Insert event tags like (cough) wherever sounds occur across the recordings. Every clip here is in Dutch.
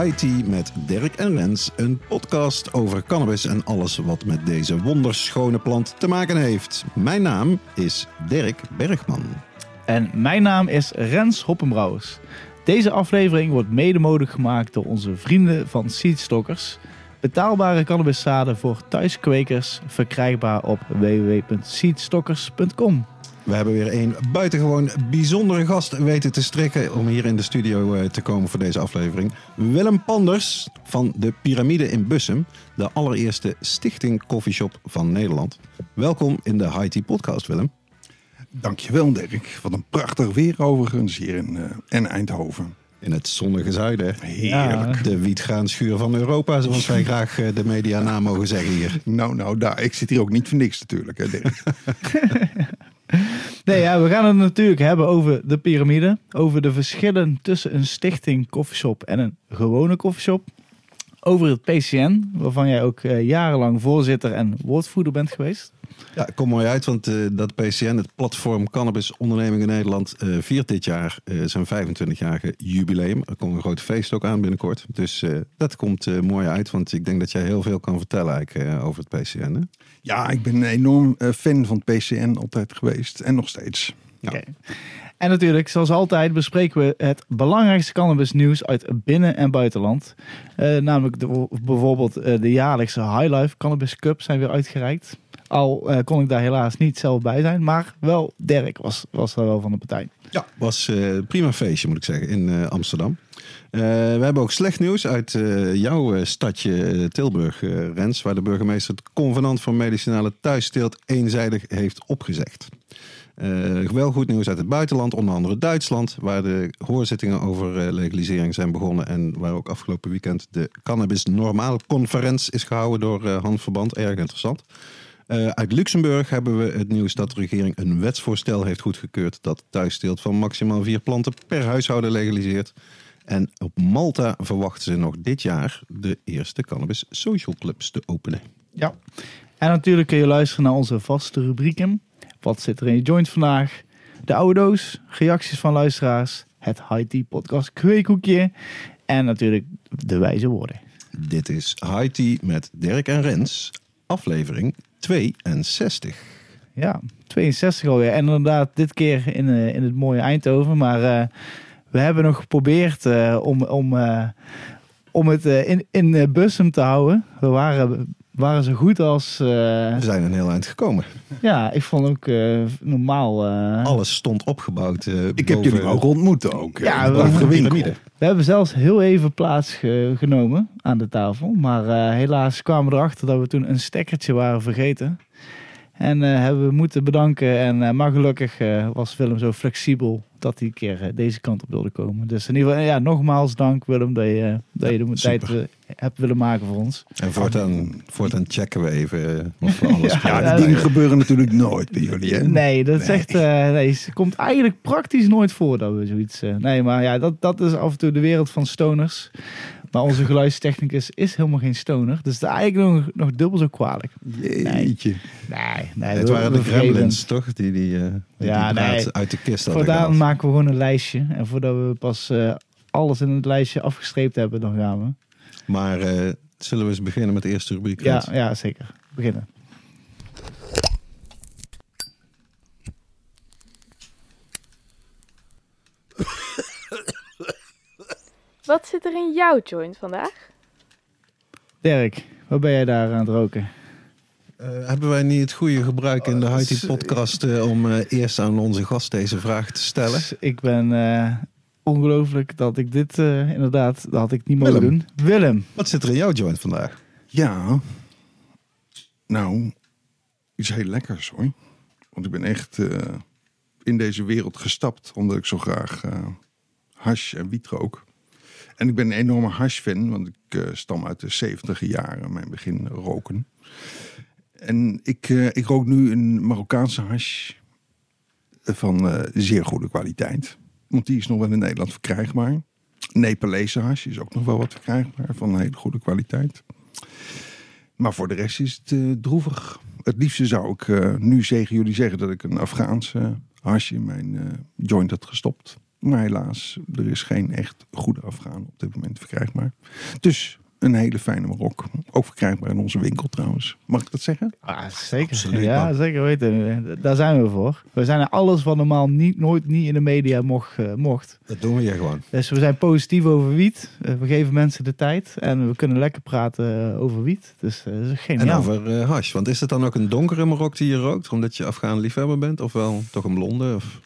High Tea met Dirk en Rens, een podcast over cannabis en alles wat met deze wonderschone plant te maken heeft. Mijn naam is Dirk Bergman. En mijn naam is Rens Hoppenbrouwers. Deze aflevering wordt mede mogelijk gemaakt door onze vrienden van Seedstockers. Betaalbare cannabiszaden voor thuiskwekers, verkrijgbaar op www.seedstockers.com. We hebben weer een buitengewoon bijzondere gast weten te strikken om hier in de studio eh, te komen voor deze aflevering. Willem Panders van de Pyramide in Bussum, de allereerste stichting coffeeshop van Nederland. Welkom in de Tea podcast, Willem. Dankjewel Dirk. Wat een prachtig weer overigens hier in, eh, en Eindhoven. In het zonnige zuiden. Heerlijk. De wietgraanschuur van Europa, zoals wij (laughs) graag eh, de media na mogen zeggen hier. Nou, nou, daar. Ik zit hier ook niet voor niks natuurlijk, hè, Dirk. (laughs) Nee, ja, we gaan het natuurlijk hebben over de piramide. Over de verschillen tussen een stichting koffieshop en een gewone koffieshop. Over het PCN, waarvan jij ook eh, jarenlang voorzitter en woordvoerder bent geweest. Ja, kom mooi uit, want eh, dat PCN, het Platform Cannabis Ondernemingen Nederland, eh, viert dit jaar zijn 25-jarige jubileum. Er komt een groot feest ook aan binnenkort. Dus dat komt mooi uit, want ik denk dat jij heel veel kan vertellen eigenlijk, over het PCN. Hè? Ja, ik ben een enorm eh, fan van het PCN altijd geweest. En nog steeds. Ja. Oké. En natuurlijk, zoals altijd, bespreken we het belangrijkste cannabisnieuws uit binnen- en buitenland. Eh, namelijk de, bijvoorbeeld eh, de jaarlijkse High Life Cannabis Cup zijn weer uitgereikt. Al eh, kon ik daar helaas niet zelf bij zijn, maar wel Dirk was, was daar wel van de partij. Ja, was eh, een prima feestje moet ik zeggen in eh, Amsterdam. Eh, we hebben ook slecht nieuws uit eh, jouw eh, stadje Tilburg, Rens, waar de burgemeester het convenant voor medicinale thuisteelt eenzijdig heeft opgezegd. Eh, wel goed nieuws uit het buitenland, onder andere Duitsland, waar de hoorzittingen over legalisering zijn begonnen en waar ook afgelopen weekend de Cannabis Normaal Conferentie is gehouden door eh Han Verband. Erg interessant. Uit Luxemburg hebben we het nieuws dat de regering een wetsvoorstel heeft goedgekeurd dat thuisteelt van maximaal vier planten per huishouden legaliseert. En op Malta verwachten ze nog dit jaar de eerste cannabis social clubs te openen. Ja. En natuurlijk kun je luisteren naar onze vaste rubrieken. Wat zit er in je joint vandaag? De oude doos, reacties van luisteraars, het High Tea podcast kweekhoekje en natuurlijk de wijze woorden. Dit is High Tea met Dirk en Rens, aflevering 62. Ja, 62 alweer. En inderdaad, dit keer in, eh, in het mooie Eindhoven. Maar eh, we hebben nog geprobeerd eh, om, om, eh, om het eh, in, in eh, Bussum te houden. We waren, waren zo goed als... eh, We zijn een heel eind gekomen. ja, ik vond ook eh, normaal... eh, Alles stond opgebouwd. eh, Ik heb boven- jullie ook ontmoet ook. Ja, we- piramide. We hebben zelfs heel even plaats ge- genomen aan de tafel. Maar eh, helaas kwamen we erachter dat we toen een stekkertje waren vergeten. En eh, hebben we moeten bedanken. En, eh, maar gelukkig eh, was Willem zo flexibel dat hij een keer deze kant op wilde komen. Dus in ieder geval, ja, nogmaals dank Willem dat je, dat je de tijd hebt willen maken voor ons. En voortaan, voortaan checken we even of we alles (laughs) Ja, Ja, dingen gebeuren natuurlijk nooit bij jullie. Hè? Nee, dat is Nee. echt, eh, nee, het komt eigenlijk praktisch nooit voor dat we zoiets... eh, nee, maar ja, dat, dat is af en toe de wereld van stoners. Maar onze geluidstechnicus is helemaal geen stoner. Dus dat is eigenlijk nog, nog dubbel zo kwalijk. Jeetje. Nee, nee. het waren de gremlins, toch? Die die, eh, die, Ja, die draad nee. uit de kist hadden gehaald. maken we gewoon een lijstje. En voordat we pas eh, alles in het lijstje afgestreept hebben, dan gaan we. Maar eh, zullen we eens beginnen met de eerste rubriek? Ja, ja zeker. Beginnen. Wat zit er in jouw joint vandaag? Dirk, wat ben jij daar aan het roken? Eh, hebben wij niet het goede gebruik in de Oh, Tea is- podcast eh, om eh, eerst aan onze gast deze vraag te stellen? Ik ben eh, ongelooflijk dat ik dit eh, inderdaad, dat had ik niet mogen Willem. doen. Willem. Wat zit er in jouw joint vandaag? Ja. Nou, iets heel lekkers hoor. Want ik ben echt eh, in deze wereld gestapt omdat ik zo graag eh hash en wiet rook. En ik ben een enorme hash-fan, want ik eh, stam uit de 70 jaren, mijn begin roken. En ik, eh, ik rook nu een Marokkaanse hash van eh, zeer goede kwaliteit. Want die is nog wel in Nederland verkrijgbaar. Nepalese hash is ook nog wel wat verkrijgbaar van hele goede kwaliteit. Maar voor de rest is het droevig. Het liefste zou ik nu tegen jullie zeggen dat ik een Afghaanse hash in mijn joint had gestopt. Maar helaas, er is geen echt goede Afghaan op dit moment verkrijgbaar. Dus een hele fijne Marok. Ook verkrijgbaar in onze winkel trouwens. Mag ik dat zeggen? Ah, zeker. Absoluut, ja, man. zeker weten. Daar zijn we voor. We zijn er alles wat normaal niet, nooit niet in de media mocht. eh, mocht. Dat doen we hier gewoon. Dus we zijn positief over wiet. Eh, we geven mensen de tijd. En we kunnen lekker praten eh, over wiet. Dus dat is En geniaal. over hash. Want is het dan ook een donkere Marok die je rookt? Omdat je Afghaan liefhebber bent? Of wel toch een blonde? Of...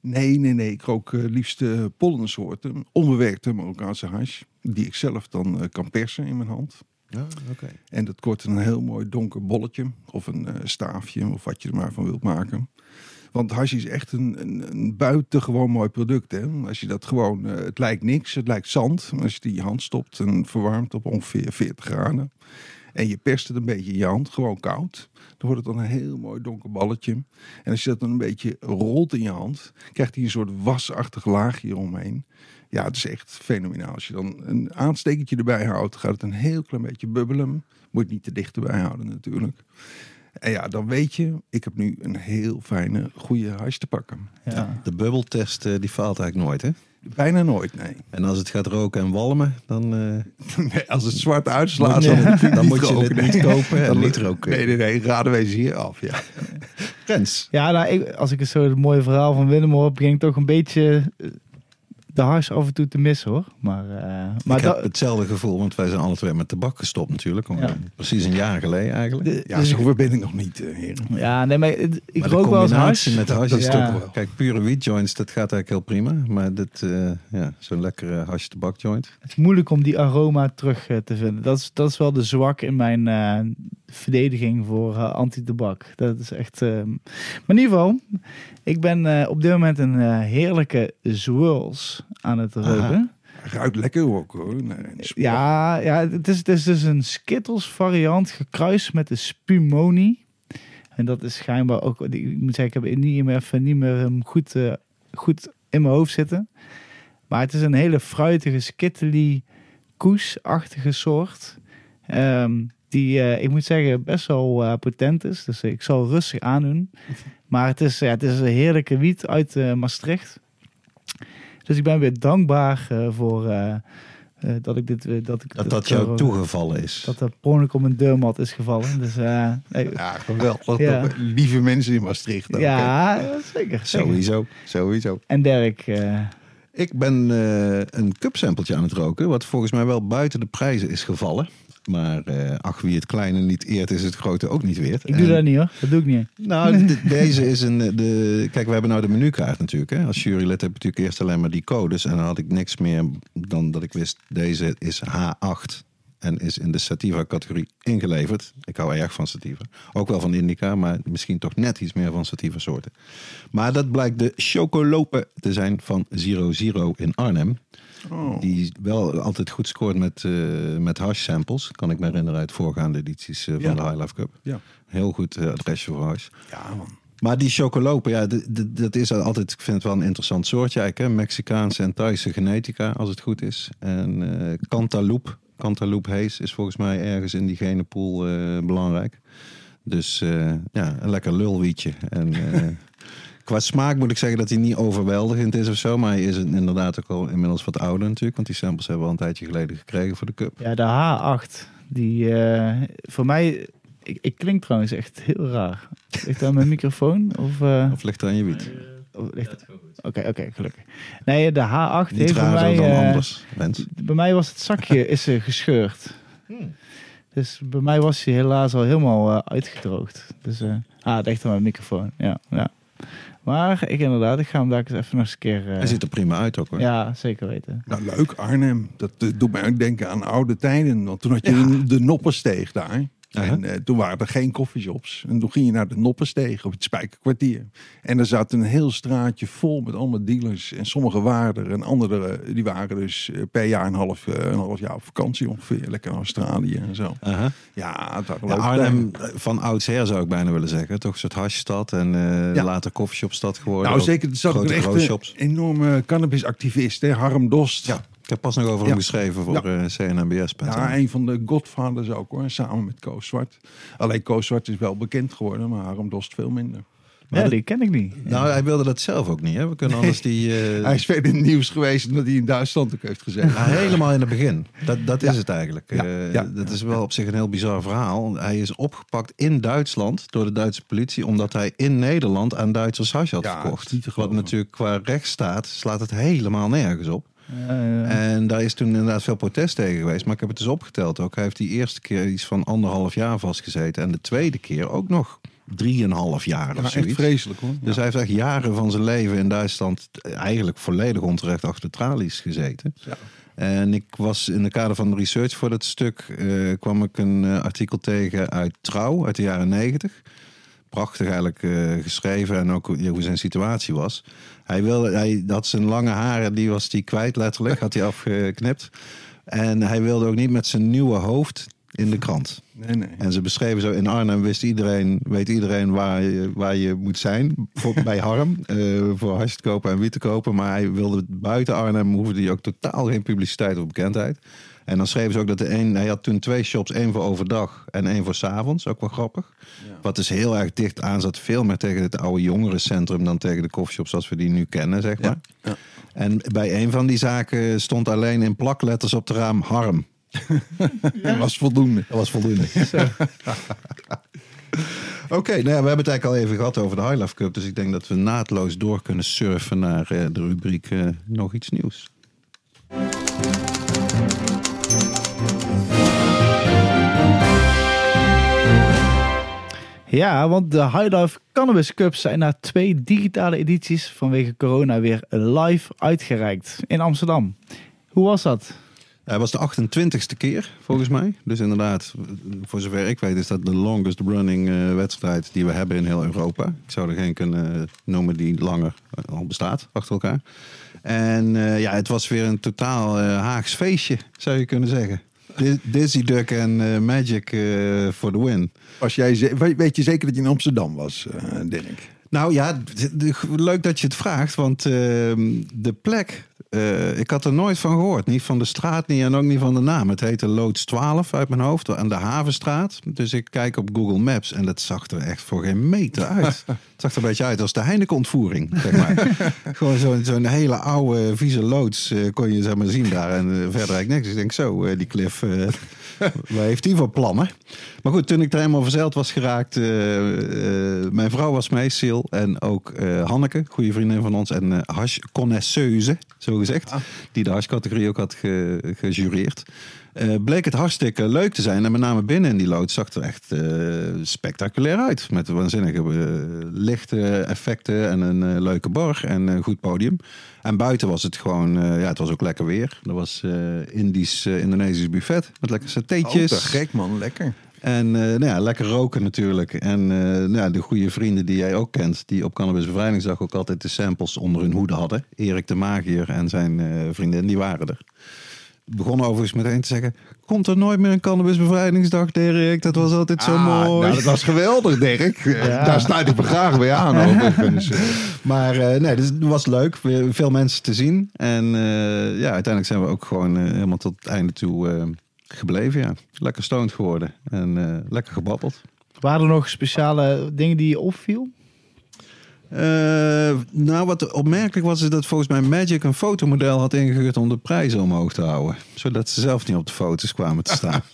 Nee, nee, nee. Ik rook eh, liefst eh, pollensoorten. Onbewerkte Marokkaanse hash. Die ik zelf dan eh, kan persen in mijn hand. Ja, oké. En dat kort een heel mooi donker bolletje. Of een staafje. Of wat je er maar van wilt maken. Want hash is echt een, een, een buitengewoon mooi product. Hè? Als je dat gewoon... het lijkt niks. Het lijkt zand. Als je het in je hand stopt en verwarmt op ongeveer 40 graden. En je perst het een beetje in je hand. Gewoon koud. Dan wordt het dan een heel mooi donker balletje. En als je dat dan een beetje rolt in je hand, krijgt hij een soort wasachtig laagje eromheen. Ja, het is echt fenomenaal. Als je dan een aanstekertje erbij houdt, gaat het een heel klein beetje bubbelen. Moet je het niet te dicht erbij houden natuurlijk. En ja, dan weet je, ik heb nu een heel fijne, goede hash te pakken. ja. De bubbeltest eh, die faalt eigenlijk nooit, hè? Bijna nooit, nee. En als het gaat roken en walmen, dan, eh, (laughs) nee als het zwart uitslaat, dan, moet je (laughs) dan moet je het niet kopen en Dan- niet roken. Nee, nee, nee, raden wij ze hier af. Ja. Rens. Ja, nou, ik, als ik zo het mooie verhaal van Willem hoor, begin ik toch een beetje eh, de hash af en toe te missen hoor. Maar, eh, maar ik dat- heb hetzelfde gevoel, want wij zijn alle twee met tabak gestopt natuurlijk. Ja. Precies een jaar geleden eigenlijk. de- Ja, dus ik- zover ben ik nog niet, eh, heren. ja, nee, maar het- ik maar rook wel eens combinatie hash. met dat is is Ja. toch wel. Kijk, pure weed joints, dat gaat eigenlijk heel prima. Maar dit, eh, ja, zo'n lekkere hash tabak joint. Het is moeilijk om die aroma terug te vinden. Dat is, dat is wel de zwak in mijn eh, verdediging voor eh, anti-tabak. Dat is echt... eh, Maar in ieder geval, ik ben eh, op dit moment een heerlijke Zwirls aan het roken. Ruikt lekker ook hoor. Nee, Ja, ja het, is, het is dus een Skittles variant gekruist met de Spumoni. En dat is schijnbaar ook... Ik moet zeggen, ik heb het niet meer, even niet meer hem goed, eh, goed in mijn hoofd zitten. Maar het is een hele fruitige, skittely, koesachtige soort. Ehm, die, eh, ik moet zeggen, best wel eh, potent is. Dus ik zal rustig aandoen. (laughs) Maar het is, ja, het is een heerlijke wiet uit Maastricht. Dus ik ben weer dankbaar eh, voor eh, eh, dat ik dit... dat, ik Dat dat jou toegevallen is. Dat dat per ongeluk op een deurmat is gevallen. Dus Ja, geweldig. Ja. Lieve mensen in Maastricht. ja, zeker. Sowieso, sowieso. En Dirk, Ik ben een cupsampletje aan het roken, wat volgens mij wel buiten de prijzen is gevallen. Maar eh, ach, wie het kleine niet eert, is het grote ook niet weert. ik doe En- dat niet hoor. Dat doe ik niet. Nou, (laughs) de- deze is een. De, kijk, we hebben nou de menukaart natuurlijk. Hè. Als jurylid heb je natuurlijk eerst alleen maar die codes. En dan had ik niks meer dan dat ik wist. Deze is H8. En is in de Sativa-categorie ingeleverd. Ik hou erg van Sativa. Ook wel van Indica, maar misschien toch net iets meer van Sativa-soorten. Maar dat blijkt de Chocolope te zijn van Zero Zero in Arnhem. Oh. Die wel altijd goed scoort met, eh met hash samples. Kan ik me herinneren uit voorgaande edities eh, van Ja. de High Life Cup. Ja. Heel goed eh, adresje voor hash. ja, man. Maar die chocolopen, ja, dat is altijd, ik vind het wel een interessant soortje eigenlijk. Hè? Mexicaanse en Thaise genetica, als het goed is. En Cantaloupe, Cantaloupe Haze is volgens mij ergens in die genepool eh belangrijk. Dus ja, een lekker lulwietje. En (laughs) qua smaak moet ik zeggen dat hij niet overweldigend is of zo. Maar hij is inderdaad ook al inmiddels wat ouder natuurlijk. Want die samples hebben we al een tijdje geleden gekregen voor de cup. Ja, de H8. Die eh, voor mij... Ik, ik klink trouwens echt heel raar. Ligt aan mijn microfoon? Of, eh, Of ligt er aan je wiet? of ligt het? Oké, oké, gelukkig. Nee, de H8 Niet heeft bij mij... dan eh, anders, Rens. Bij mij was het zakje (laughs) is, gescheurd. Dus bij mij was hij helaas al helemaal uitgedroogd. Dus, eh ah, het ligt aan mijn microfoon. Ja, ja. Maar ik inderdaad, ik ga hem daar eens even nog eens een keer... eh, Hij ziet er prima uit ook hoor. ja, zeker weten. Nou, leuk Arnhem. Dat eh, doet mij ook denken aan oude tijden. Want toen had je de, de Noppersteeg daar. En eh, toen waren er geen koffieshops. En toen ging je naar de Noppensteeg op het Spijkerkwartier. En er zat een heel straatje vol met allemaal dealers. En sommige waren er en andere eh, die waren dus eh, per jaar een half, een half jaar op vakantie ongeveer. Lekker Australië en zo. Aha. Ja, Arnhem van oudsher zou ik bijna willen zeggen. Toch een soort hashstad en Ja. later koffieshopstad geworden. Nou zeker, er zat een enorme cannabisactivist, hè, Harm Dost. Ja, ik heb pas nog over Ja. hem geschreven voor eh CNNBS. Ja, een van de godvaders ook hoor, samen met Koos Zwart. Alleen Koos Zwart is wel bekend geworden, maar Harm Dost veel minder. Ja, dat- die ken ik niet. Nou, hij wilde dat zelf ook niet. Hè? We kunnen anders die... eh, (laughs) Hij is veel in het nieuws geweest omdat hij in Duitsland ook heeft. Ja, helemaal in het begin. Dat, dat is Ja. het eigenlijk. Ja, Eh, ja. Dat is wel op zich een heel bizar verhaal. Hij is opgepakt in Duitsland door de Duitse politie... omdat hij in Nederland aan Duitsers hash had Ja, verkocht. Wat natuurlijk qua rechtsstaat slaat het helemaal nergens op. En daar is toen inderdaad veel protest tegen geweest. Maar ik heb het dus opgeteld ook. Hij heeft die eerste keer iets van anderhalf jaar vastgezeten. En de tweede keer ook nog drieënhalf jaar Ja, of echt zoiets. vreselijk hoor. Dus hij heeft echt jaren van zijn leven in Duitsland eigenlijk volledig onterecht achter de tralies gezeten. Ja. En ik was in de kader van de research voor dat stuk, eh, kwam ik een eh, artikel tegen uit Trouw uit de jaren negentig. Prachtig eigenlijk eh, geschreven en ook hoe zijn situatie was. Hij, wilde, hij had zijn lange haren, die was die kwijt letterlijk, had hij afgeknipt. En hij wilde ook niet met zijn nieuwe hoofd in de krant. Nee, nee. En ze beschreven zo, in Arnhem wist iedereen, weet iedereen waar je, waar je moet zijn. Bijvoorbeeld bij Harm, eh, voor hash te kopen en wiet te kopen. Maar hij wilde buiten Arnhem, hoefde hij ook totaal geen publiciteit of bekendheid. En dan schreven ze ook dat de een, hij had toen twee shops, één voor overdag en één voor 's avonds, ook wel grappig. Wat dus heel erg dicht aan zat, veel meer tegen het oude jongerencentrum dan tegen de coffeeshops zoals we die nu kennen, zeg maar. ja. En bij een van die zaken stond alleen in plakletters op de raam Harm. (laughs) Dat was voldoende. Dat was voldoende. (laughs) Oké, nou ja, we hebben het eigenlijk al even gehad over de High Life Cup. Dus ik denk dat we naadloos door kunnen surfen naar eh, de rubriek eh, Nog iets nieuws. Ja, want de High Life Cannabis Cups zijn na twee digitale edities vanwege corona weer live uitgereikt in Amsterdam. Hoe was dat? Hij was de 28ste keer, volgens mij. Dus inderdaad, voor zover ik weet, is dat de longest running eh, wedstrijd die we hebben in heel Europa. Ik zou er geen kunnen noemen die langer eh, al bestaat, achter elkaar. En eh, ja, het was weer een totaal eh, Haags feestje, zou je kunnen zeggen. Di- Dizzy Duck en Magic for the win. Was jij, weet je zeker dat je in Amsterdam was, eh, Dirk? Nou ja, leuk dat je het vraagt, want ehm, de plek, eh, ik had er nooit van gehoord. Niet van de straat niet en ook niet van de naam. Het heette Loods 12 uit mijn hoofd, aan de Havenstraat. Dus ik kijk op Google Maps en dat zag er echt voor geen meter uit. (laughs) het zag er een beetje uit als de Heineken-ontvoering, zeg maar. (laughs) Gewoon zo'n zo'n hele oude, vieze loods eh, kon je zeg maar zien daar. En eh, verder eigenlijk niks. Ik denk zo, die Cliff, (laughs) wat heeft die voor plannen? Maar goed, toen ik er helemaal verzeild was geraakt, mijn vrouw was mee, Sil, en ook Hanneke, goede vriendin van ons, en eh hash connoisseuse, zo gezegd, die de hashcategorie ook had ge, gejureerd. Eh, bleek het hartstikke leuk te zijn. En met name binnen in die loods zag het er echt eh, spectaculair uit. Met waanzinnige eh, lichte effecten en een leuke bar en een goed podium. En buiten was het gewoon, ja, het was ook lekker weer. Er was Indisch, Indonesisch buffet met lekker Oh, satéetjes. te gek man, lekker. En eh, nou ja, lekker roken natuurlijk. En eh, nou ja, de goede vrienden die jij ook kent, die op Cannabis Bevrijdingsdag ook altijd de samples onder hun hoede hadden. Erik de Magier en zijn eh, vriendin, die waren er. Begon overigens meteen te zeggen, komt er nooit meer een Cannabis Bevrijdingsdag, Dirk? Dat was altijd zo Ah, mooi. Nou, dat was geweldig, Dirk. (laughs) Ja. Daar sluit ik me graag bij aan. overigens. (laughs) Maar eh, nee, dus het was leuk. Veel mensen te zien. En ja, uiteindelijk zijn we ook gewoon helemaal tot het einde toe gebleven. Ja. Lekker stoned geworden en eh, lekker gebabbeld. Waren er nog speciale dingen die je opviel? Eh, nou, wat opmerkelijk was, is dat volgens mij Magic een fotomodel had ingehuurd om de prijzen omhoog te houden. Zodat ze zelf niet op de foto's kwamen te staan. (laughs)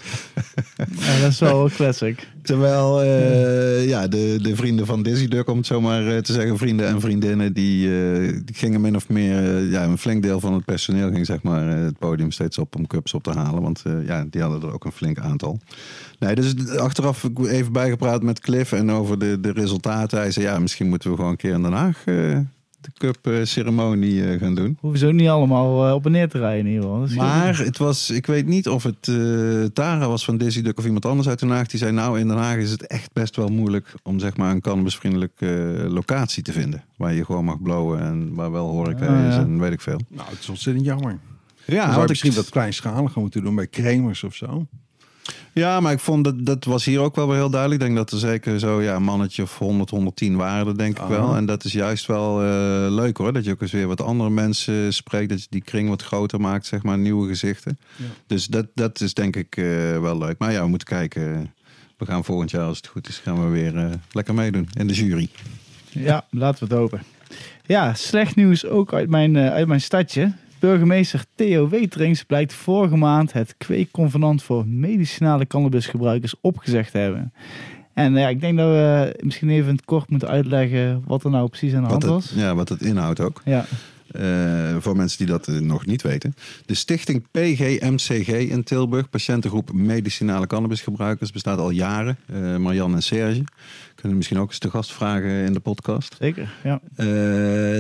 Ja, dat is wel classic. Terwijl eh, ja, de, de vrienden van Dizzy Duck, om het zo maar eh, te zeggen, vrienden en vriendinnen, die, eh, die gingen min of meer, ja, een flink deel van het personeel ging zeg maar het podium steeds op om cups op te halen. Want ja, die hadden er ook een flink aantal. Nee, dus achteraf even bijgepraat met Cliff en over de, de resultaten. Hij zei, ja, misschien moeten we gewoon een keer in Den Haag de cup-ceremonie eh, gaan doen. Hoeven ze ook niet allemaal eh, op en neer te rijden in ieder geval. Maar het was, ik weet niet of het eh, Tara was van Dizzy Duck of iemand anders uit Den Haag. Die zei nou in Den Haag is het echt best wel moeilijk om zeg maar een cannabisvriendelijke eh, locatie te vinden. Waar je gewoon mag blowen en waar wel horeca Ah, is en weet ik veel. Nou, het is ontzettend jammer. Ja, wat je misschien ik, wat kleinschaliger moeten doen bij Kremers of zo. Ja, maar ik vond dat dat was hier ook wel weer heel duidelijk. Ik denk dat er zeker zo ja, een mannetje of 100, 110 waren, er, denk ik Ah. wel. En dat is juist wel eh, leuk hoor. Dat je ook eens weer wat andere mensen spreekt. Dat je die kring wat groter maakt, zeg maar, nieuwe gezichten. Ja. Dus dat, dat is denk ik eh, wel leuk. Maar ja, we moeten kijken. We gaan volgend jaar, als het goed is, gaan we weer eh, lekker meedoen in de jury. Ja, laten we het hopen. Ja, slecht nieuws ook uit mijn, eh, uit mijn stadje. Burgemeester Theo Weterings blijkt vorige maand het kweekconvenant voor medicinale cannabisgebruikers opgezegd te hebben. En eh, ja, ik denk dat we misschien even in het kort moeten uitleggen wat er nou precies aan de Wat hand het, was. ja, wat het inhoudt ook. Ja, Eh, voor mensen die dat eh, nog niet weten. De stichting PGMCG in Tilburg, patiëntengroep medicinale cannabisgebruikers, bestaat al jaren. Marianne en Serge kunnen misschien ook eens te gast vragen in de podcast. zeker. Ja.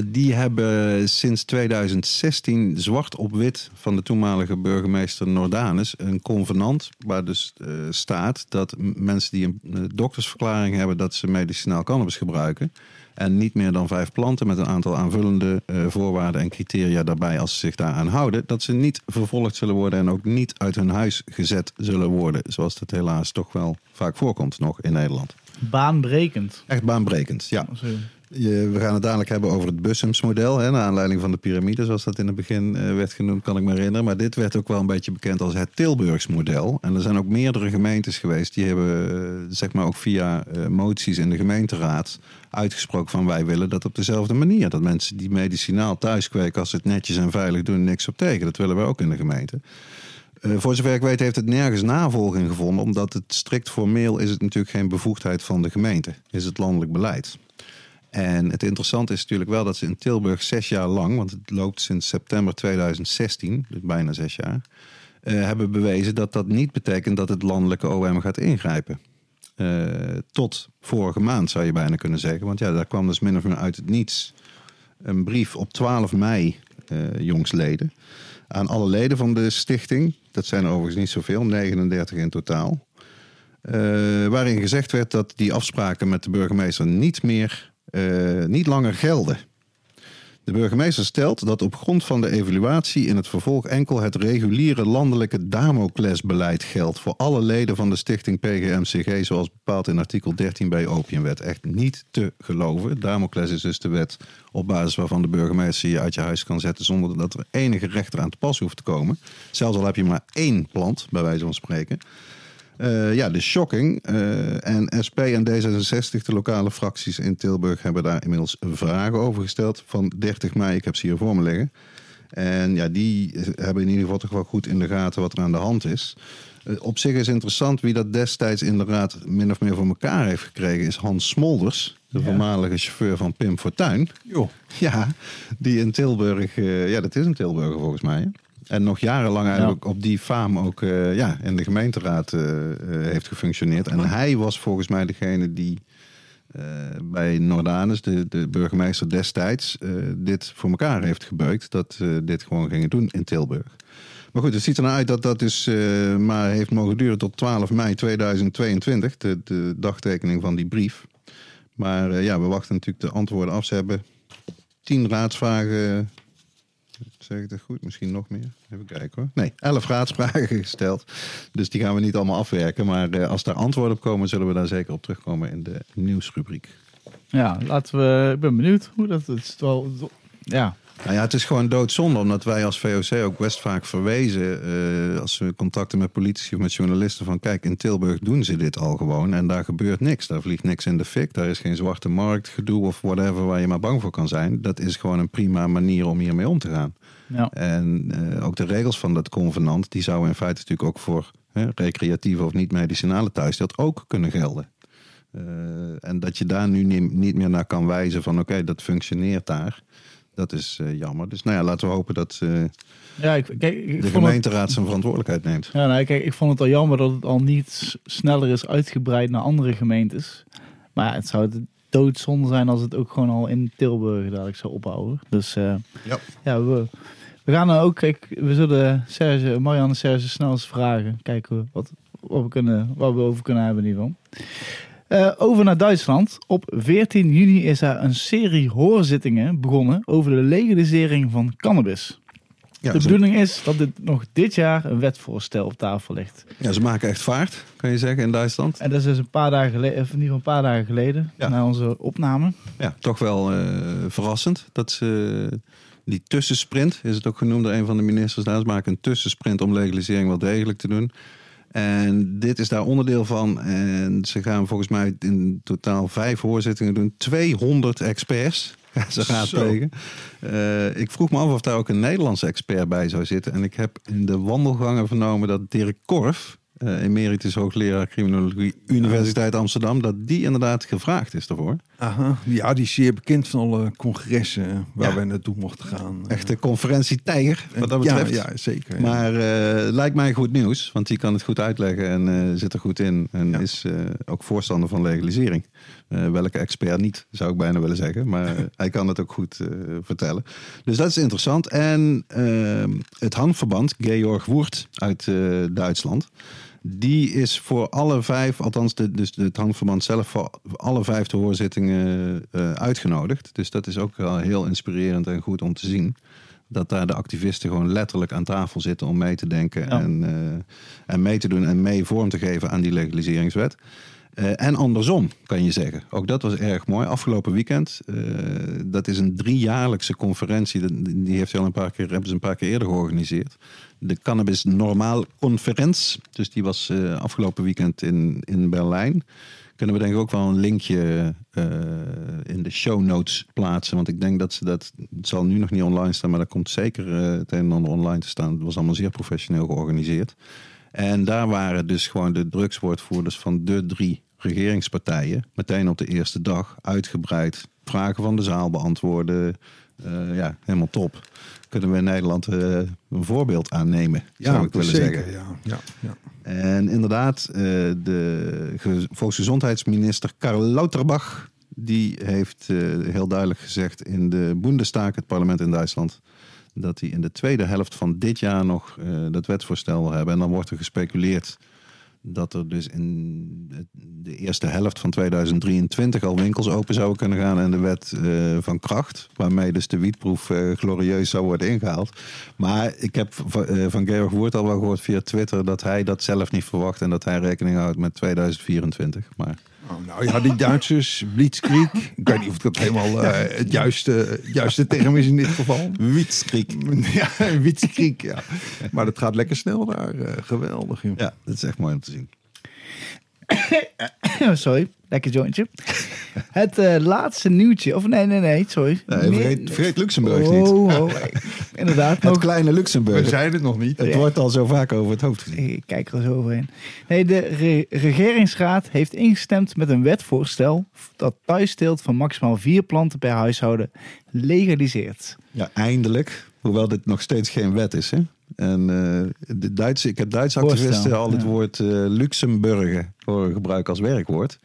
Die hebben sinds 2016 zwart op wit van de toenmalige burgemeester Nordanus een convenant waar dus staat dat mensen die een doktersverklaring hebben dat ze medicinaal cannabis gebruiken en niet meer dan vijf planten met een aantal aanvullende eh, voorwaarden en criteria daarbij als ze zich daaraan houden, dat ze niet vervolgd zullen worden en ook niet uit hun huis gezet zullen worden, zoals dat helaas toch wel vaak voorkomt nog in Nederland. Baanbrekend. Echt baanbrekend, ja. Je- we gaan het dadelijk hebben over het Bussums-model. Hè, naar aanleiding van de piramide, zoals dat in het begin eh, werd genoemd, kan ik me herinneren. Maar dit werd ook wel een beetje bekend als het Tilburgs-model. En er zijn ook meerdere gemeentes geweest die hebben, eh, zeg maar ook via moties in de gemeenteraad, uitgesproken van wij willen dat op dezelfde manier. Dat mensen die medicinaal thuis kweken, als ze het netjes en veilig doen, niks op tegen. Dat willen we ook in de gemeente. Eh, voor zover ik weet heeft het nergens navolging gevonden, omdat het strikt formeel is het natuurlijk geen bevoegdheid van de gemeente. Is het landelijk beleid. En het interessante is natuurlijk wel dat ze in Tilburg zes jaar lang, want het loopt sinds september 2016, dus bijna zes jaar, eh, hebben bewezen dat dat niet betekent dat het landelijke OM gaat ingrijpen. Eh, tot vorige maand zou je bijna kunnen zeggen. Want ja, daar kwam dus min of meer uit het niets een brief op 12 mei, eh jongsleden, aan alle leden van de stichting. Dat zijn er overigens niet zoveel, 39 in totaal. Eh, waarin gezegd werd dat die afspraken met de burgemeester niet meer, eh, niet langer gelden. De burgemeester stelt dat op grond van de evaluatie in het vervolg enkel het reguliere landelijke Damoclesbeleid geldt voor alle leden van de stichting PGMCG zoals bepaald in artikel 13b opiumwet. Echt niet te geloven. Damocles is dus de wet op basis waarvan de burgemeester je uit je huis kan zetten zonder dat er enige rechter aan te pas hoeft te komen. Zelfs al heb je maar één plant, bij wijze van spreken. Eh, ja, de shocking. eh, en SP en D66, de lokale fracties in Tilburg, hebben daar inmiddels vragen over gesteld van 30 mei. Ik heb ze hier voor me liggen. En ja, die hebben in ieder geval toch wel goed in de gaten wat er aan de hand is. Eh, op zich is interessant wie dat destijds in de raad min of meer voor elkaar heeft gekregen, is Hans Smolders, de Ja. voormalige chauffeur van Pim Fortuyn. Joh. Ja, die in Tilburg, ja, dat is een Tilburger volgens mij. hè? En nog jarenlang eigenlijk op die faam ook eh, ja, in de gemeenteraad eh, eh, heeft gefunctioneerd. En hij was volgens mij degene die bij Nordanus, de, de burgemeester destijds, dit voor elkaar heeft gebeukt. Dat dit gewoon gingen doen in Tilburg. Maar goed, het ziet er nou uit dat dat dus maar heeft mogen duren tot 12 mei 2022, de, de dagtekening van die brief. Maar ja, we wachten natuurlijk de antwoorden af. Ze hebben tien raadsvragen. Zeg ik dat goed? Misschien nog meer. Even kijken hoor. Nee, elf raadsvragen gesteld. Dus die gaan we niet allemaal afwerken. Maar eh, als daar antwoorden op komen, zullen we daar zeker op terugkomen in de nieuwsrubriek. Ja, laten we. Ik ben benieuwd hoe dat het is. Wel, ja, Nou ja, het is gewoon doodzonde, omdat wij als VOC ook best vaak verwezen, eh, als we contacten met politici of met journalisten, van kijk, in Tilburg doen ze dit al gewoon en daar gebeurt niks. Daar vliegt niks in de fik, daar is geen zwarte markt gedoe of whatever waar je maar bang voor kan zijn. Dat is gewoon een prima manier om hiermee om te gaan. ja. En eh, ook de regels van dat convenant, die zouden in feite natuurlijk ook voor hè, recreatieve of niet-medicinale thuisstelt ook kunnen gelden. Eh, en dat je daar nu niet, niet meer naar kan wijzen van oké, dat functioneert daar. Dat is eh, jammer. Dus nou ja, laten we hopen dat eh, ja ik, kijk, ik de het, gemeenteraad zijn verantwoordelijkheid neemt. ja, nou, kijk, ik vond het al jammer dat het al niet sneller is uitgebreid naar andere gemeentes. Maar ja, het zou doodzonde zijn als het ook gewoon al in Tilburg dadelijk zou ophouden. Dus eh, Ja. ja, we, we gaan dan ook, kijk, we zullen Serge, Marianne Serge snel eens vragen. Kijken wat, wat, we kunnen, wat we over kunnen hebben in ieder geval. Eh, over naar Duitsland. Op 14 juni is er een serie hoorzittingen begonnen over de legalisering van cannabis. Ja, de ze, bedoeling is dat dit nog dit jaar een wetvoorstel op tafel ligt. ja, ze maken echt vaart, kan je zeggen, in Duitsland. En dat is dus een paar dagen geleden, of in ieder geval een paar dagen geleden, Ja. na onze opname. Ja, toch wel eh, verrassend dat ze die tussensprint, is het ook genoemd door een van de ministers daar, ze maken een tussensprint om legalisering wel degelijk te doen. En dit is daar onderdeel van. En ze gaan volgens mij in totaal vijf hoorzittingen doen. 200 experts (laughs) gaan ze raadplegen. Eh, ik vroeg me af of daar ook een Nederlandse expert bij zou zitten. En ik heb in de wandelgangen vernomen dat Dirk Korf, eh, emeritus hoogleraar criminologie, Universiteit Amsterdam, dat die inderdaad gevraagd is daarvoor. Aha. Ja, die is zeer bekend van alle congressen waar Ja. wij naartoe mochten gaan. Echte conferentietijger, wat dat betreft. Ja, zeker. ja. Maar eh, lijkt mij goed nieuws, want die kan het goed uitleggen en eh, zit er goed in. En is eh, ook voorstander van legalisering. Eh, welke expert niet, zou ik bijna willen zeggen. Maar eh, (laughs) hij kan het ook goed eh, vertellen. Dus dat is interessant. En eh, het handverband, Georg Woert uit eh, Duitsland. Die is voor alle vijf, althans de, dus het handverband zelf, voor alle vijf de hoorzittingen eh, uitgenodigd. Dus dat is ook wel heel inspirerend en goed om te zien. Dat daar de activisten gewoon letterlijk aan tafel zitten om mee te denken Ja. en, eh, en mee te doen en mee vorm te geven aan die legaliseringswet. Eh, en andersom, kan je zeggen. Ook dat was erg mooi. Afgelopen weekend, eh, dat is een driejaarlijkse conferentie. Die heeft al een paar keer, hebben ze een paar keer eerder georganiseerd. De Cannabis Normaal Conferentie. Dus die was eh, afgelopen weekend in, in Berlijn. Kunnen we denk ik ook wel een linkje in de show notes plaatsen. Want ik denk dat ze dat, het zal nu nog niet online staan, maar dat komt zeker het een en ander online te staan. Het was allemaal zeer professioneel georganiseerd. En daar waren dus gewoon de drugswoordvoerders van de drie regeringspartijen meteen op de eerste dag uitgebreid vragen van de zaal beantwoorden. Eh, ja, helemaal top. Kunnen we in Nederland eh, een voorbeeld aannemen, zou ik willen zeker, zeggen. Ja, ja, ja. En inderdaad, eh, de ge- volksgezondheidsminister Karl Lauterbach... die heeft heel duidelijk gezegd in de Bundestag, het parlement in Duitsland... dat hij in de tweede helft van dit jaar nog dat wetsvoorstel wil hebben. En dan wordt er gespeculeerd dat er dus in de- eerste helft van 2023 al winkels open zouden kunnen gaan en de wet eh, van kracht, waarmee dus de wietproef eh, glorieus zou worden ingehaald. Maar ik heb eh, van Georg Woert al wel gehoord via Twitter dat hij dat zelf niet verwacht en dat hij rekening houdt met 2024. Maar Oh, nou ja, die Duitsers, Blitzkrieg. Ik weet niet of het dat helemaal eh, het juiste, juiste term is in dit geval. Wietskriek. (laughs) Ja, Blitzkrieg, ja. Maar dat gaat lekker snel daar. eh, geweldig, joh. Ja, dat is echt mooi om te zien. (coughs) sorry, lekker jointje. Het eh, laatste nieuwtje, of nee, nee, nee, sorry. Nee, vergeet, vergeet Luxemburg oh, niet. oh, (laughs) inderdaad, Het nog kleine We Luxemburg. zijn het nog niet. Het wordt al zo vaak over het hoofd gezien. Ik kijk er zo overheen. Nee, de re- regeringsraad heeft ingestemd met een wetvoorstel dat thuisteelt van maximaal vier planten per huishouden legaliseert. Ja, eindelijk. Hoewel dit nog steeds geen wet is. Hè? En eh, de Duitse, ik heb Duitse activisten al het ja. woord Luxemburgen horen gebruiken als werkwoord.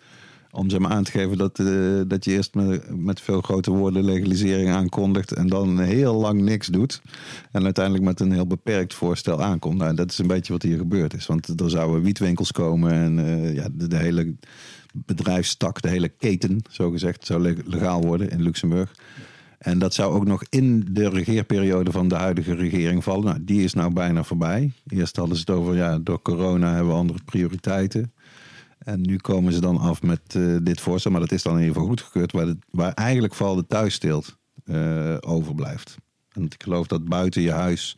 Om ze maar aan te geven dat, eh, dat je eerst met, met veel grote woorden legalisering aankondigt. En dan heel lang niks doet. En uiteindelijk met een heel beperkt voorstel aankomt. Nou, dat is een beetje wat hier gebeurd is. Want er zouden wietwinkels komen. En ja, de, de hele bedrijfstak, de hele keten, zo gezegd, zou leg- legaal worden in Luxemburg. En dat zou ook nog in de regeerperiode van de huidige regering vallen. Nou, die is nou bijna voorbij. Eerst hadden ze het over, ja, door corona hebben we andere prioriteiten. En nu komen ze dan af met eh, dit voorstel. Maar dat is dan geval goedgekeurd. Waar, waar eigenlijk vooral de thuissteelt eh, overblijft. En ik geloof dat buiten je huis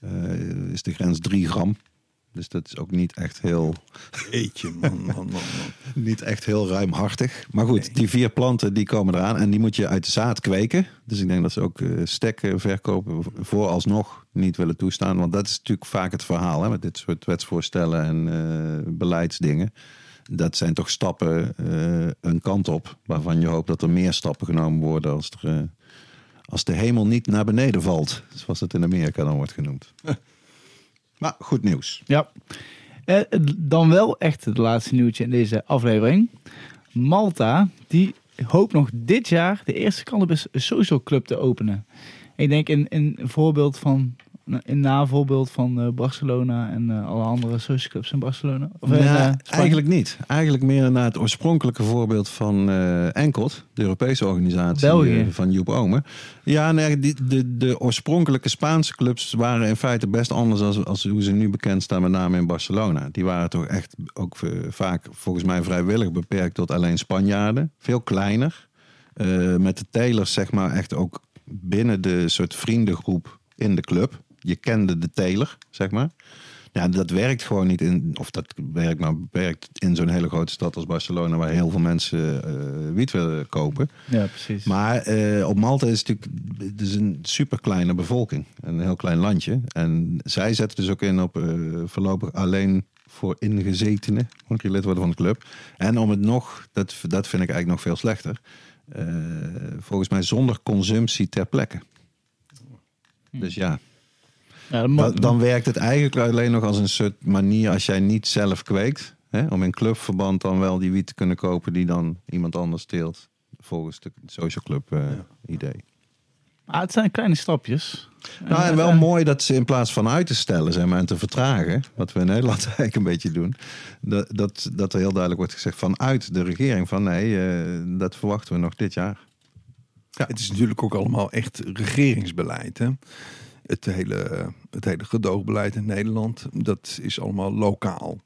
eh, is de grens 3 gram. Dus dat is ook niet echt heel Eetje, man, man, man, man. (laughs) niet echt heel ruimhartig. Maar goed, die vier planten die komen eraan. En die moet je uit de zaad kweken. Dus ik denk dat ze ook eh stekken verkopen vooralsnog niet willen toestaan. Want dat is natuurlijk vaak het verhaal hè, met dit soort wetsvoorstellen en eh, beleidsdingen. Dat zijn toch stappen eh, een kant op. Waarvan je hoopt dat er meer stappen genomen worden als, er, als de hemel niet naar beneden valt. Zoals het in Amerika dan wordt genoemd. (laughs) maar goed nieuws. Ja. Eh, dan wel echt het laatste nieuwtje in deze aflevering. Malta, die hoop nog dit jaar de eerste cannabis social club te openen. Ik denk in een voorbeeld van, in navolbeeld van eh, Barcelona en eh, alle andere social clubs in Barcelona. Of in, eh, eigenlijk niet. Eigenlijk meer naar het oorspronkelijke voorbeeld van Enkelt, de Europese organisatie België. van Joep Omen. Ja, nee, die, de, de oorspronkelijke Spaanse clubs waren in feite best anders als, als hoe ze nu bekend staan, met name in Barcelona. Die waren toch echt ook vaak volgens mij vrijwillig beperkt tot alleen Spanjaarden. Veel kleiner. Met de telers zeg maar echt ook binnen de soort vriendengroep in de club. Je kende de teler, zeg maar. Ja, dat werkt gewoon niet in, of dat werkt maar beperkt in zo'n hele grote stad als Barcelona, waar heel veel mensen eh wiet willen kopen. Ja, precies. Maar eh, op Malta is het natuurlijk het is een super kleine bevolking, een heel klein landje. En zij zetten dus ook in op eh, voorlopig alleen voor ingezetenen, moet je lid worden van de club. En om het nog, dat, dat vind ik eigenlijk nog veel slechter, volgens mij zonder consumptie ter plekke. Dus ja, ja, dan, dan werkt het eigenlijk alleen nog als een soort manier als jij niet zelf kweekt. Hè, om in clubverband dan wel die wiet te kunnen kopen die dan iemand anders teelt. Volgens de social club eh, idee. Ah, het zijn kleine stapjes. Nou, en wel Eh, mooi dat ze in plaats van uit te stellen zeg maar, en te vertragen, wat we in Nederland (laughs) eigenlijk een beetje doen, dat, dat, dat er heel duidelijk wordt gezegd vanuit de regering van nee, eh, dat verwachten we nog dit jaar. Ja, het is natuurlijk ook allemaal echt regeringsbeleid. Hè? Het, hele, het hele gedoogbeleid in Nederland, dat is allemaal lokaal.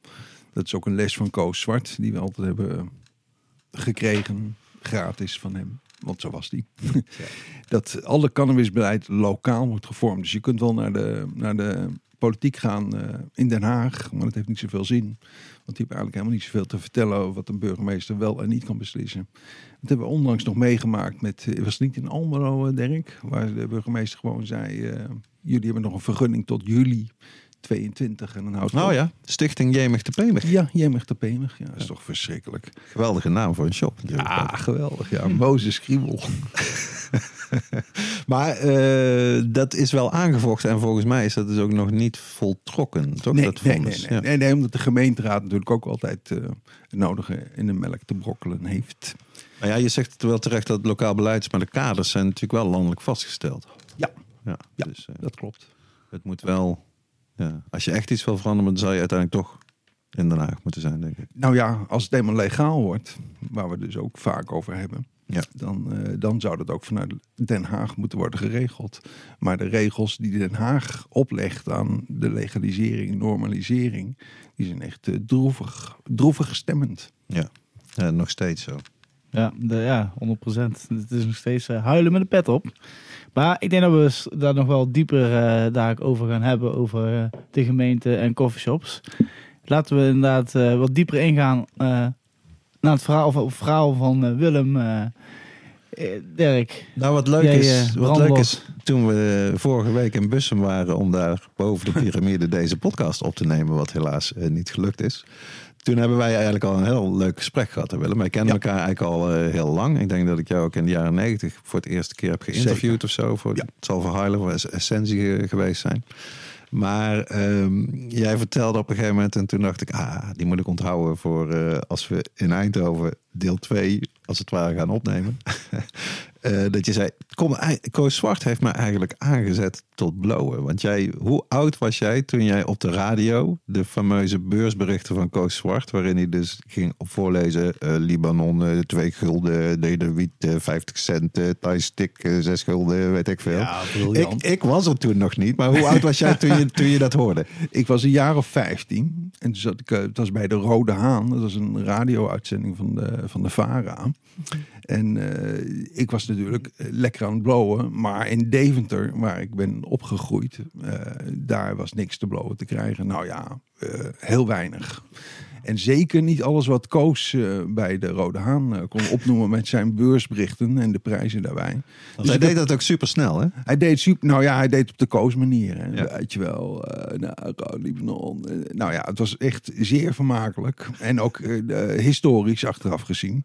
Dat is ook een les van Koos Zwart, die we altijd hebben gekregen, gratis van hem. Want zo was die. (laughs) dat alle cannabisbeleid lokaal wordt gevormd. Dus je kunt wel naar de, naar de politiek gaan eh, in Den Haag, maar dat heeft niet zoveel zin. Want die hebben eigenlijk helemaal niet zoveel te vertellen over wat een burgemeester wel en niet kan beslissen. Dat hebben we onlangs nog meegemaakt met, eh, was het niet in Almelo, eh, Dirk? Waar de burgemeester gewoon zei, eh, jullie hebben nog een vergunning tot juli 22 en dan houdt Nou op. ja, Stichting Jemig de Pemig. Ja, Jemig de Pemig. Ja, dat is toch verschrikkelijk. Geweldige naam voor een shop. natuurlijk. Ah, geweldig. Ja, (laughs) Mozes Kriebel. (laughs) Maar eh, dat is wel aangevochten en volgens mij is dat dus ook nog niet voltrokken, toch? Nee, dat nee, nee, nee, Ja. nee, nee, omdat de gemeenteraad natuurlijk ook altijd eh, het nodige in de melk te brokkelen heeft. Maar ja, je zegt het wel terecht dat het lokaal beleid is, maar de kaders zijn natuurlijk wel landelijk vastgesteld. Ja. Dus eh, Dat klopt. het moet wel, ja, als je echt iets wil veranderen, dan zou je uiteindelijk toch in Den Haag moeten zijn, denk ik. Nou ja, als het eenmaal legaal wordt, waar we dus ook vaak over hebben, Ja. dan, eh, dan zou dat ook vanuit Den Haag moeten worden geregeld. Maar de regels die Den Haag oplegt aan de legalisering, normalisering, die zijn echt eh, droevig, droevig stemmend. Ja, ja nog steeds zo. Ja, de, ja 100%. Het is nog steeds eh, huilen met de pet op. Maar ik denk dat we daar nog wel dieper eh, daar over gaan hebben. Over eh, de gemeente en coffeeshops. Laten we inderdaad wat dieper ingaan naar het verhaal, verhaal van Willem. Dirk. Nou, wat leuk, Jij, is, wat leuk is, toen we vorige week in Bussum waren om daar boven de (laughs) piramide deze podcast op te nemen, wat helaas niet gelukt is. Toen hebben wij eigenlijk al een heel leuk gesprek gehad, Willem. Wij kennen Ja. elkaar eigenlijk al eh, heel lang. Ik denk dat ik jou ook in de jaren negentig voor het eerste keer heb geïnterviewd of zo. Voor, Ja. Het zal voor of Es- Essentie geweest zijn. Maar ehm, jij vertelde op een gegeven moment en toen dacht ik, ah, die moet ik onthouden voor eh, als we in Eindhoven deel 2 als het ware gaan opnemen. (laughs) Eh, dat je zei, kom, Koos Zwart heeft me eigenlijk aangezet tot blowen. Want jij, hoe oud was jij toen jij op de radio de fameuze beursberichten van Koos Zwart, waarin hij dus ging voorlezen, eh, Libanon eh, 2 gulden, Nederwiet eh 50 cent, uh, Thai-stick eh, 6 gulden, weet ik veel. ik, ik was er toen nog niet, maar hoe oud was jij toen je, (laughs) toen je dat hoorde? Ik was een jaar of 15 en toen zat ik, eh, het was bij de Rode Haan. Dat was een radio-uitzending van de, van de VARA. En eh, ik was natuurlijk eh, lekker aan het blowen. Maar in Deventer, waar ik ben opgegroeid, eh, daar was niks te blowen te krijgen. Nou ja, heel weinig. En zeker niet alles wat Koos eh, bij de Rode Haan eh, kon opnoemen met zijn beursberichten en de prijzen daarbij. Want hij heb- deed dat ook super snel, hè? hij deed super, nou ja, hij deed op de Koos manier. Hè. Ja. Weet je wel, eh nou, Libanon. nou ja, het was echt zeer vermakelijk. En ook de- historisch achteraf gezien.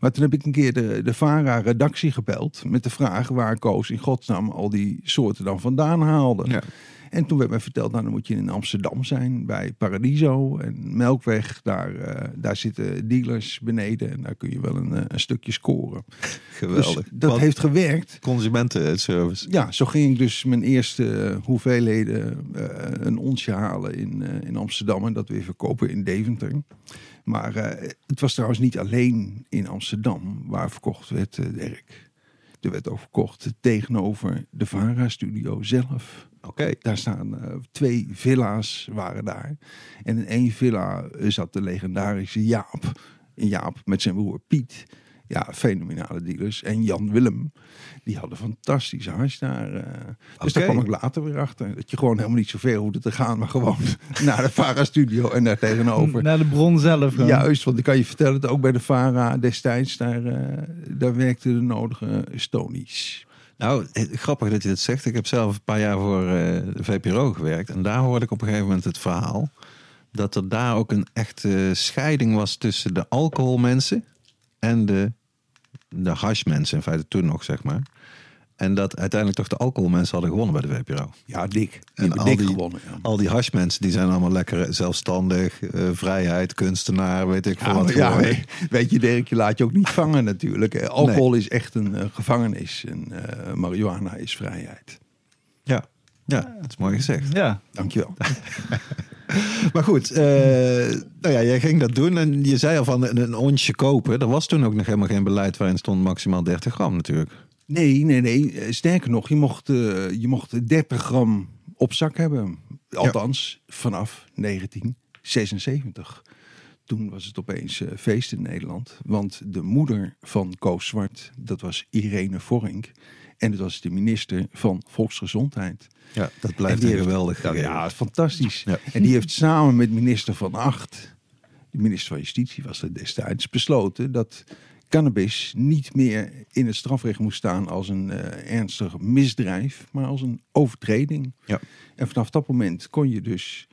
Maar toen heb ik een keer de, de VARA-redactie gebeld met de vraag waar Koos in godsnaam al die soorten dan vandaan haalde. Ja. En toen werd mij verteld, nou dan moet je in Amsterdam zijn bij Paradiso en Melkweg. Daar, eh, daar zitten dealers beneden en daar kun je wel een, eh, een stukje scoren. (laughs) Geweldig. Dus dat heeft gewerkt. Consumentenservice. Ja, zo ging ik dus mijn eerste eh, hoeveelheden eh, een onsje halen in, eh, in Amsterdam en dat weer verkopen in Deventer. Maar eh, het was trouwens niet alleen in Amsterdam waar verkocht werd, eh, Dirk. Er werd ook verkocht tegenover de Vara-studio zelf. Oké. Daar staan eh, twee villa's waren daar. En in één villa zat de legendarische Jaap. En Jaap met zijn broer Piet. Ja, fenomenale dealers. En Jan Willem. Die hadden fantastische hash daar. eh. Dus daar kwam ik later weer achter. Dat je gewoon helemaal niet zo ver hoefde te gaan. Maar gewoon (laughs) naar de Vara-studio en daar tegenover. Naar de bron zelf. gewoon. Juist, want ik kan je vertellen dat ook bij de Vara destijds, daar, eh, daar werkten de nodige stonies. Nou, eh, grappig dat je dat zegt. Ik heb zelf een paar jaar voor eh, de VPRO gewerkt. En daar hoorde ik op een gegeven moment het verhaal... dat er daar ook een echte scheiding was tussen de alcoholmensen... en de, de hashmensen, in feite toen nog, zeg maar. En dat uiteindelijk toch de alcoholmensen hadden gewonnen bij de VPRO. Ja, dik. Die En al dik die- gewonnen. Ja. Al die hashmensen, die zijn allemaal lekker zelfstandig. eh, vrijheid, kunstenaar, weet ik veel Ja, wat ja, weet, weet je, Dirk, je laat je ook niet vangen natuurlijk. Eh, Alcohol is echt een eh, gevangenis en eh, marihuana is vrijheid. Ja. ja, dat is mooi gezegd. Ja. Dankjewel. (laughs) Maar goed, eh, nou ja, jij ging dat doen en je zei al van een, een onsje kopen. Er was toen ook nog helemaal geen beleid waarin stond maximaal 30 gram natuurlijk. Nee, nee, nee. Eh, Sterker nog, je mocht, eh, je mocht 30 gram op zak hebben. Althans, vanaf 1976. Toen was het opeens eh, feest in Nederland. Want de moeder van Koos Zwart, dat was Irene Vorink. En dat was de minister van Volksgezondheid. Ja, dat blijft geweldig ja, fantastisch. Ja. En die heeft samen met minister Van Acht, de minister van Justitie was er destijds, besloten dat cannabis niet meer in het strafrecht moest staan als een eh, ernstig misdrijf, maar als een overtreding. Ja. En vanaf dat moment kon je dus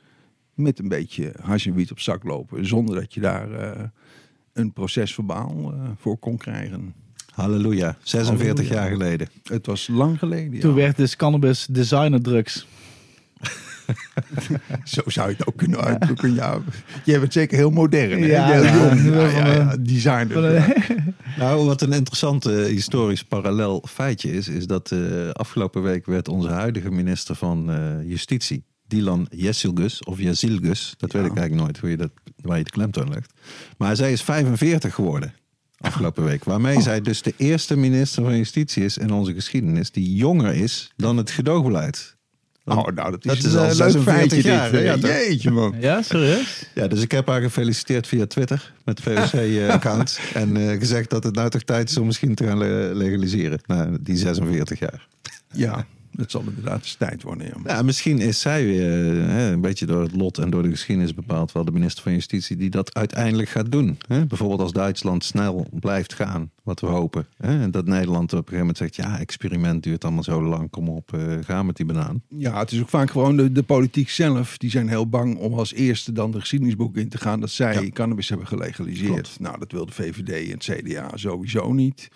met een beetje hash en wiet op zak lopen, zonder dat je daar eh, een procesverbaal eh, voor kon krijgen. Halleluja, 46 Halleluja. jaar geleden. Het was lang geleden. ja. Toen werd dus cannabis designer drugs. (laughs) Zo zou je het ook kunnen uitdrukken. Ja, jij bent zeker heel modern. Hè? Ja, Heel jong. Ja, ja, ja. Designer. (laughs) Nou, wat een interessant eh, historisch parallel feitje is, is dat eh, afgelopen week werd onze huidige minister van eh, Justitie, Dilan Yesilgus of Yazilgus, dat weet ik eigenlijk nooit hoe je dat, waar je de klemtoon legt. Maar zij is 45 geworden afgelopen week, waarmee zij dus de eerste minister van Justitie is in onze geschiedenis die jonger is dan het gedoogbeleid. Oh, nou, dat is, Dat is een al eh, leuk 46 feitje jaar, dit. Ja, eh. Jeetje, man. ja, serieus? Ja, dus ik heb haar gefeliciteerd via Twitter met de VOC-account. (laughs) en eh, gezegd dat het nou toch tijd is om misschien te gaan le- legaliseren. Na die 46 jaar. Ja, dat zal inderdaad eens tijd worden. Ja. Ja, misschien is zij weer hè, een beetje door het lot en door de geschiedenis bepaald wel de minister van Justitie die dat uiteindelijk gaat doen. Hè? Bijvoorbeeld als Duitsland snel blijft gaan, wat we hopen. Hè? En dat Nederland op een gegeven moment zegt, ja, experiment duurt allemaal zo lang, kom op, eh, ga met die banaan. Ja, het is ook vaak gewoon de, de politiek zelf. Die zijn heel bang om als eerste dan de geschiedenisboek in te gaan. Dat zij Ja. cannabis hebben gelegaliseerd. Klopt. Nou, dat wil de VVD en het CDA sowieso niet.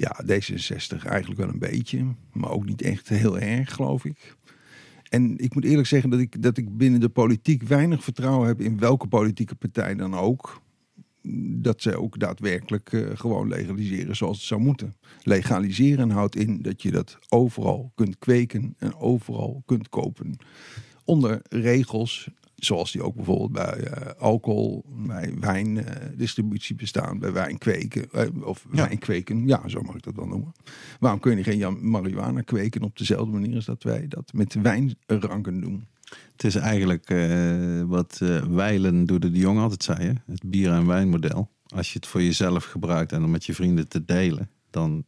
Ja, D66 eigenlijk wel een beetje. Maar ook niet echt heel erg, geloof ik. En ik moet eerlijk zeggen dat ik, dat ik binnen de politiek weinig vertrouwen heb in welke politieke partij dan ook. Dat zij ook daadwerkelijk eh, gewoon legaliseren zoals het zou moeten. Legaliseren houdt in dat je dat overal kunt kweken en overal kunt kopen. Onder regels zoals die ook bijvoorbeeld bij eh, alcohol, bij wijndistributie bestaan, bij wijnkweken. eh, of Ja. wijnkweken, ja, zo mag ik dat wel noemen. Waarom kun je geen marihuana kweken op dezelfde manier als dat wij dat met wijnranken doen? Het is eigenlijk eh, wat eh Weilen Doede de Jong altijd zei, hè? het bier- en wijnmodel. Als je het voor jezelf gebruikt en om met je vrienden te delen, dan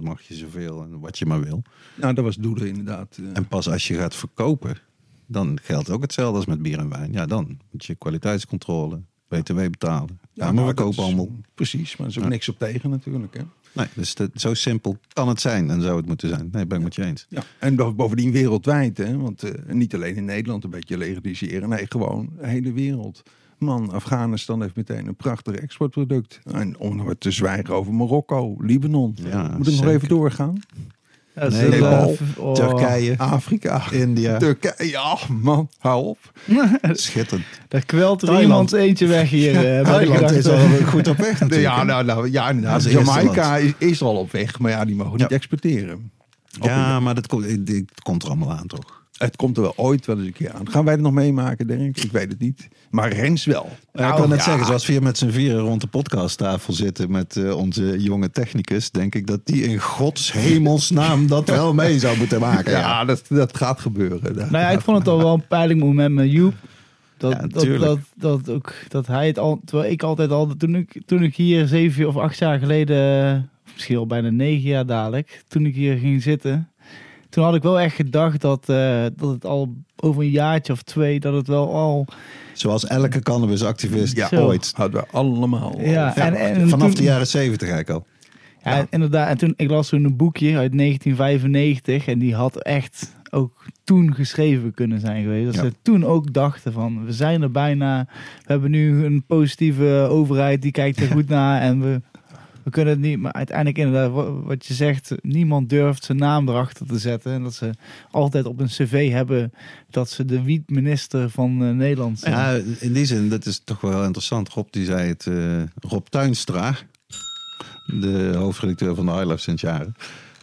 mag je zoveel en wat je maar wil. Nou, dat was Doede inderdaad. eh. En pas als je gaat verkopen, dan geldt ook hetzelfde als met bier en wijn. Ja, dan moet je kwaliteitscontrole, BTW betalen. Ja, maar nou, we kopen allemaal. Precies, maar er is ook Ja. niks op tegen natuurlijk. Hè? Nee, dus dat- zo simpel kan het zijn en zou het moeten zijn. Nee, ben ik met je eens. Ja, en bo- bovendien wereldwijd, hè? want eh, niet alleen in Nederland een beetje legaliseren, nee, gewoon de hele wereld. Man, Afghanistan heeft meteen een prachtig exportproduct. En om te zwijgen over Marokko, Libanon. Ja, Moet ik nog even doorgaan? Dat Nee, Nepal, eh, oh. Turkije, Afrika, India. Turkije. Ja, man, hou op. (laughs) Schitterend. Daar kwelt er Thailand. iemand eentje weg hier. eh, de Thailand is al goed op weg (laughs) natuurlijk. Ja, nou, nou, ja, inderdaad. Dat is Jamaica is, is al op weg, maar ja, die mogen niet exporteren. Ja, maar dat komt, het komt er allemaal aan toch? Het komt er wel ooit wel eens een keer aan. Gaan wij het nog meemaken, denk ik? Ik weet het niet. Maar Rens wel. Ja, ik wil net ja. zeggen, zoals we hier met z'n vieren rond de podcasttafel zitten met eh, onze jonge technicus, denk ik dat die in Gods hemelsnaam (laughs) dat wel mee zou moeten maken. Ja, Ja, dat, dat gaat gebeuren. Dat Nou ja, ik vond het al wel een peiling moment met Joep. Dat, Ja, dat, dat, dat, ook, dat hij het al, terwijl ik altijd al, toen ik, toen ik hier zeven of acht jaar geleden, misschien al bijna negen jaar dadelijk, toen ik hier ging zitten, toen had ik wel echt gedacht dat, eh, dat het al over een jaartje of twee, dat het wel al, Zoals elke cannabisactivist Ja, Zo. ooit. Hadden we allemaal. Ja, Ja, en, en vanaf toen- de jaren zeventig eigenlijk al. Ja, Ja. inderdaad. En toen, ik las toen een boekje uit 1995 en die had echt ook toen geschreven kunnen zijn geweest. Dat Ja. ze toen ook dachten van, we zijn er bijna. We hebben nu een positieve overheid, die kijkt er goed (laughs) naar en we, we kunnen het niet. Maar uiteindelijk inderdaad, wa- wat je zegt, niemand durft zijn naam erachter te zetten. En dat ze altijd op een cv hebben dat ze de wietminister van eh, Nederland zijn. Ja, in die zin, dat is toch wel interessant. Rob die zei het, eh, Rob Tuinstra, de hoofdredacteur van de High Life sinds jaren.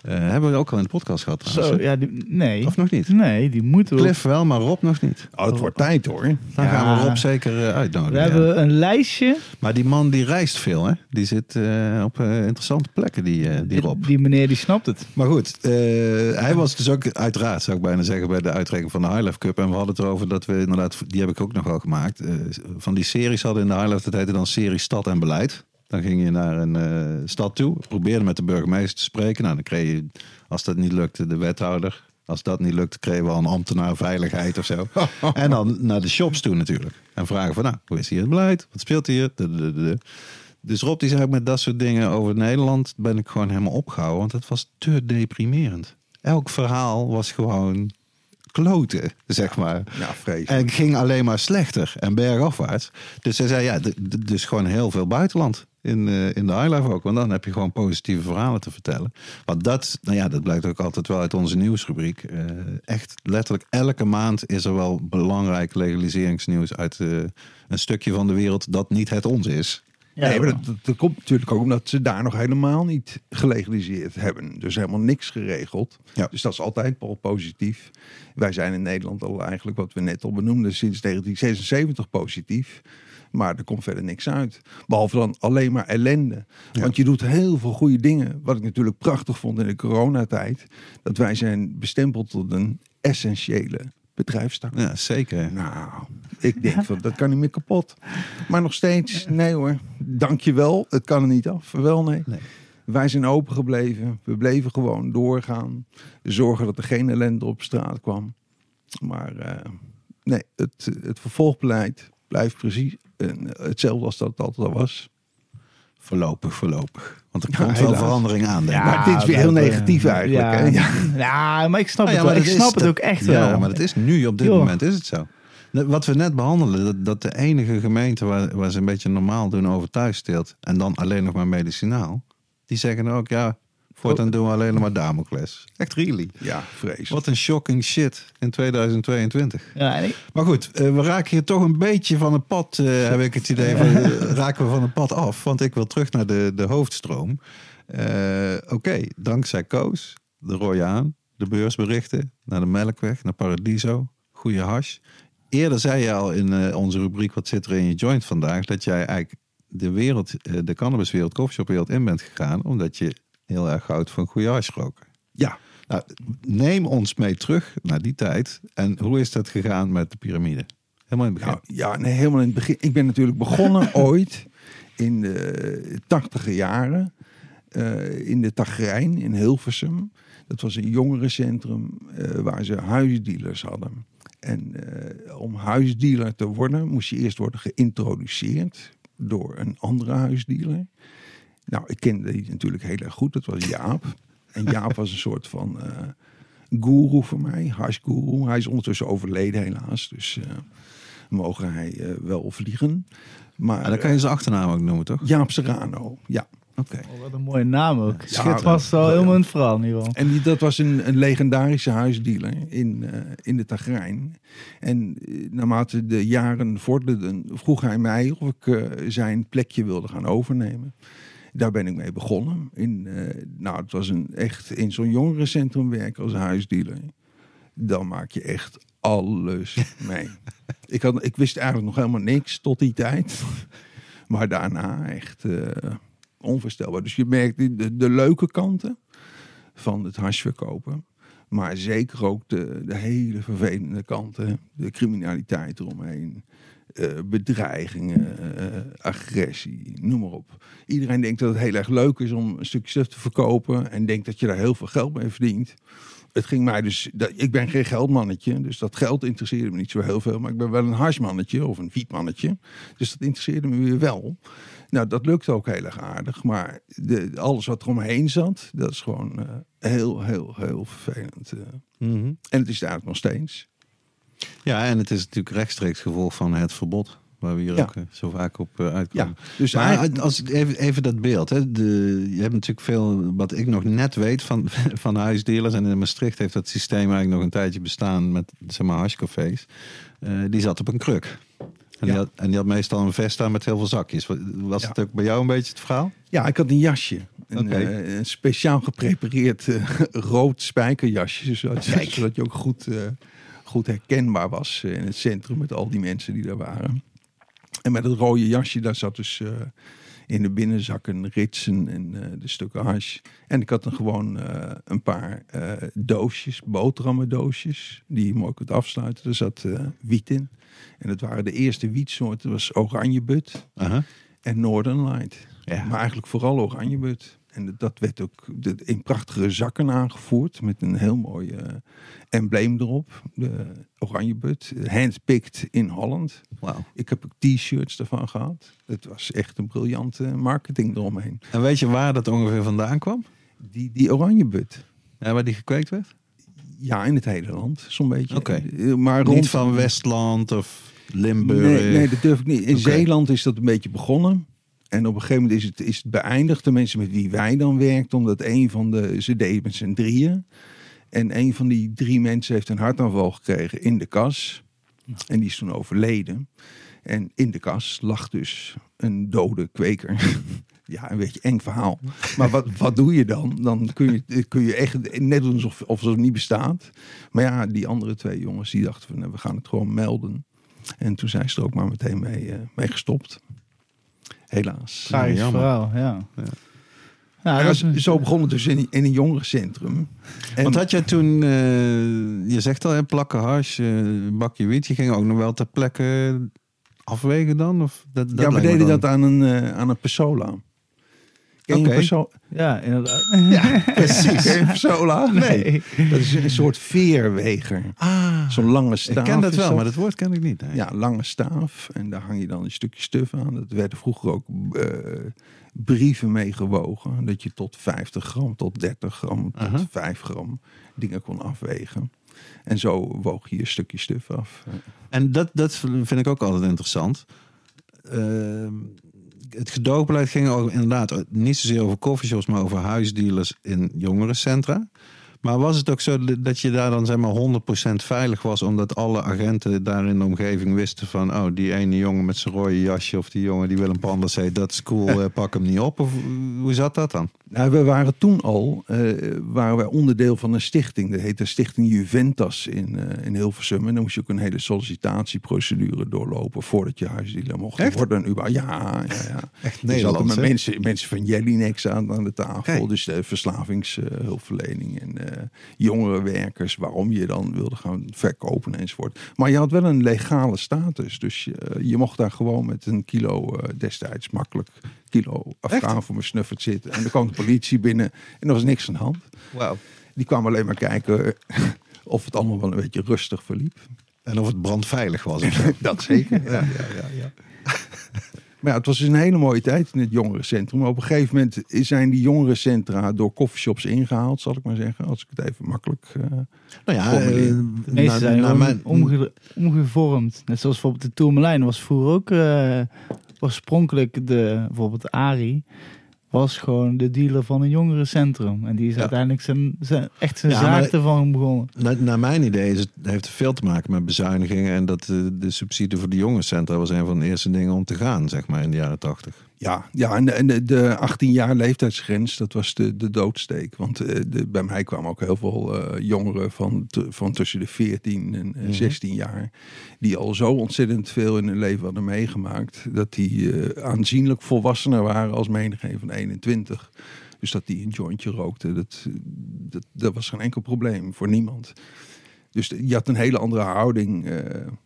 Eh, hebben we ook al in de podcast gehad trouwens. Zo, ja, die, nee. Of nog niet? Nee, die moeten we Cliff wel, maar Rob nog niet. Oh, het wordt tijd hoor. Dan Ja. gaan we Rob zeker eh, uitnodigen. We ja. hebben een lijstje. Maar die man die reist veel, hè? Die zit eh, op eh, interessante plekken, die, eh, die Rob. Die meneer die snapt het. Maar goed, eh, hij was dus ook uiteraard, zou ik bijna zeggen, bij de uitreiking van de High Life Cup. En we hadden het erover dat we inderdaad, die heb ik ook nog wel gemaakt. eh, van die series hadden in de High Life, dat heette dan serie Stad en Beleid. Dan ging je naar een eh, stad toe, probeerde met de burgemeester te spreken. Nou, dan kreeg je, als dat niet lukte, de wethouder. Als dat niet lukte, kregen we al een ambtenaar veiligheid of zo. (laughs) en dan naar de shops toe natuurlijk. En vragen van, nou, hoe is hier het beleid? Wat speelt hier? Dus Rob die zei met dat soort dingen over Nederland ben ik gewoon helemaal opgehouden. Want het was te deprimerend. Elk verhaal was gewoon kloten, zeg maar. Ja, vreselijk. En ging alleen maar slechter en bergafwaarts. Dus hij zei, ja, dus gewoon heel veel buitenland. In, eh, in de highlife ook. Want dan heb je gewoon positieve verhalen te vertellen. Want dat, nou ja, dat blijkt ook altijd wel uit onze nieuwsrubriek. Eh, echt letterlijk elke maand is er wel belangrijk legaliseringsnieuws uit eh, een stukje van de wereld dat niet het ons is. nee, maar dat, dat, dat komt natuurlijk ook omdat ze daar nog helemaal niet gelegaliseerd hebben. Dus helemaal niks geregeld. Ja. Dus dat is altijd al positief. Wij zijn in Nederland al eigenlijk, wat we net al benoemden, sinds 1976 positief. Maar er komt verder niks uit. Behalve dan alleen maar ellende. Want je doet heel veel goede dingen. Wat ik natuurlijk prachtig vond in de coronatijd. Dat wij zijn bestempeld tot een essentiële bedrijfstak. Ja, zeker. Nou, ik denk van dat kan niet meer kapot. Maar nog steeds, nee hoor. Dankjewel. Het kan er niet af. Wel nee. Nee. Wij zijn open gebleven. We bleven gewoon doorgaan. Zorgen dat er geen ellende op straat kwam. Maar eh, nee, het, het vervolgbeleid blijft precies eh, hetzelfde als dat het altijd al was. Voorlopig, voorlopig. Want er Ja, komt wel verandering aan, denk ik. Maar dit is weer heel eh, negatief eigenlijk, Ja, hè? Ja. ja. maar ik snap Nou ja, het wel. maar Ik snap het dat- ook echt ja, wel. maar het is nu op dit moment is het zo. Net Wat we net behandelden, dat, dat de enige gemeente waar, waar ze een beetje normaal doen over thuisteelt en dan alleen nog maar medicinaal, die zeggen ook ja, voortaan doen we alleen nog maar Damocles. Echt really. ja, vreselijk. Wat een shocking shit in 2022. Ja, ik- Maar goed, eh, we raken hier toch een beetje van het pad, eh, heb ik het idee. Van, eh, (laughs) raken we van het pad af, want ik wil terug naar de, de hoofdstroom. Eh, Oké, dankzij Koos, de Royaan, de beursberichten, naar de Melkweg, naar Paradiso, goede hash. Eerder zei je al in eh, onze rubriek Wat zit er in je joint vandaag, dat jij eigenlijk de wereld, de cannabiswereld, coffeeshopwereld in bent gegaan, omdat je heel erg houdt van goede hash roken. Ja, Nou, neem ons mee terug naar die tijd. En hoe is dat gegaan met de piramide? Helemaal in het begin. Nou, ja, nee, helemaal in het begin. Ik ben natuurlijk begonnen (laughs) ooit in de tachtige jaren eh, in de Tagrijn in Hilversum. Dat was een jongerencentrum eh, waar ze huisdealers hadden. En eh, om huisdealer te worden moest je eerst worden geïntroduceerd door een andere huisdealer. Nou, ik kende die natuurlijk heel erg goed. Dat was Jaap. En Jaap was een soort van eh guru voor mij, hashguru. Hij is ondertussen overleden helaas, dus eh, mogen hij eh, wel vliegen. Maar En dan kan je zijn achternaam ook noemen, toch? Jaap Serrano, ja. Oké. Oh, wat een mooie naam ook. Ja, het was wel ja. helemaal het verhaal in ieder geval. En die, dat was een, een legendarische huisdealer in, eh, in de Tagrijn. En naarmate de jaren vorderden, vroeg hij mij of ik zijn plekje wilde gaan overnemen. Daar ben ik mee begonnen. In, eh, nou, het was een echt in zo'n jongerencentrum werken als huisdealer. Dan maak je echt alles (laughs) mee. ik, had, ik wist eigenlijk nog helemaal niks tot die tijd. (laughs) Maar daarna echt eh, onvoorstelbaar. Dus je merkt de, de, leuke kanten van het hashverkopen. Maar zeker ook de, de hele vervelende kanten. De criminaliteit eromheen. Eh, bedreigingen, eh, agressie, noem maar op. Iedereen denkt dat het heel erg leuk is om een stukje stuff te verkopen. En denkt dat je daar heel veel geld mee verdient. Het ging mij dus, dat, ik ben geen geldmannetje, dus dat geld interesseerde me niet zo heel veel. Maar ik ben wel een hashmannetje of een wietmannetje. Dus dat interesseerde me weer wel. Nou, dat lukte ook heel erg aardig. Maar de, alles wat er omheen zat, dat is gewoon eh, heel, heel, heel vervelend. Mhm. En het is daar nog steeds. Ja, en het is natuurlijk rechtstreeks gevolg van het verbod. Waar we hier Ja. ook eh, zo vaak op eh, Ja, uitkomen. dus Maar eigenlijk- als even, even dat beeld. Hè. De, je hebt natuurlijk veel, wat ik nog net weet van, (laughs) van huisdealers. En in Maastricht heeft dat systeem eigenlijk nog een tijdje bestaan met zeg maar hashcafés. Eh, die zat op een kruk. En, Ja. die had, en die had meestal een vest aan met heel veel zakjes. Was- Ja. het ook bij jou een beetje het verhaal? Ja, ik had een jasje. Een, een speciaal geprepareerd rood spijkerjasje. Zodat, zodat je ook goed, goed herkenbaar was eh, in het centrum met al die mensen die daar waren. En met het rode jasje, daar zat dus eh, in de binnenzakken ritsen en eh, de stukken hash. En ik had dan gewoon een paar doosjes, boterhammendoosjes, die je mooi kunt afsluiten. Er zat wiet in. En dat waren de eerste wietsoorten. Dat was oranjebut en Northern Light. Ja. Maar eigenlijk vooral Oranjebut. En dat werd ook in prachtige zakken aangevoerd. Met een heel mooi eh, embleem erop. De Oranjebut. Handpicked in Holland. Ik heb ook t-shirts ervan gehad. Het was echt een briljante marketing eromheen. En weet je waar dat ongeveer vandaan kwam? Die, die Oranjebut. Ja, waar die gekweekt werd? Ja, in het hele land. Zo'n beetje. Oké. Maar rond Niet van Westland of Limburg? Nee, nee, dat durf ik niet. In. Zeeland is dat een beetje begonnen. En op een gegeven moment is het, is het beëindigd. De mensen met wie wij dan werkten. Omdat een van de... Ze deden met z'n drieën. En een van die drie mensen heeft een hartaanval gekregen in de kas. En die is toen overleden. En in de kas lag dus een dode kweker. (laughs) Ja, een beetje eng verhaal. Maar wat, wat doe je dan? Dan kun je, kun je echt net doen alsof, of het niet bestaat. Maar ja, die andere twee jongens die dachten van, nou, we gaan het gewoon melden. En toen zijn ze er ook maar meteen mee, eh, mee gestopt. Helaas. Tragisch jammer. verhaal, ja. Ja. Ja, Ja, dat is zo- begon het dus in, in een jongerencentrum. En Want had jij toen, eh, je zegt al, hè, plakken hash, eh, bakje wiet. Je ging ook nog wel ter plekke afwegen dan? Of dat, dat ja, we deden dan- dat aan een, eh, aan een Persola. Ken je Ja, inderdaad. Precies. Ken je Persola? (laughs) Nee. Dat is een soort veerweger. Ah, Zo'n lange ik staaf. ken dat wel, maar dat woord ken ik niet. nee. Ja, lange staaf. En daar hang je dan een stukje stuf aan. Dat werden vroeger ook eh, brieven mee gewogen. Dat je tot 50 gram, tot 30 gram, tot Aha. 5 gram dingen kon afwegen. En zo woog je een stukje stuf af. En dat, dat vind ik ook altijd interessant. Ehm, het gedoogbeleid ging ook inderdaad niet zozeer over coffeeshops, maar over huisdealers in jongerencentra. Maar was het ook zo dat je daar dan zeg maar 100% veilig was, omdat alle agenten daar in de omgeving wisten van, oh, die ene jongen met zijn rode jasje of die jongen die Willem Panders heet, dat is cool, (laughs) eh, pak hem niet op? Of hoe zat dat dan? Nou, we waren toen al eh, waren wij onderdeel van een stichting. Dat heette Stichting Juventus in, eh, in Hilversum. En dan moest je ook een hele sollicitatieprocedure doorlopen voordat je huisdealer mocht Echt? worden. Ja, ja, ja. Echt Er zaten met mensen, mensen van Jellinex aan, aan de tafel. Kijk. Dus de verslavingshulpverlening en eh jongerenwerkers. Waarom je dan wilde gaan verkopen enzovoort. Maar je had wel een legale status. Dus je, je mocht daar gewoon met een kilo eh, destijds makkelijk kilo afgaan voor mijn snuffert zitten. En dan kwam de politie binnen en er was niks aan de hand. Wauw. Die kwamen alleen maar kijken of het allemaal wel een beetje rustig verliep. En of het brandveilig was. of (laughs) zo. Dat zeker. Ja, ja, ja, ja. Maar ja, het was dus een hele mooie tijd in het jongerencentrum. Maar op een gegeven moment zijn die jongerencentra door coffeeshops ingehaald, zal ik maar zeggen. Als ik het even makkelijk... eh, nou ja, eh, naar- zijn mijn- omge- omgevormd. Net zoals bijvoorbeeld de Tourmalijn was vroeger ook... eh, oorspronkelijk de, bijvoorbeeld Ari. Was gewoon de dealer van een jongerencentrum. En die is Ja. uiteindelijk zijn, zijn, echt zijn Ja, zaak maar- ervan begonnen. Naar, naar mijn idee is het, heeft het veel te maken met bezuinigingen. En dat eh, de subsidie voor de jongerencentra was een van de eerste dingen om te gaan, zeg maar, in de jaren tachtig. Ja, ja en, de, en de, de 18 jaar leeftijdsgrens, dat was de, de doodsteek. Want eh, de, bij mij kwamen ook heel veel eh, jongeren van, te- van tussen de 14 en eh, Mhm. 16 jaar. Die al zo ontzettend veel in hun leven hadden meegemaakt. Dat die eh, aanzienlijk volwassener waren als menigeen van 21. Dus dat die een jointje rookte, dat, dat, dat was geen enkel probleem voor niemand. Dus je had een hele andere houding eh,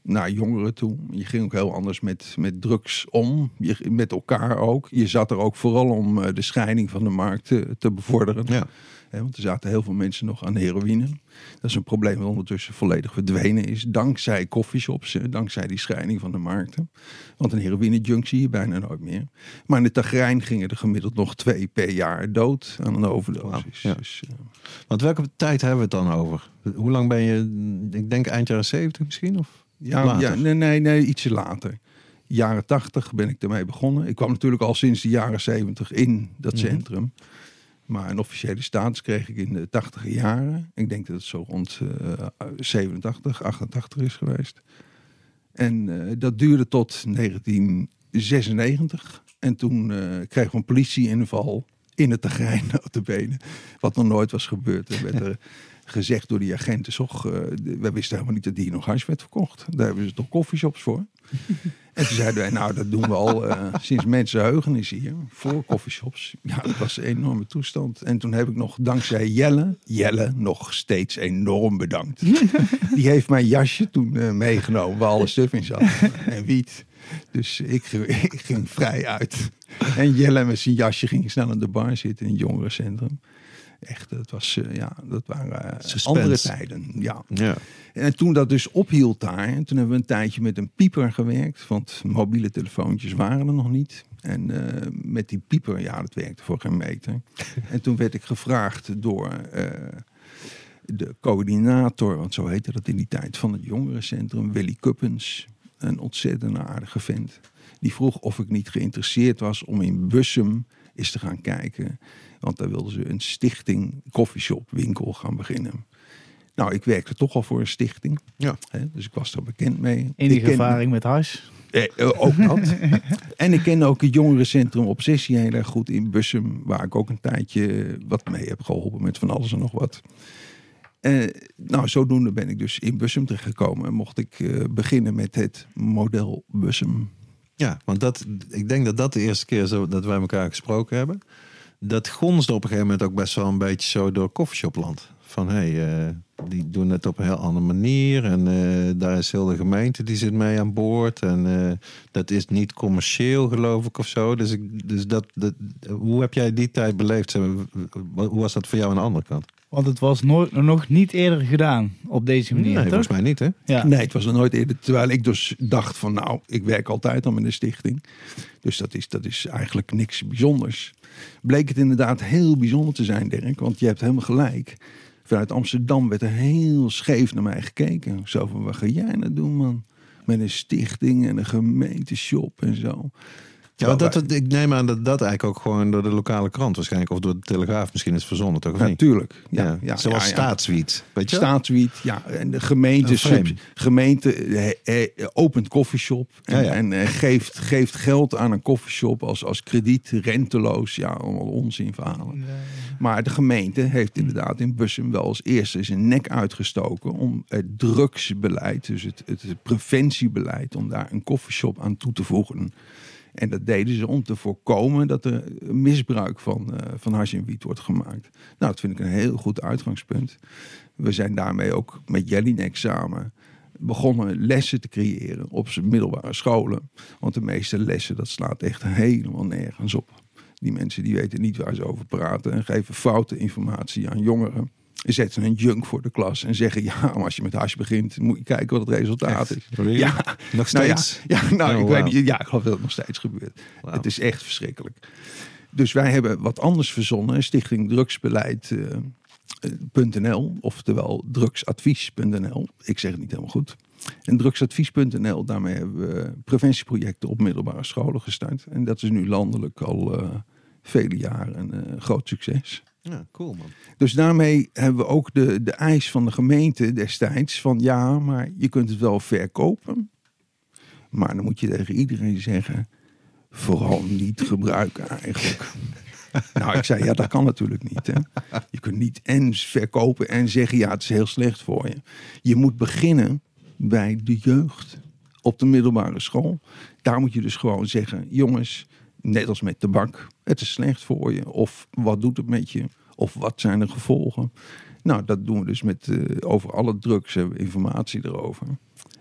naar jongeren toe. Je ging ook heel anders met, met drugs om. Je, met elkaar ook. Je zat er ook vooral om eh, de scheiding van de markt te, te bevorderen. Ja. Want er zaten heel veel mensen nog aan heroïne. Dat is een probleem dat ondertussen volledig verdwenen is. Dankzij coffeeshops, dankzij die scheiding van de markten. Want een heroïne-junk zie je bijna nooit meer. Maar in de Tagrijn gingen er gemiddeld nog twee per jaar dood aan een overdosis. Wauw, ja. Dus, eh, Want welke tijd hebben we het dan over? Hoe lang ben je, ik denk eind jaren 70 misschien? Of? Ja, Later. ja nee, nee, nee, ietsje later. Jaren tachtig ben ik ermee begonnen. Ik kwam natuurlijk al sinds de jaren zeventig in dat Mhm. centrum. Maar een officiële status kreeg ik in de tachtige jaren. Ik denk dat het zo rond eh 87, 88 is geweest. En eh, dat duurde tot 1996. En toen eh kregen we een politieinval in het terrein, (laughs) notabene. Wat nog nooit was gebeurd. Er werd er gezegd door die agenten, eh, de- wij wisten helemaal niet dat hier nog huis werd verkocht. Daar hebben ze toch koffieshops voor. (laughs) En toen zeiden wij, nou dat doen we al eh, sinds mensenheugenis hier, voor koffieshops. Ja, dat was een enorme toestand. En toen heb ik nog dankzij Jelle, Jelle nog steeds enorm bedankt. Die heeft mijn jasje toen eh, meegenomen waar alle stuff in zat. En wiet. Dus ik, ging- ik ging vrij uit. En Jelle met zijn jasje ging snel aan de bar zitten in het jongerencentrum. Echt, dat, was, eh, ja, dat waren eh, Suspense. andere tijden. Ja. Ja. En toen dat dus ophield daar, en toen hebben we een tijdje met een pieper gewerkt. Want mobiele telefoontjes waren er nog niet. En eh, met die pieper, ja, dat werkte voor geen meter. (laughs) en toen werd ik gevraagd door de coördinator, want zo heette dat in die tijd, van het jongerencentrum, Willy Kuppens. Een ontzettend aardige vent. Die vroeg of ik niet geïnteresseerd was om in Bussum eens te gaan kijken. Want daar wilden ze een stichting koffieshop winkel gaan beginnen. Nou, ik werkte toch al voor een stichting. Ja. Hè, dus ik was er bekend mee. Ik Enige ken- ervaring met hash. Eh, eh, ook dat. (laughs) en ik ken ook het jongerencentrum Obsessie heel erg goed in Bussum. Waar ik ook een tijdje wat mee heb geholpen met van alles en nog wat. Eh, nou, zodoende ben ik dus in Bussum terechtgekomen. En mocht ik eh, beginnen met het model Bussum. Ja, want dat, ik denk dat dat de eerste keer zo dat wij elkaar gesproken hebben. Dat gonste op een gegeven moment ook best wel een beetje zo door koffieshopland. Van hé, hey, eh, die doen het op een heel andere manier. En eh, daar is heel de gemeente die zit mee aan boord. En eh, dat is niet commercieel, geloof ik, of zo. Dus, ik, dus dat, hoe heb jij die tijd beleefd? Hoe was dat voor jou aan de andere kant? Want het was nooit, nog niet eerder gedaan op deze manier. nee, toch? volgens mij niet, hè? Ja. Nee, het was er nooit eerder. Terwijl ik dus dacht van nou, ik werk altijd al met een stichting. Dus dat is, dat is eigenlijk niks bijzonders. Bleek het inderdaad heel bijzonder te zijn, Dirk. Want je hebt helemaal gelijk. Vanuit Amsterdam werd er heel scheef naar mij gekeken. Zo van, wat ga jij nou doen, man? Met een stichting en een gemeenteshop en zo. Ja, want dat, ik neem aan dat dat eigenlijk ook gewoon door de lokale krant waarschijnlijk... of door de Telegraaf misschien is verzonnen, toch? Natuurlijk. Ja, ja, Zoals ja, ja. staatswiet, weet je? Staatswiet, ja. En de gemeente, sub- gemeente eh, eh, opent koffieshop en, Ja, ja. en eh, geeft, geeft geld aan een koffieshop als, als krediet, renteloos. Ja, allemaal onzin verhalen. Maar de gemeente heeft inderdaad in Bussum wel als eerste zijn nek uitgestoken om het drugsbeleid, dus het, het preventiebeleid, om daar een koffieshop aan toe te voegen. En dat deden ze om te voorkomen dat er misbruik van, eh van hash en wiet wordt gemaakt. Nou, dat vind ik een heel goed uitgangspunt. We zijn daarmee ook met Jellinek samen begonnen lessen te creëren op middelbare scholen. Want de meeste lessen, dat slaat echt helemaal nergens op. Die mensen die weten niet waar ze over praten en geven foute informatie aan jongeren. Zetten een junk voor de klas en zeggen: Ja, maar als je met hash begint, moet je kijken wat het resultaat is. Really? Ja, Nog nou ja, steeds? ja, nou, Oh, ik weet niet. Ja, ik geloof dat het nog steeds gebeurt. Het is echt verschrikkelijk. Dus wij hebben wat anders verzonnen. Stichting Drugsbeleid.nl, oftewel drugsadvies.nl. Ik zeg het niet helemaal goed. En drugsadvies.nl, daarmee hebben we preventieprojecten op middelbare scholen gestart. En dat is nu landelijk al eh, vele jaren een groot succes. Ja, cool man. Dus daarmee hebben we ook de, de eis van de gemeente destijds van ja, maar je kunt het wel verkopen. Maar dan moet je tegen iedereen zeggen, vooral niet gebruiken eigenlijk. (laughs) nou, ik zei, ja, dat kan natuurlijk niet. Hè. Je kunt niet en verkopen en zeggen, ja, het is heel slecht voor je. Je moet beginnen bij de jeugd op de middelbare school. Daar moet je dus gewoon zeggen, jongens, net als met tabak, het is slecht voor je. Of wat doet het met je? Of wat zijn de gevolgen? Nou, dat doen we dus met uh, over alle drugs hebben we informatie erover.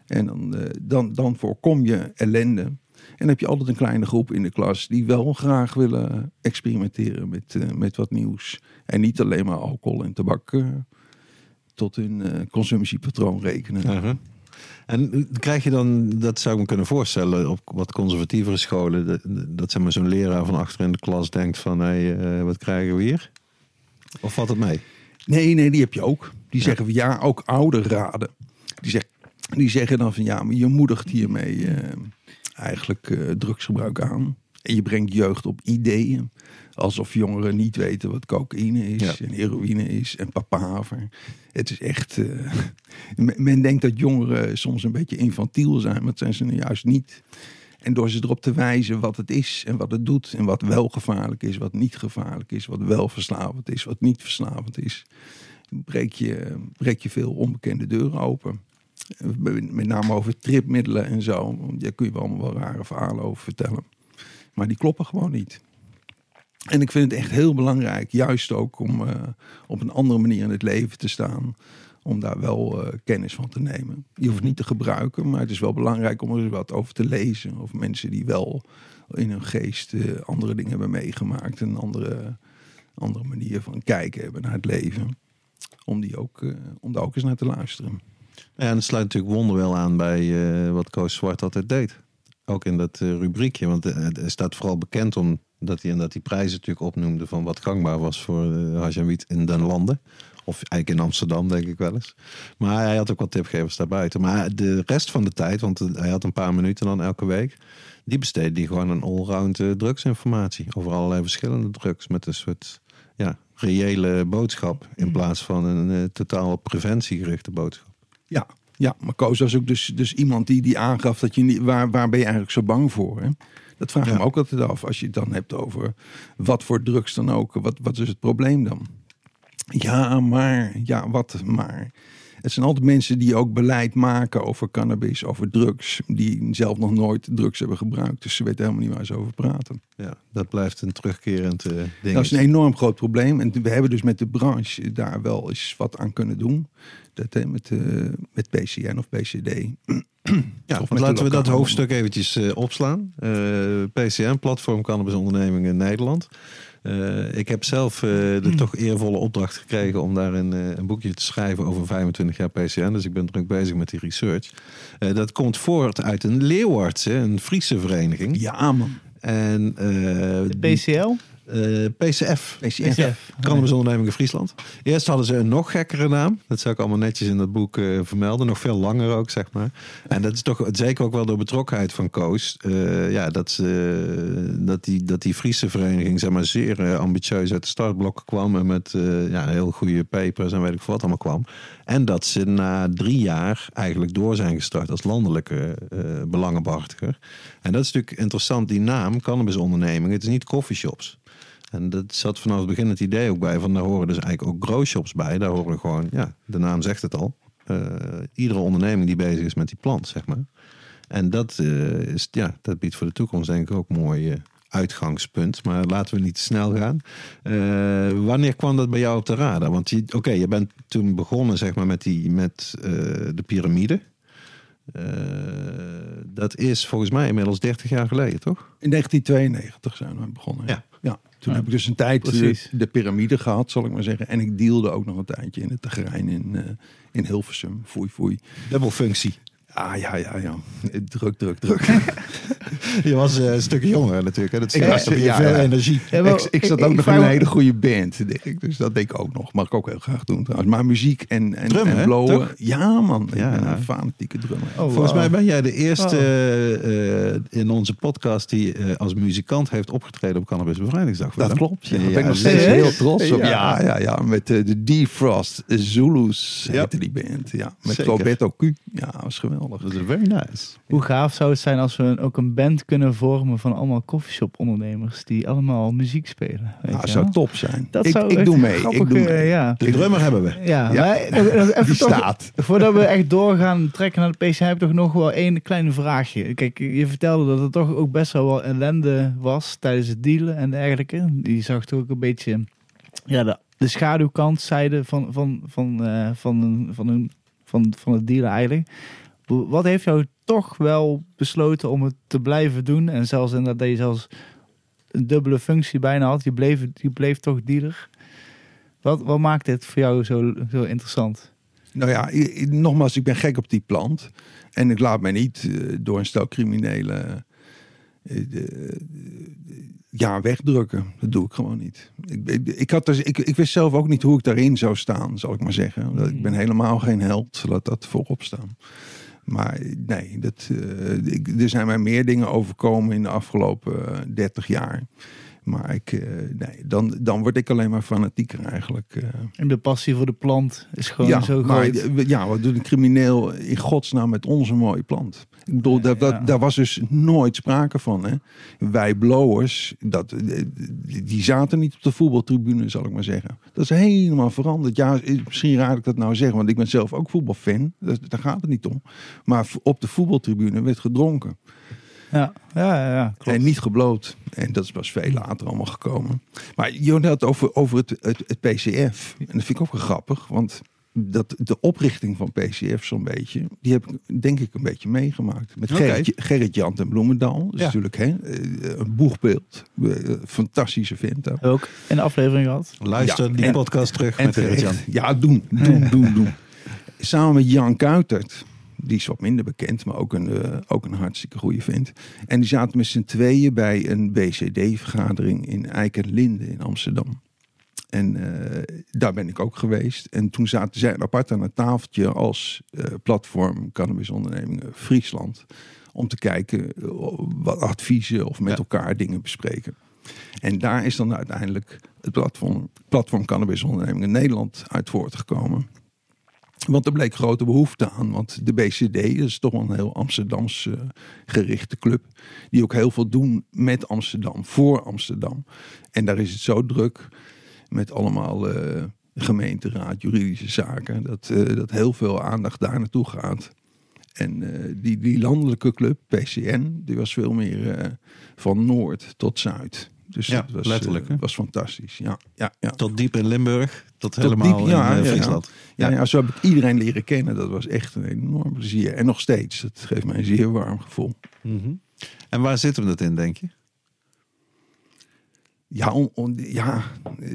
En dan, uh, dan, dan voorkom je ellende. En heb je altijd een kleine groep in de klas die wel graag willen experimenteren met, uh, met wat nieuws. En niet alleen maar alcohol en tabak tot hun consumptiepatroon rekenen. En krijg je dan, dat zou ik me kunnen voorstellen, op wat conservatievere scholen, dat, dat zeg maar zo'n leraar van achter in de klas denkt van, hé, hey, wat krijgen we hier? Of valt het mee? Nee, nee, die heb je ook. Die zeggen van ja, ook ouderraden. Die, zeg, die zeggen dan van ja, maar je moedigt hiermee uh, eigenlijk uh, drugsgebruik aan. En je brengt jeugd op ideeën. Alsof jongeren niet weten wat cocaïne is ja. en heroïne is en papaver. Het is echt... (laughs) Uh, men denkt dat jongeren soms een beetje infantiel zijn, maar dat zijn ze nu juist niet. En door ze erop te wijzen wat het is en wat het doet. En wat wel gevaarlijk is, wat niet gevaarlijk is. Wat wel verslavend is, wat niet verslavend is. Breek je, breek je veel onbekende deuren open. Met name over tripmiddelen en zo. Daar kun je wel allemaal wel rare verhalen over vertellen. Maar die kloppen gewoon niet. En ik vind het echt heel belangrijk, juist ook om uh, op een andere manier in het leven te staan om daar wel uh, kennis van te nemen. Je hoeft niet te gebruiken, maar het is wel belangrijk om er wat over te lezen. Of mensen die wel in hun geest uh, andere dingen hebben meegemaakt. Een andere, andere manier van kijken hebben naar het leven. Om, die ook, om daar ook eens naar te luisteren. Ja, en het sluit natuurlijk wonderwel aan bij wat Koos Zwart altijd deed. Ook in dat rubriekje, want het staat vooral bekend omdat hij, en dat die prijzen natuurlijk opnoemde van wat gangbaar was voor uh, in den landen. Of eigenlijk in Amsterdam, denk ik wel eens. Maar hij had ook wat tipgevers daarbuiten. Maar de rest van de tijd, want hij had een paar minuten dan elke week. Die besteedde hij gewoon een allround uh, drugsinformatie. Over allerlei verschillende drugs. Met een soort ja, reële boodschap. In plaats van een uh, totaal op preventie gerichte boodschap. Ja, ja, maar Koos was ook dus, dus iemand die, die aangaf dat je niet, waar, waar ben je eigenlijk zo bang voor? Hè? Dat vraag ik ja. me ook altijd af. Als je het dan hebt over wat voor drugs dan ook. Wat, wat is het probleem dan? Ja, maar, ja, wat maar. Het zijn altijd mensen die ook beleid maken over cannabis, over drugs. Die zelf nog nooit drugs hebben gebruikt. Dus ze weten helemaal niet waar ze over praten. Ja, dat blijft een terugkerend uh, ding. Dat is een enorm groot probleem. En we hebben dus met de branche daar wel eens wat aan kunnen doen. Dat, hè, met, uh, met PCN of PCD. (clears throat) Ja, of laten we dat hoofdstuk eventjes uh, opslaan. PCN, Platform Cannabisondernemingen in Nederland. Uh, ik heb zelf uh, de mm. toch eervolle opdracht gekregen om daar een, uh, een, boekje te schrijven over 25 jaar PCN. Dus ik ben druk bezig met die research. dat komt voort uit een Leeuwardse, een Friese vereniging. Ja, man. En, de PCL? Uh, PCF. PCF. Ja. Cannabisondernemingen Friesland. Eerst hadden ze een nog gekkere naam. Dat zou ik allemaal netjes in dat boek uh, vermelden. Nog veel langer ook, zeg maar. En dat is toch zeker ook wel door betrokkenheid van Koos. Uh, ja, dat, ze, dat, die, dat die Friese vereniging zeg maar, zeer ambitieus uit de startblokken kwam. En met ja, heel goede papers en weet ik wat allemaal kwam. En dat ze na drie jaar eigenlijk door zijn gestart als landelijke belangenbehartiger. En dat is natuurlijk interessant, die naam, cannabisondernemingen. Het is niet coffeeshops. En dat zat vanaf het begin het idee ook bij van daar horen dus eigenlijk ook growshops bij. Daar horen gewoon, ja, de naam zegt het al. Uh, iedere onderneming die bezig is met die plant, zeg maar. En dat, uh, is, ja, dat biedt voor de toekomst denk ik ook een mooi uh, uitgangspunt. Maar laten we niet te snel gaan. wanneer kwam dat bij jou op de radar? Want oké, okay, je bent toen begonnen zeg maar, met, die, met de piramide. Uh, dat is volgens mij inmiddels 30 jaar geleden, toch? In 1992 zijn we begonnen. Ja. ja. Toen heb ik dus een tijd de, de, piramide gehad, zal ik maar zeggen. En ik dealde ook nog een tijdje in het terrein in, uh, in Hilversum. Foei, foei. Dubbel functie. Ah, ja, ja, ja. Druk, druk, druk. (laughs) Je was eh, een stukje jonger natuurlijk. Hè? Dat Ik was- ja, veel ja. energie. Ja, wel, ik, ik zat ik- ook ik nog in een hele goede band, denk ik. Dus dat denk ik ook nog. Mag ik ook heel graag doen trouwens. Maar muziek en, en, Drummen, en hè? blowen. Toch? Ja, man. Ik Ja, ben een fanatieke drummer. Oh, Volgens mij ben jij de eerste Wow. eh, in onze podcast die eh, als muzikant heeft opgetreden op Cannabis Bevrijdingsdag. Dat klopt. Ja, Ja, daar ben ik nog steeds heel trots op. Ja. Ja, ja. Met de Defrost Zulus heette die band. Ja. Met. Roberto Q. Ja, was geweldig. Dat is very nice. Hoe gaaf zou het zijn als we ook een band kunnen vormen van allemaal coffeeshop ondernemers die allemaal muziek spelen. Weet Nou, je zou top zijn. Dat ik zou ik doe mee. grappig, ik doe eh, mee. ja. De drummer hebben we. Ja, Ja. maar even Die toch- staat. Voordat we echt doorgaan trekken naar de PC, heb ik toch nog wel één klein vraagje. Kijk, je vertelde dat er toch ook best wel wel ellende was tijdens het dealen en dergelijke. Die zag toch ook een beetje ja, de, de schaduwkant, zijde van, van, van, eh, van, van, een, van, van het dealen eigenlijk. Wat heeft jou toch wel besloten om het te blijven doen? En zelfs inderdaad dat je zelfs een dubbele functie bijna had. Je bleef, je bleef toch dealer. Wat, wat maakt dit voor jou zo, zo interessant? Nou ja, nogmaals, ik ben gek op die plant. En ik laat mij niet eh, door een stel criminelen eh, de- ja, wegdrukken. Dat doe ik gewoon niet. Ik, ik, ik, had dus, ik, ik wist zelf ook niet hoe ik daarin zou staan, zal ik maar zeggen. Ik ben helemaal geen held, laat dat voorop staan. Maar nee, dat, eh, ik, er zijn mij meer dingen overkomen in de afgelopen eh, 30 jaar. Maar ik, eh, nee, dan, dan word ik alleen maar fanatieker eigenlijk. eh. En de passie voor de plant is gewoon ja, zo groot. ja, wat doet een crimineel in godsnaam met onze mooie plant? Ik bedoel, daar, dat, daar was dus nooit sprake van. Hè? Wij blowers, dat, eh, die zaten niet op de voetbaltribune, zal ik maar zeggen. Dat is helemaal veranderd. Ja, misschien raar dat ik dat nou zeg, want ik ben zelf ook voetbalfan. Daar gaat het niet om. Maar op de voetbaltribune werd gedronken. Ja, ja, ja, klopt. En niet gebloot. En dat is pas veel later allemaal gekomen. Maar je had het over, over het, het, het PCF. En dat vind ik ook wel grappig. Want dat, de oprichting van PCF zo'n beetje... die heb ik denk ik een beetje meegemaakt. Met. Gerrit, Gerrit Jan ten Bloemendaal. Dat is Ja. natuurlijk hè, eh, een boegbeeld. Eh, Fantastische vent. ook. Ook in de aflevering gehad. Luister Ja, die en- podcast terug En met Gerrit Jan. Ja, doen, doen, (laughs) doen, doen. Samen met Jan Kuitert. Die is wat minder bekend, maar ook een, eh, ook een hartstikke goede vent. En die zaten met z'n tweeën bij een BCD-vergadering in Eikenlinde in Amsterdam. En eh, daar ben ik ook geweest. En toen zaten zij apart aan een tafeltje als eh, platform cannabisondernemingen Friesland. Om te kijken wat adviezen of met Ja. elkaar dingen bespreken. En daar is dan uiteindelijk het platform, platform Cannabisondernemingen Nederland uit voortgekomen. Want er bleek grote behoefte aan. Want de BCD is toch wel een heel Amsterdams eh, gerichte club. Die ook heel veel doen met Amsterdam, voor Amsterdam. En daar is het zo druk met allemaal eh, gemeenteraad, juridische zaken. Dat, eh, dat heel veel aandacht daar naartoe gaat. En die, die landelijke club, PCN, die was veel meer van noord tot zuid. Dus Ja, dat was, letterlijk, eh, hè? was fantastisch. Ja, ja, ja. Tot diep in Limburg. Tot, Tot helemaal diep, ja, in eh, ja, ja. Friesland. Ja, Ja. zo heb ik iedereen leren kennen. Dat was echt een enorm plezier. En nog steeds. Dat geeft mij een zeer warm gevoel. Mhm. En waar zitten we dat in, denk je? Ja, on- on- ja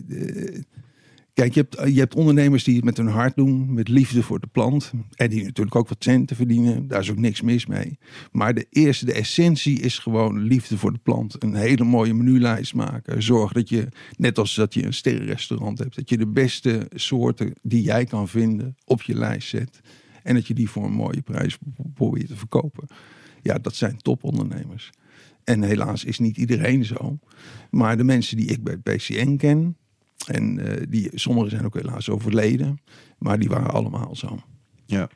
eh, kijk, je hebt, je hebt ondernemers die het met hun hart doen, met liefde voor de plant. En die natuurlijk ook wat centen verdienen. Daar is ook niks mis mee. Maar de eerste, de essentie is gewoon liefde voor de plant. Een hele mooie menulijst maken. Zorg dat je, net als dat je een sterrenrestaurant hebt, dat je de beste soorten die jij kan vinden op je lijst zet. En dat je die voor een mooie prijs probeert te verkopen. Ja, dat zijn topondernemers. En helaas is niet iedereen zo. Maar de mensen die ik bij PCN ken, en eh, die, sommigen zijn ook helaas overleden, maar die waren allemaal zo. Ja.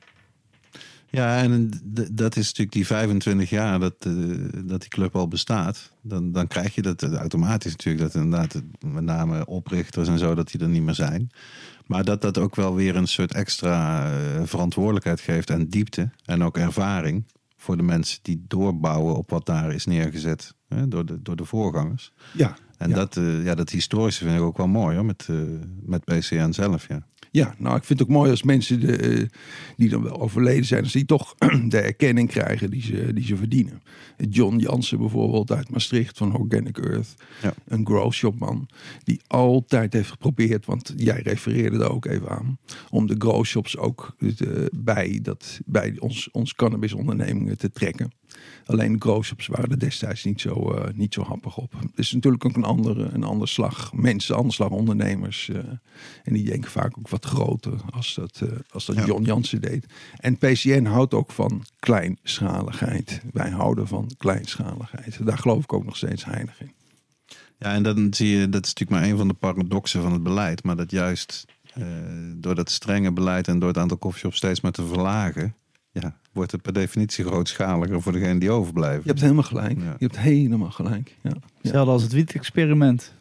Ja, en dat is natuurlijk die 25 jaar dat, eh, dat die club al bestaat. Dan, dan krijg je dat eh, automatisch natuurlijk. Dat inderdaad met name oprichters en zo, dat die er niet meer zijn. Maar dat dat ook wel weer een soort extra verantwoordelijkheid geeft en diepte. En ook ervaring voor de mensen die doorbouwen op wat daar is neergezet hè, door, de, door de voorgangers. Ja, En Ja. dat, eh, ja, dat historische vind ik ook wel mooi hoor, met, eh, met PCN zelf. Ja. Ja, nou, ik vind het ook mooi als mensen de, eh, die dan wel overleden zijn, als die toch (clears throat) de erkenning krijgen die ze, die ze verdienen. John Jansen bijvoorbeeld uit Maastricht van Organic Earth, Ja. een grow shop man, die altijd heeft geprobeerd, want jij refereerde er ook even aan, om de grow shops ook bij, dat, bij ons, ons cannabisondernemingen te trekken. Alleen de grow shops waren er destijds niet zo, eh, niet zo happig op. Het is natuurlijk ook een andere, een ander slag mensen, ander slag ondernemers. eh, en die denken vaak ook wat groter als dat, eh, als dat Ja. John Jansen deed. En PCN houdt ook van kleinschaligheid. Wij houden van kleinschaligheid. Daar geloof ik ook nog steeds heilig in. Ja, en dan zie je, dat is natuurlijk maar een van de paradoxen van het beleid. Maar dat juist door dat strenge beleid en door het aantal coffeeshops steeds maar te verlagen, ja, wordt het per definitie grootschaliger voor degene die overblijven. Je hebt helemaal gelijk. Ja. Je hebt helemaal gelijk. Ja. Ja. Hetzelfde als het wiet-experiment.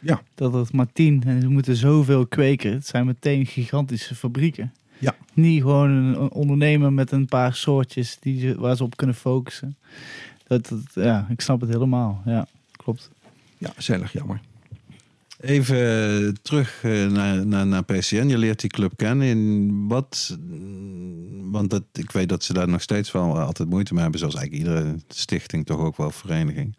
Ja. Dat het maar tien en ze moeten zoveel kweken. Het zijn meteen gigantische fabrieken. Ja. Niet gewoon een ondernemer met een paar soortjes die, ze- waar ze op kunnen focussen. Dat, dat, ja, ik snap het helemaal. Ja, klopt. ja, erg jammer. Even terug eh, naar, naar, naar PCN. Je leert die club kennen. In wat, mm, want dat, ik weet dat ze daar nog steeds wel altijd moeite mee hebben. Zoals eigenlijk iedere stichting, toch ook wel vereniging.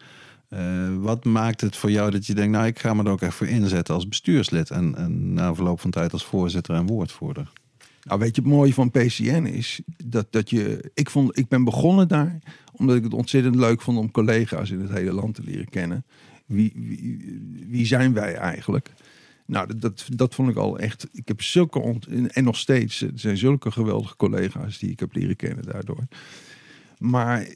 Eh, wat maakt het voor jou dat je denkt, nou ik ga me er ook echt voor inzetten als bestuurslid. En, en na verloop van tijd als voorzitter en woordvoerder. Nou, weet je, het mooie van PCN is dat, dat je. Ik, vond, ik ben begonnen daar omdat ik het ontzettend leuk vond om collega's in het hele land te leren kennen. Wie, wie, zijn wij eigenlijk? Nou, dat, dat, vond ik al echt. Ik heb zulke. en nog steeds. Er zijn zulke geweldige collega's die ik heb leren kennen daardoor. Maar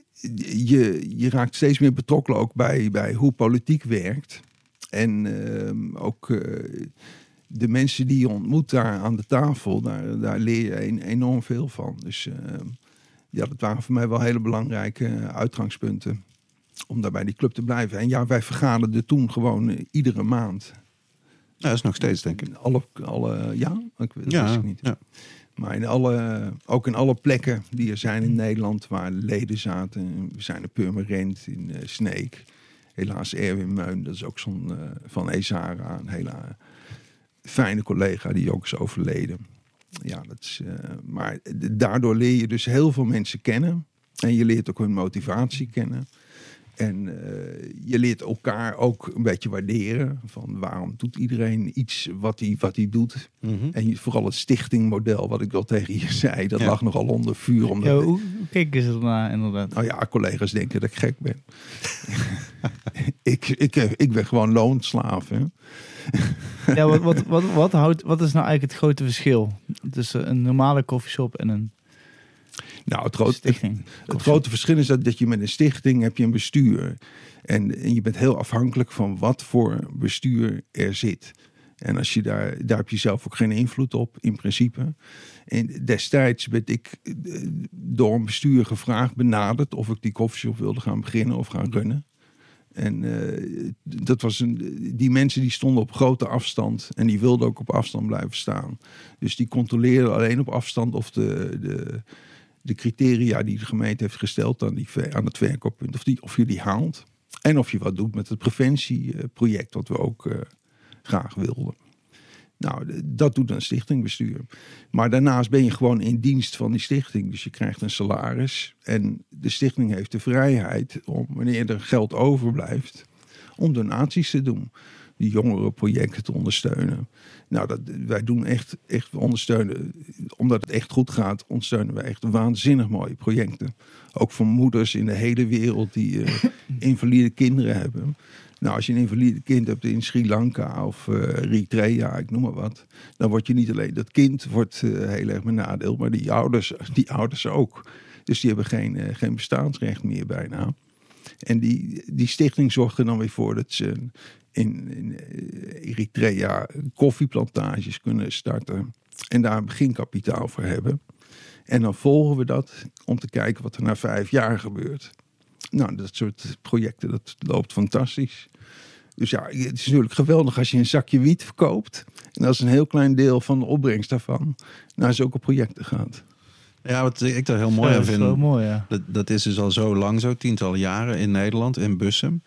je, je raakt steeds meer betrokken ook bij, bij hoe politiek werkt. En ehm, ook eh, de mensen die je ontmoet daar aan de tafel, daar, daar leer je enorm veel van. Dus ehm, ja, dat waren voor mij wel hele belangrijke eh, uitgangspunten om daar bij die club te blijven. En ja, wij vergaderden toen gewoon eh, iedere maand. Ja, dat is nog steeds denk ik. Alle, alle, ja, ik weet dat Ja, ik niet. ja. Maar in alle, ook in alle plekken die er zijn in Nederland waar leden zaten. We zijn in Purmerend, in eh, Sneek. Helaas Erwin Meun, dat is ook zo'n eh, van Ezara, een hele fijne collega die ook is overleden. Ja, dat is, maar daardoor leer je dus heel veel mensen kennen. En je leert ook hun motivatie kennen. En eh, je leert elkaar ook een beetje waarderen. Van waarom doet iedereen iets wat hij, wat hij doet. Mhm. En vooral het stichtingmodel, wat ik wel tegen je zei, dat Ja. lag nogal onder vuur. Omdat, Ja, hoe, keken ze ernaar inderdaad? Nou ja, collega's denken dat ik gek ben. (laughs) ik, ik, ik ben gewoon loonslaaf. Hè? Ja, wat, wat, wat, wat, houdt, wat is nou eigenlijk het grote verschil tussen een normale koffieshop en een Nou, het, groot, het grote verschil is dat, dat je met een stichting heb je een bestuur. En, en je bent heel afhankelijk van wat voor bestuur er zit. En als je daar, daar heb je zelf ook geen invloed op, in principe. En destijds werd ik eh, door een bestuur gevraagd, benaderd of ik die koffieshop wilde gaan beginnen of gaan runnen. En eh, dat was een, die mensen die stonden op grote afstand en die wilden ook op afstand blijven staan. Dus die controleerden alleen op afstand of de, de, de criteria die de gemeente heeft gesteld aan, die, aan het verkooppunt, of, die, of je die haalt. En of je wat doet met het preventieproject, wat we ook eh, graag wilden. Nou, dat doet een stichtingbestuur. Maar daarnaast ben je gewoon in dienst van die stichting. Dus je krijgt een salaris. En de stichting heeft de vrijheid om, wanneer er geld overblijft, om donaties te doen. Die jongerenprojecten te ondersteunen. Nou, dat, wij doen echt, echt, we ondersteunen, omdat het echt goed gaat, ondersteunen we echt waanzinnig mooie projecten. Ook voor moeders in de hele wereld die eh, (coughs) invalide kinderen hebben. Nou, als je een invalide kind hebt in Sri Lanka of eh, Eritrea, ik noem maar wat. Dan word je niet alleen, dat kind wordt eh, heel erg benadeeld, maar die ouders, die ouders ook. Dus die hebben geen, geen bestaansrecht meer bijna. En die, die stichting zorgt er dan weer voor dat ze in, in eh, Eritrea koffieplantages kunnen starten. En daar een beginkapitaal voor hebben. En dan volgen we dat om te kijken wat er na vijf jaar gebeurt. Nou, dat soort projecten, dat loopt fantastisch. Dus ja, het is natuurlijk geweldig als je een zakje wiet verkoopt. En dat is een heel klein deel van de opbrengst daarvan naar zulke projecten gaat. Ja, wat ik daar heel mooi aan dat is wel vind. mooi, ja. Dat, dat is dus al zo lang zo, tientallen jaren in Nederland, in Bussum.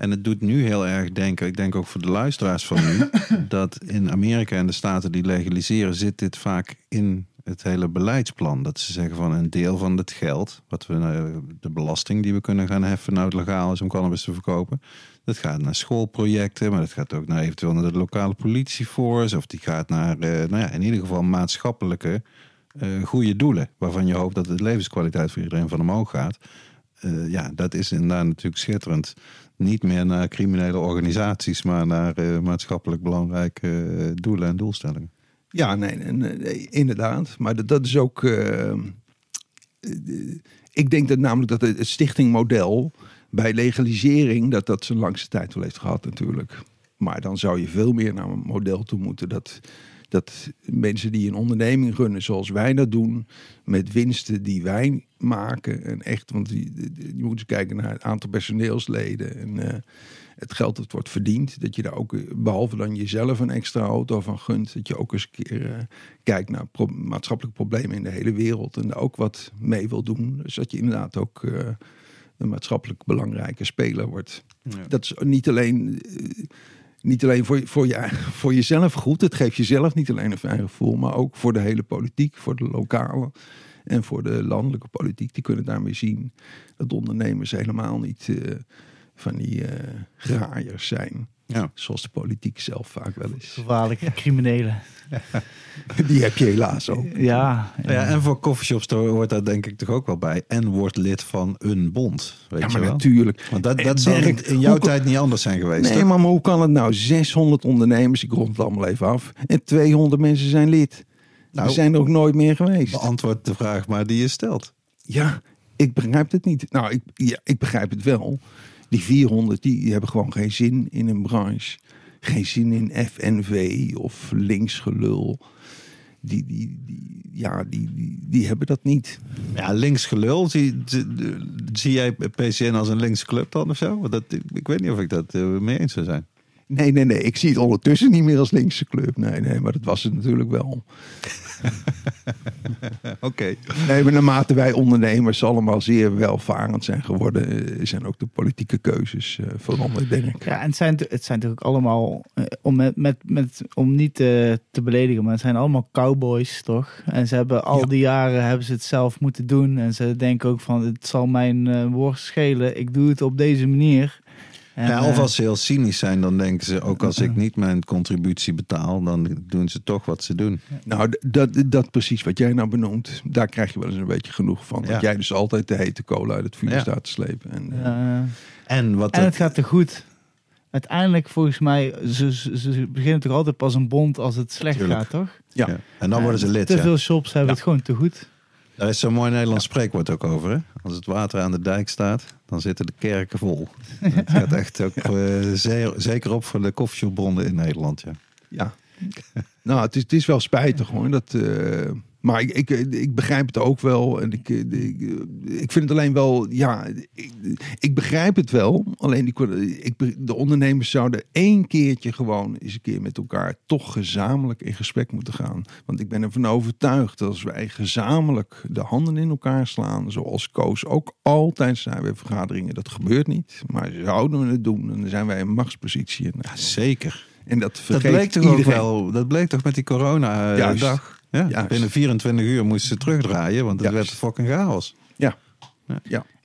En het doet nu heel erg denken, ik denk ook voor de luisteraars van nu, (coughs) dat in Amerika en de staten die legaliseren, zit dit vaak in het hele beleidsplan. Dat ze zeggen van een deel van het geld, wat we, eh, de belasting die we kunnen gaan heffen, nou het legaal is om cannabis te verkopen. Dat gaat naar schoolprojecten, maar dat gaat ook naar eventueel naar de lokale politieforce. Of die gaat naar, eh, nou ja, in ieder geval maatschappelijke eh, goede doelen. Waarvan je hoopt dat de levenskwaliteit voor iedereen van omhoog gaat. Ja, dat is inderdaad natuurlijk schitterend. Niet meer naar criminele organisaties, maar naar eh, maatschappelijk belangrijke eh, doelen en doelstellingen. Ja, nee, inderdaad. Maar dat, is ook. eh, ik denk dat namelijk dat het, het stichtingmodel bij legalisering, dat dat zijn langste tijd wel heeft gehad, natuurlijk. Maar dan zou je veel meer naar een model toe moeten dat. Dat mensen die een onderneming runnen zoals wij dat doen, met winsten die wij maken. En echt, want je, je moet eens kijken naar het aantal personeelsleden. En eh, het geld dat wordt verdiend. Dat je daar ook, eh, behalve dan jezelf een extra auto van gunt, dat je ook eens een keer eh, kijkt naar pro- maatschappelijke problemen in de hele wereld. En daar ook wat mee wil doen. Dus dat je inderdaad ook eh, een maatschappelijk belangrijke speler wordt. Dat is niet alleen, niet alleen voor, voor, je, voor jezelf goed. Het geeft jezelf niet alleen een fijn gevoel, maar ook voor de hele politiek, voor de lokale. En voor de landelijke politiek, die kunnen daarmee zien dat ondernemers helemaal niet eh, van die eh graaiers zijn. Ja. Zoals de politiek zelf vaak wel is. Gevaarlijke criminelen. (laughs) Die heb je helaas ook. Ja, Nou Ja, en voor coffeeshops hoort dat denk ik toch ook wel bij. En wordt lid van een bond. Weet Ja, je maar wel? natuurlijk. Want dat, dat zal in, jouw hoe tijd niet anders zijn geweest. Nee, toch? maar, maar hoe kan het nou? 600 ondernemers, ik rond het allemaal even af. En 200 mensen zijn lid. Nou, Die zijn er ook nooit meer geweest. Beantwoord de vraag maar die je stelt. Ja, ik begrijp het niet. Nou, ik, ja, ik begrijp het wel. Die 400, die, hebben gewoon geen zin in een branche. Geen zin in FNV of linksgelul. Die, die, die, ja, die, die, die hebben dat niet. Ja, links gelul. Zie, jij PCN als een linkse club dan of zo? Want Dat, ik weet niet of ik dat eh, mee eens zou zijn. Nee, nee, nee. Ik zie het ondertussen niet meer als linkse club. Nee, nee, maar dat was het natuurlijk wel. (laughs) Oké. Nee, maar naarmate wij ondernemers allemaal zeer welvarend zijn geworden, eh, zijn ook de politieke keuzes eh, veranderd, denk ik. Ja, en het zijn, het zijn natuurlijk allemaal, eh, om, met, met, met, om niet eh, te beledigen, maar het zijn allemaal cowboys, toch? En ze hebben al Ja. die jaren hebben ze het zelf moeten doen. En ze denken ook van, het zal mijn eh, worst schelen. Ik doe het op deze manier. En, Ja, of eh, als ze heel cynisch zijn, dan denken ze... ook als ik niet mijn contributie betaal... dan doen ze toch wat ze doen. Nou, dat, dat precies wat jij nou benoemt, daar krijg je wel eens een beetje genoeg van. Ja. Dat jij dus altijd de hete kolen uit het vuur Ja. staat te slepen. En, eh, eh, En wat en het- het gaat te goed. Uiteindelijk, volgens mij, ze, ze, ze beginnen toch altijd pas een bond als het slecht Tuurlijk. gaat, toch? ja. ja. En dan worden ze lid, Te ja. veel shops hebben Ja. het gewoon te goed. Daar is zo'n mooi Nederlands spreekwoord ook over. Hè? Als het water aan de dijk staat, dan zitten de kerken vol. Het (laughs) gaat echt ook eh, zeer- zeker op voor de koffieshopbronnen in Nederland. Ja. Ja. nou, het is, het is wel spijtig hoor. Dat, eh, maar ik, ik, ik begrijp het ook wel. En ik, eh, ik, ik vind het alleen wel, ja, ik, ik begrijp het wel. Alleen die, ik, de ondernemers zouden één keertje gewoon eens een keer met elkaar toch gezamenlijk in gesprek moeten gaan. Want ik ben ervan overtuigd dat als wij gezamenlijk de handen in elkaar slaan, zoals Koos ook altijd zei bij vergaderingen, dat gebeurt niet. Maar zouden we het doen, dan zijn wij in machtspositie. En, Zeker. en dat Dat vergeet bleek toch iedereen. ook wel. Dat bleek toch met die corona-dag. Ja, Juist. binnen 24 uur moesten ze terugdraaien, want het werd fucking chaos.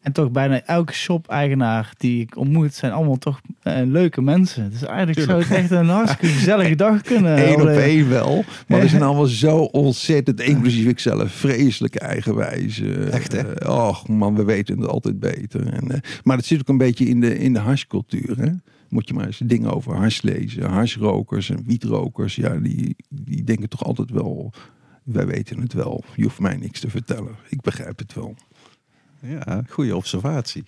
En toch bijna elke shop-eigenaar die ik ontmoet, zijn allemaal toch eh, leuke mensen. Dus eigenlijk zou het echt een hartstikke gezellige dag kunnen (laughs) Eén op één wel. Maar we (laughs) zijn allemaal zo ontzettend, inclusief ikzelf, vreselijk eigenwijs. Echt, hè? eh, Och man, we weten het altijd beter. En, eh, maar het zit ook een beetje in de, in de hashcultuur. Hè? Moet je maar eens dingen over hash lezen. Hashrokers en wietrokers, ja, die, die denken toch altijd wel... Wij weten het wel. Je hoeft mij niks te vertellen. Ik begrijp het wel. Ja, goede observatie.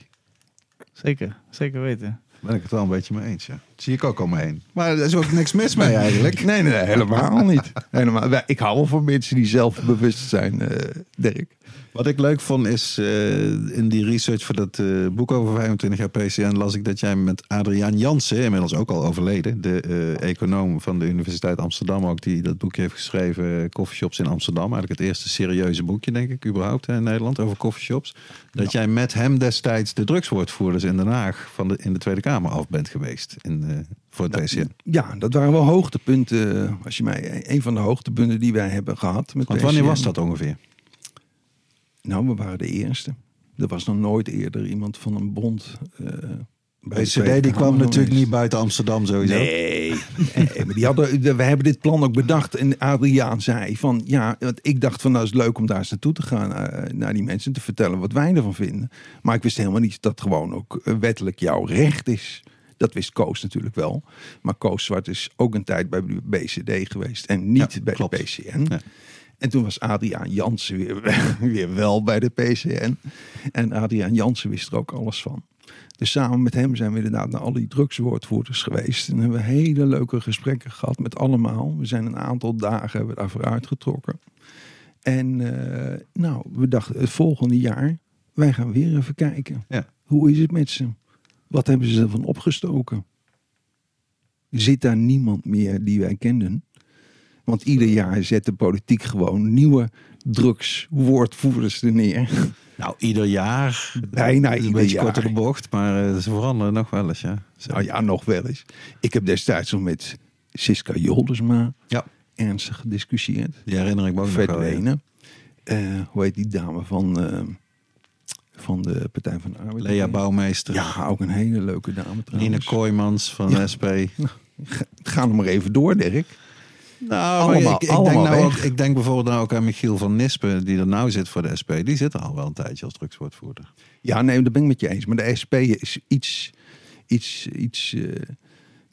Zeker, zeker weten. Daar ben ik het wel een beetje mee eens. Ja. Dat zie ik ook om me heen. Maar er is ook niks mis mee eigenlijk. Nee, nee, nee helemaal niet. Helemaal. Ik hou wel van mensen die zelfbewust zijn, eh Dirk. Wat ik leuk vond is eh, in die research voor dat eh, boek over 25 jaar PCN las ik dat jij met Adriaan Jansen, inmiddels ook al overleden, de eh, econoom van de Universiteit Amsterdam ook, die dat boekje heeft geschreven, Coffeeshops in Amsterdam. Eigenlijk het eerste serieuze boekje, denk ik, überhaupt in Nederland over coffeeshops. Dat jij met hem destijds de drugswoordvoerders in Den Haag van de, in de Tweede Kamer af bent geweest in, voor het PCN. Ja, dat waren wel hoogtepunten. Als je mij een van de hoogtepunten die wij hebben gehad. Met Want wanneer PCN. was dat ongeveer? Nou, we waren de eerste. Er was nog nooit eerder iemand van een bond. eh bij de Tweede die kwam natuurlijk niet buiten Amsterdam sowieso. Nee, nee, maar die hadden, we hebben dit plan ook bedacht. En Adriaan zei van ja, want ik dacht van nou is het leuk om daar eens naartoe te gaan. eh, naar die mensen te vertellen wat wij ervan vinden. Maar ik wist helemaal niet dat gewoon ook eh, wettelijk jouw recht is. Dat wist Koos natuurlijk wel. Maar Koos Zwart is ook een tijd bij de BCD geweest en niet Ja, bij klopt. de PCN. Ja. En toen was Adriaan Jansen weer, (laughs) weer wel bij de PCN. En Adriaan Jansen wist er ook alles van. Dus samen met hem zijn we inderdaad naar al die drugswoordvoerders geweest. En hebben we hele leuke gesprekken gehad met allemaal. We zijn een aantal dagen hebben we daarvoor uitgetrokken. En eh, nou, we dachten het volgende jaar, wij gaan weer even kijken. Ja. Hoe is het met ze? Wat hebben ze ervan opgestoken? Zit daar niemand meer die wij kenden? Want ieder jaar zet de politiek gewoon nieuwe drugswoordvoerders er neer. Nou, ieder jaar. Bijna een ieder beetje jaar. korter bocht, maar eh, ze veranderen nog wel eens, ja. Zo. Nou ja, nog wel eens. Ik heb destijds nog met Siska Joldersma Ja. ernstig gediscussieerd. Die herinner ik me ook nog wel. ja. Eh, hoe heet die dame van, eh, van de Partij van de Arbeid? Lea Bouwmeester. Ja, ook een hele leuke dame trouwens. Nina Kooijmans van Ja. SP. (laughs) Ga nog maar even door, Dirk. Nou, Allemaal- ik, denk nou ook, ik denk bijvoorbeeld nou ook aan Michiel van Nispen, die er nou zit voor de SP. Die zit er al wel een tijdje als drugswoordvoerder. Ja, nee, dat ben ik met je eens. Maar de SP is iets, iets, iets eh,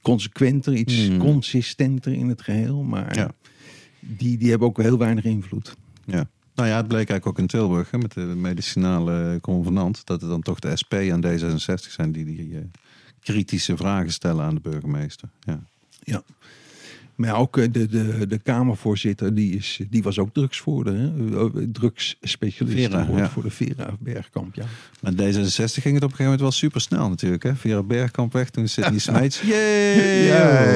consequenter, iets Hmm. consistenter in het geheel. Maar Ja. die, die hebben ook heel weinig invloed. Ja. Nou ja, het bleek eigenlijk ook in Tilburg hè, met de medicinale convenant. Dat het dan toch de SP en D66 zijn die die eh, kritische vragen stellen aan de burgemeester. Ja. Ja. Maar ook eh, de, de, de Kamervoorzitter, die, is, die was ook drugsvoerder. Hè? Eh, Drugsspecialist Vera, geworden ja. voor de Vera Bergkamp. Ja. Met D66 ging het op een gegeven moment wel super snel natuurlijk. Hè? Via Bergkamp weg, toen Sidney (laughs) Smeets. Yay! ja,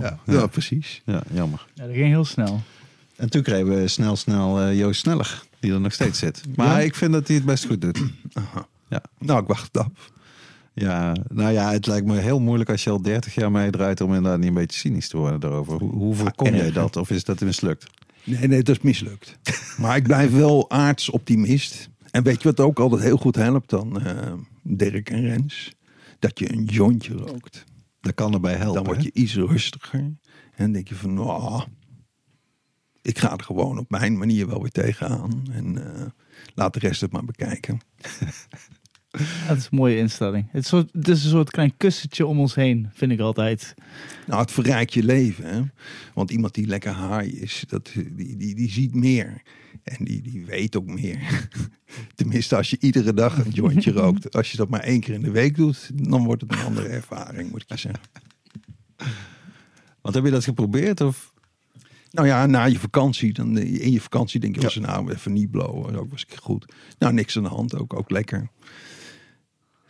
ja, ja, precies. Ja, jammer. Ja, dat ging heel snel. En toen kregen we snel, snel eh, Joost Sneller, die er nog steeds zit. Maar Ja? ik vind dat hij het best goed doet. Aha. Ja. Nou, ik wacht het af. Ja, nou ja, het lijkt me heel moeilijk als je al 30 jaar meedraait om inderdaad niet een beetje cynisch te worden daarover. Hoe, hoe voorkom jij dat? Of is dat mislukt? Nee, nee, dat is mislukt. (laughs) maar ik blijf wel aardsoptimist. En weet je wat ook altijd heel goed helpt dan, eh, Dirk en Rens? Dat je een jointje rookt. Dat kan erbij helpen. Dan word hè? je iets rustiger. En denk je van, nou, ik ga er gewoon op mijn manier wel weer tegenaan. En eh, laat de rest het maar bekijken. (laughs) Dat is een mooie instelling. Het is, soort, het is een soort klein kussentje om ons heen, vind ik altijd. Nou, het verrijkt je leven. Hè? Want iemand die lekker haai is, dat, die, die, die ziet meer. En die, die weet ook meer. (laughs) Tenminste, als je iedere dag een jointje (laughs) rookt. Als je dat maar één keer in de week doet, dan wordt het een andere ervaring, moet ik je zeggen. Want heb je dat geprobeerd? Of? Nou ja, na je vakantie, dan in je vakantie denk je, was nou even niet blowen, ook was ik goed. Nou, niks aan de hand, ook, ook lekker.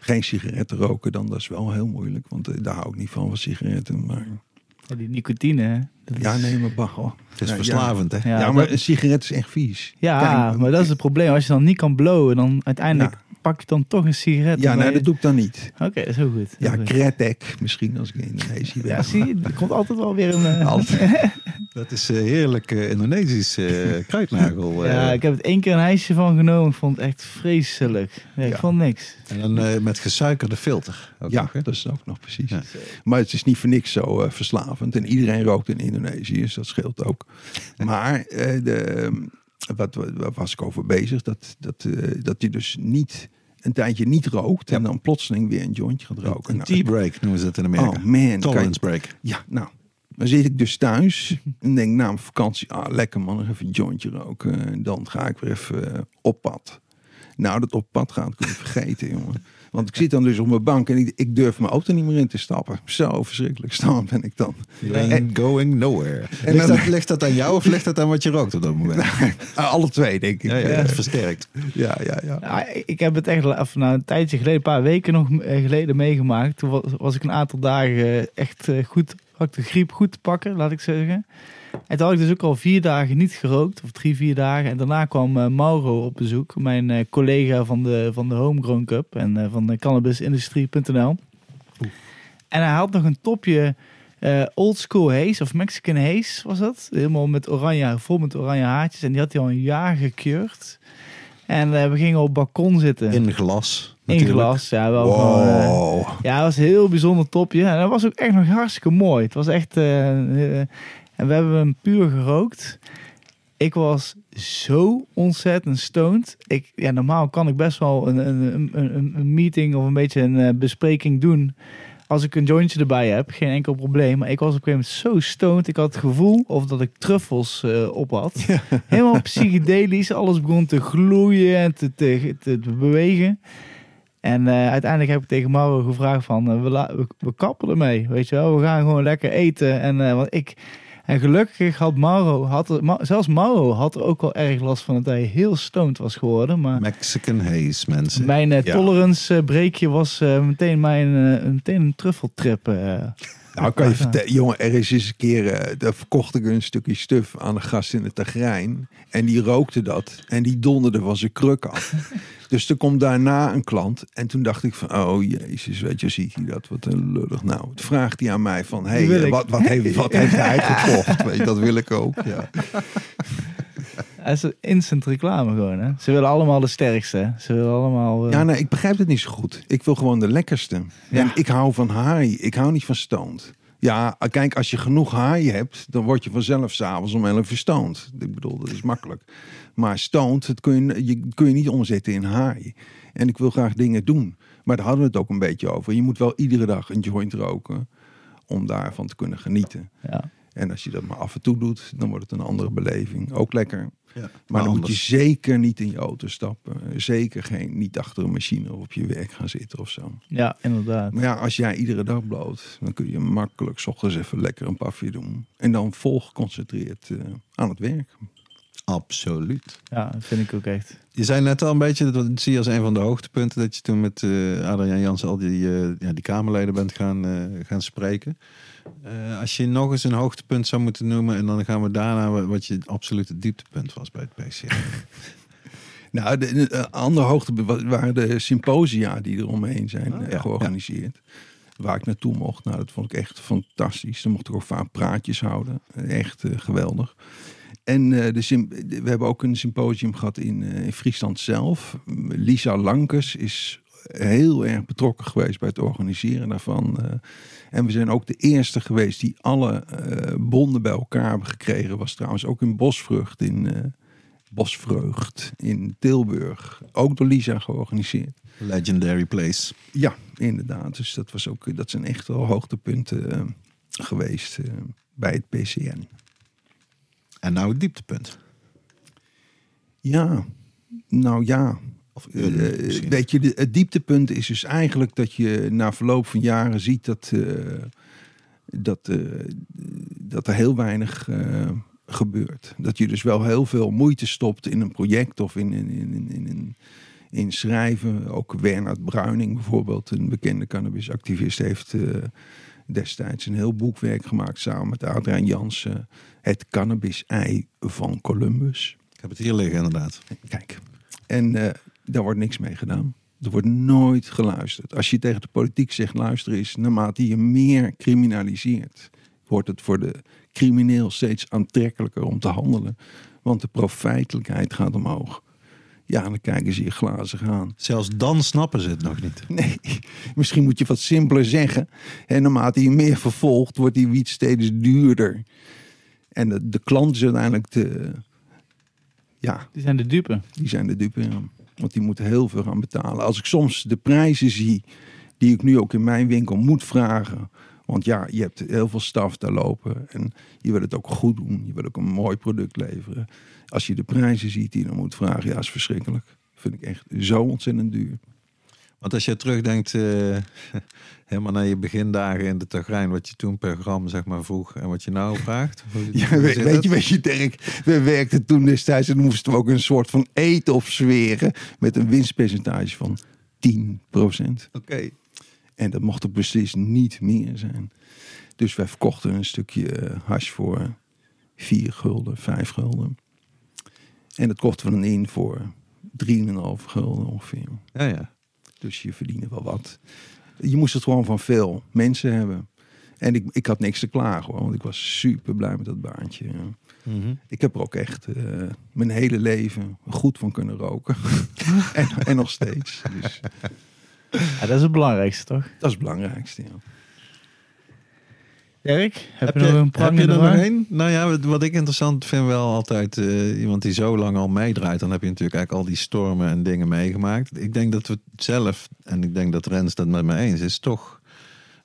Geen sigaretten roken dan, dat is wel heel moeilijk, want eh, daar hou ik niet van, van sigaretten. Maar Ja, die nicotine, hè. Dat ja, is- nee, maar bah, hoor. Het is Ja, verslavend, hè? Ja, Ja, maar dat- een sigaret is echt vies. ja Kijk, maar dat is het probleem. Als je dan niet kan blowen, dan uiteindelijk Ja. Pak je dan toch een sigaret. Ja, nee, dat doe ik dan niet. Oké, heel goed. Ja, kretek misschien als ik in Indonesië ben. Ja, zie je, er komt altijd wel weer een... (laughs) eh, Altijd. (laughs) Dat is eh, heerlijk eh, Indonesisch eh, (laughs) kruidnagel. eh. Ja, ik heb het één keer een ijsje van genomen. Ik vond het echt vreselijk. Nee, ik Ja. vond niks. En dan eh, met gesuikerde filter. Ook Ja, nog, hè? dat is ook nog precies. Ja. Maar het is niet voor niks zo eh, verslavend. En iedereen rookt in Indonesië, dus dat scheelt ook. Maar eh, de, wat, wat, wat was ik over bezig? Dat, dat, eh, dat je dus niet een tijdje niet rookt en dan plotseling weer een jointje gaat roken. Een Nou, tea break noemen ze dat in Amerika. Oh man, Tolerance je- break. ja, nou. Dan zit ik dus thuis en denk na mijn vakantie, ah lekker man, nog even een jointje roken. En dan ga ik weer even eh, op pad. Nou, dat op pad gaan kun je vergeten, (laughs) jongen. Want ik zit dan dus op mijn bank en ik, ik durf mijn auto niet meer in te stappen. Zo verschrikkelijk staan ben ik dan. And going nowhere. En ligt, dan- dat, ligt dat aan jou of ligt dat aan wat je rookt op dat moment? (laughs) Alle twee, denk ik. Ja, ja, het versterkt. ja, ja. ja. Ja, ik heb het echt of, nou, een tijdje geleden, een paar weken nog eh, geleden meegemaakt. Toen was, was ik een aantal dagen echt eh, goed, had ik de griep goed te pakken, laat ik zeggen. En toen had ik dus ook al vier dagen niet gerookt, of drie, vier dagen. En daarna kwam eh, Mauro op bezoek, mijn eh, collega van de, van de Homegrown Cup en eh, van de cannabisindustrie.nl. En hij had nog een topje eh old school haze of Mexican haze was dat. Helemaal met oranje, vol met oranje haartjes. En die had hij al een jaar gekeurd. En we gingen op het balkon zitten. In, In glas. natuurlijk. glas. Ja, wel gewoon, Wow. ja, het was een heel bijzonder topje. En dat was ook echt nog hartstikke mooi. Het was echt... en we hebben hem puur gerookt. Ik was zo ontzettend stoned. Ik, ja, normaal kan ik best wel een, een, een, een, meeting of een beetje een eh, bespreking doen. Als ik een jointje erbij heb, geen enkel probleem. Maar ik was op een gegeven moment zo stoned. Ik had het gevoel of dat ik truffels eh, op had. Helemaal psychedelisch. Alles begon te gloeien en te, te, te, te bewegen. En eh, uiteindelijk heb ik tegen Mauro gevraagd van, we, we, we kappen ermee, weet je wel. We gaan gewoon lekker eten. En, eh, want ik, en gelukkig had Mauro, had er, Ma- zelfs Mauro had er ook wel erg last van dat hij heel stoned was geworden. Maar Mexican haze, mensen. mijn eh, tolerance eh, breekje was eh, meteen, mijn, meteen een truffeltrip. Nou, kan je vertellen, jongen, er is eens een keer, eh, daar verkocht ik een stukje stuf aan een gast in het Tagrijn. En die rookte dat en die donderde van zijn kruk af. (laughs) dus er komt daarna een klant en toen dacht ik van, oh jezus, weet je, ziet hij dat, wat een lullig. Nou, toen vraagt hij aan mij van, hey, eh, wat, wat, heeft, wat heeft hij (laughs) gekocht? Weet je, dat wil ik ook, ja. (laughs) Het is instant reclame gewoon, hè. Ze willen allemaal de sterkste. Ze willen allemaal... eh, Ja, nee, ik begrijp het niet zo goed. Ik wil gewoon de lekkerste. Ja. En ik hou van haai. Ik hou niet van stoned. Ja, kijk, als je genoeg haai hebt, dan word je vanzelf s'avonds om 11 uur stoned. Ik bedoel, dat is makkelijk. Maar stoned, dat kun je, je, kun je niet omzetten in haai. En ik wil graag dingen doen. Maar daar hadden we het ook een beetje over. Je moet wel iedere dag een joint roken om daarvan te kunnen genieten. ja. En als je dat maar af en toe doet, dan wordt het een andere beleving. Ook lekker. Ja, Maar dan moet je zeker niet in je auto stappen. Zeker geen, niet achter een machine of op je werk gaan zitten of zo. ja, inderdaad. Maar ja, als jij iedere dag bloot, dan kun je makkelijk 's ochtends even lekker een pafje doen. En dan vol geconcentreerd eh, aan het werk. Absoluut. Ja, dat vind ik ook echt. Je zei net al een beetje, dat zie je als een van de hoogtepunten, dat je toen met eh Adriaan Jansen al die, eh, ja, die Kamerleden bent gaan, eh, gaan spreken. Eh, als je nog eens een hoogtepunt zou moeten noemen, en dan gaan we daarna wa- wat je absolute dieptepunt was bij het PCA. (laughs) Nou, de, de, eh, andere hoogte wa- waren de symposia die er omheen zijn Oh, eh, ja, georganiseerd. Waar ik naartoe mocht. Nou, dat vond ik echt fantastisch. Dan mocht ik ook vaak praatjes houden. Echt geweldig. En de we hebben ook een symposium gehad in, in Friesland zelf. Lisa Lankes is heel erg betrokken geweest bij het organiseren daarvan. En we zijn ook de eerste geweest die alle eh, bonden bij elkaar hebben gekregen. Was trouwens ook in Bosvrucht in eh, Bosvreugd in Tilburg. Ook door Lisa georganiseerd. Legendary place. Ja, inderdaad. Dus dat, was ook, dat zijn echt wel hoogtepunten eh, geweest bij het PCN. En nou het dieptepunt. Ja, nou ja. Of Eh, misschien. weet je, de- het dieptepunt is dus eigenlijk dat je na verloop van jaren ziet dat, eh, dat, eh, dat er heel weinig eh, gebeurt. Dat je dus wel heel veel moeite stopt in een project of in, in, in, in, in, in, schrijven. Ook Bernard Bruining bijvoorbeeld, een bekende cannabisactivist, heeft eh, destijds een heel boekwerk gemaakt samen met Adriaan Jansen. Het cannabis-ei van Columbus. Ik heb het hier liggen inderdaad. Kijk, en eh, daar wordt niks mee gedaan. Er wordt nooit geluisterd. Als je tegen de politiek zegt luisteren is, naarmate je meer criminaliseert, wordt het voor de crimineel steeds aantrekkelijker om te handelen. Want de profijtelijkheid gaat omhoog. Ja, dan kijken ze je glazig aan. Zelfs dan snappen ze het nog niet. (laughs) Nee, misschien moet je wat simpeler zeggen. En naarmate je meer vervolgt, wordt die wiet steeds duurder. En de, de klant is uiteindelijk de, ja, Die zijn de dupe. die zijn de dupe. ja. Want die moeten heel veel gaan betalen. Als ik soms de prijzen zie die ik nu ook in mijn winkel moet vragen. Want ja, je hebt heel veel staf daar lopen. En je wil het ook goed doen. Je wil ook een mooi product leveren. Als je de prijzen ziet die je dan moet vragen, ja, is verschrikkelijk. Vind ik echt zo ontzettend duur. Want als je terugdenkt, eh, helemaal naar je begindagen in de tagrijn, wat je toen per gram zeg maar vroeg en wat je nou (laughs) vraagt. Ja, weet, weet je, weet je, Dirk, we werkten toen destijds en moesten we ook een soort van eten of zweren met een winstpercentage van 10%. Oké. En dat mocht er precies niet meer zijn. Dus wij verkochten een stukje eh, hash voor 4 gulden, 5 gulden. En dat kochten we dan in voor 3,5 gulden ongeveer. Ja, ja. Dus je verdiende wel wat. Je moest het gewoon van veel mensen hebben. En ik, ik had niks te klagen hoor, want ik was super blij met dat baantje. Mhm. Ik heb er ook echt eh, mijn hele leven goed van kunnen roken. (laughs) en, en nog steeds. Dus Ja, dat is het belangrijkste, toch? dat is het belangrijkste. Ja. Dirk, heb, Heb je nog een heb je er nog één? Nou ja, wat, ik interessant vind wel altijd, eh, iemand die zo lang al meedraait, dan heb je natuurlijk eigenlijk al die stormen en dingen meegemaakt. Ik denk dat we zelf, en ik denk dat Rens dat met me eens is, toch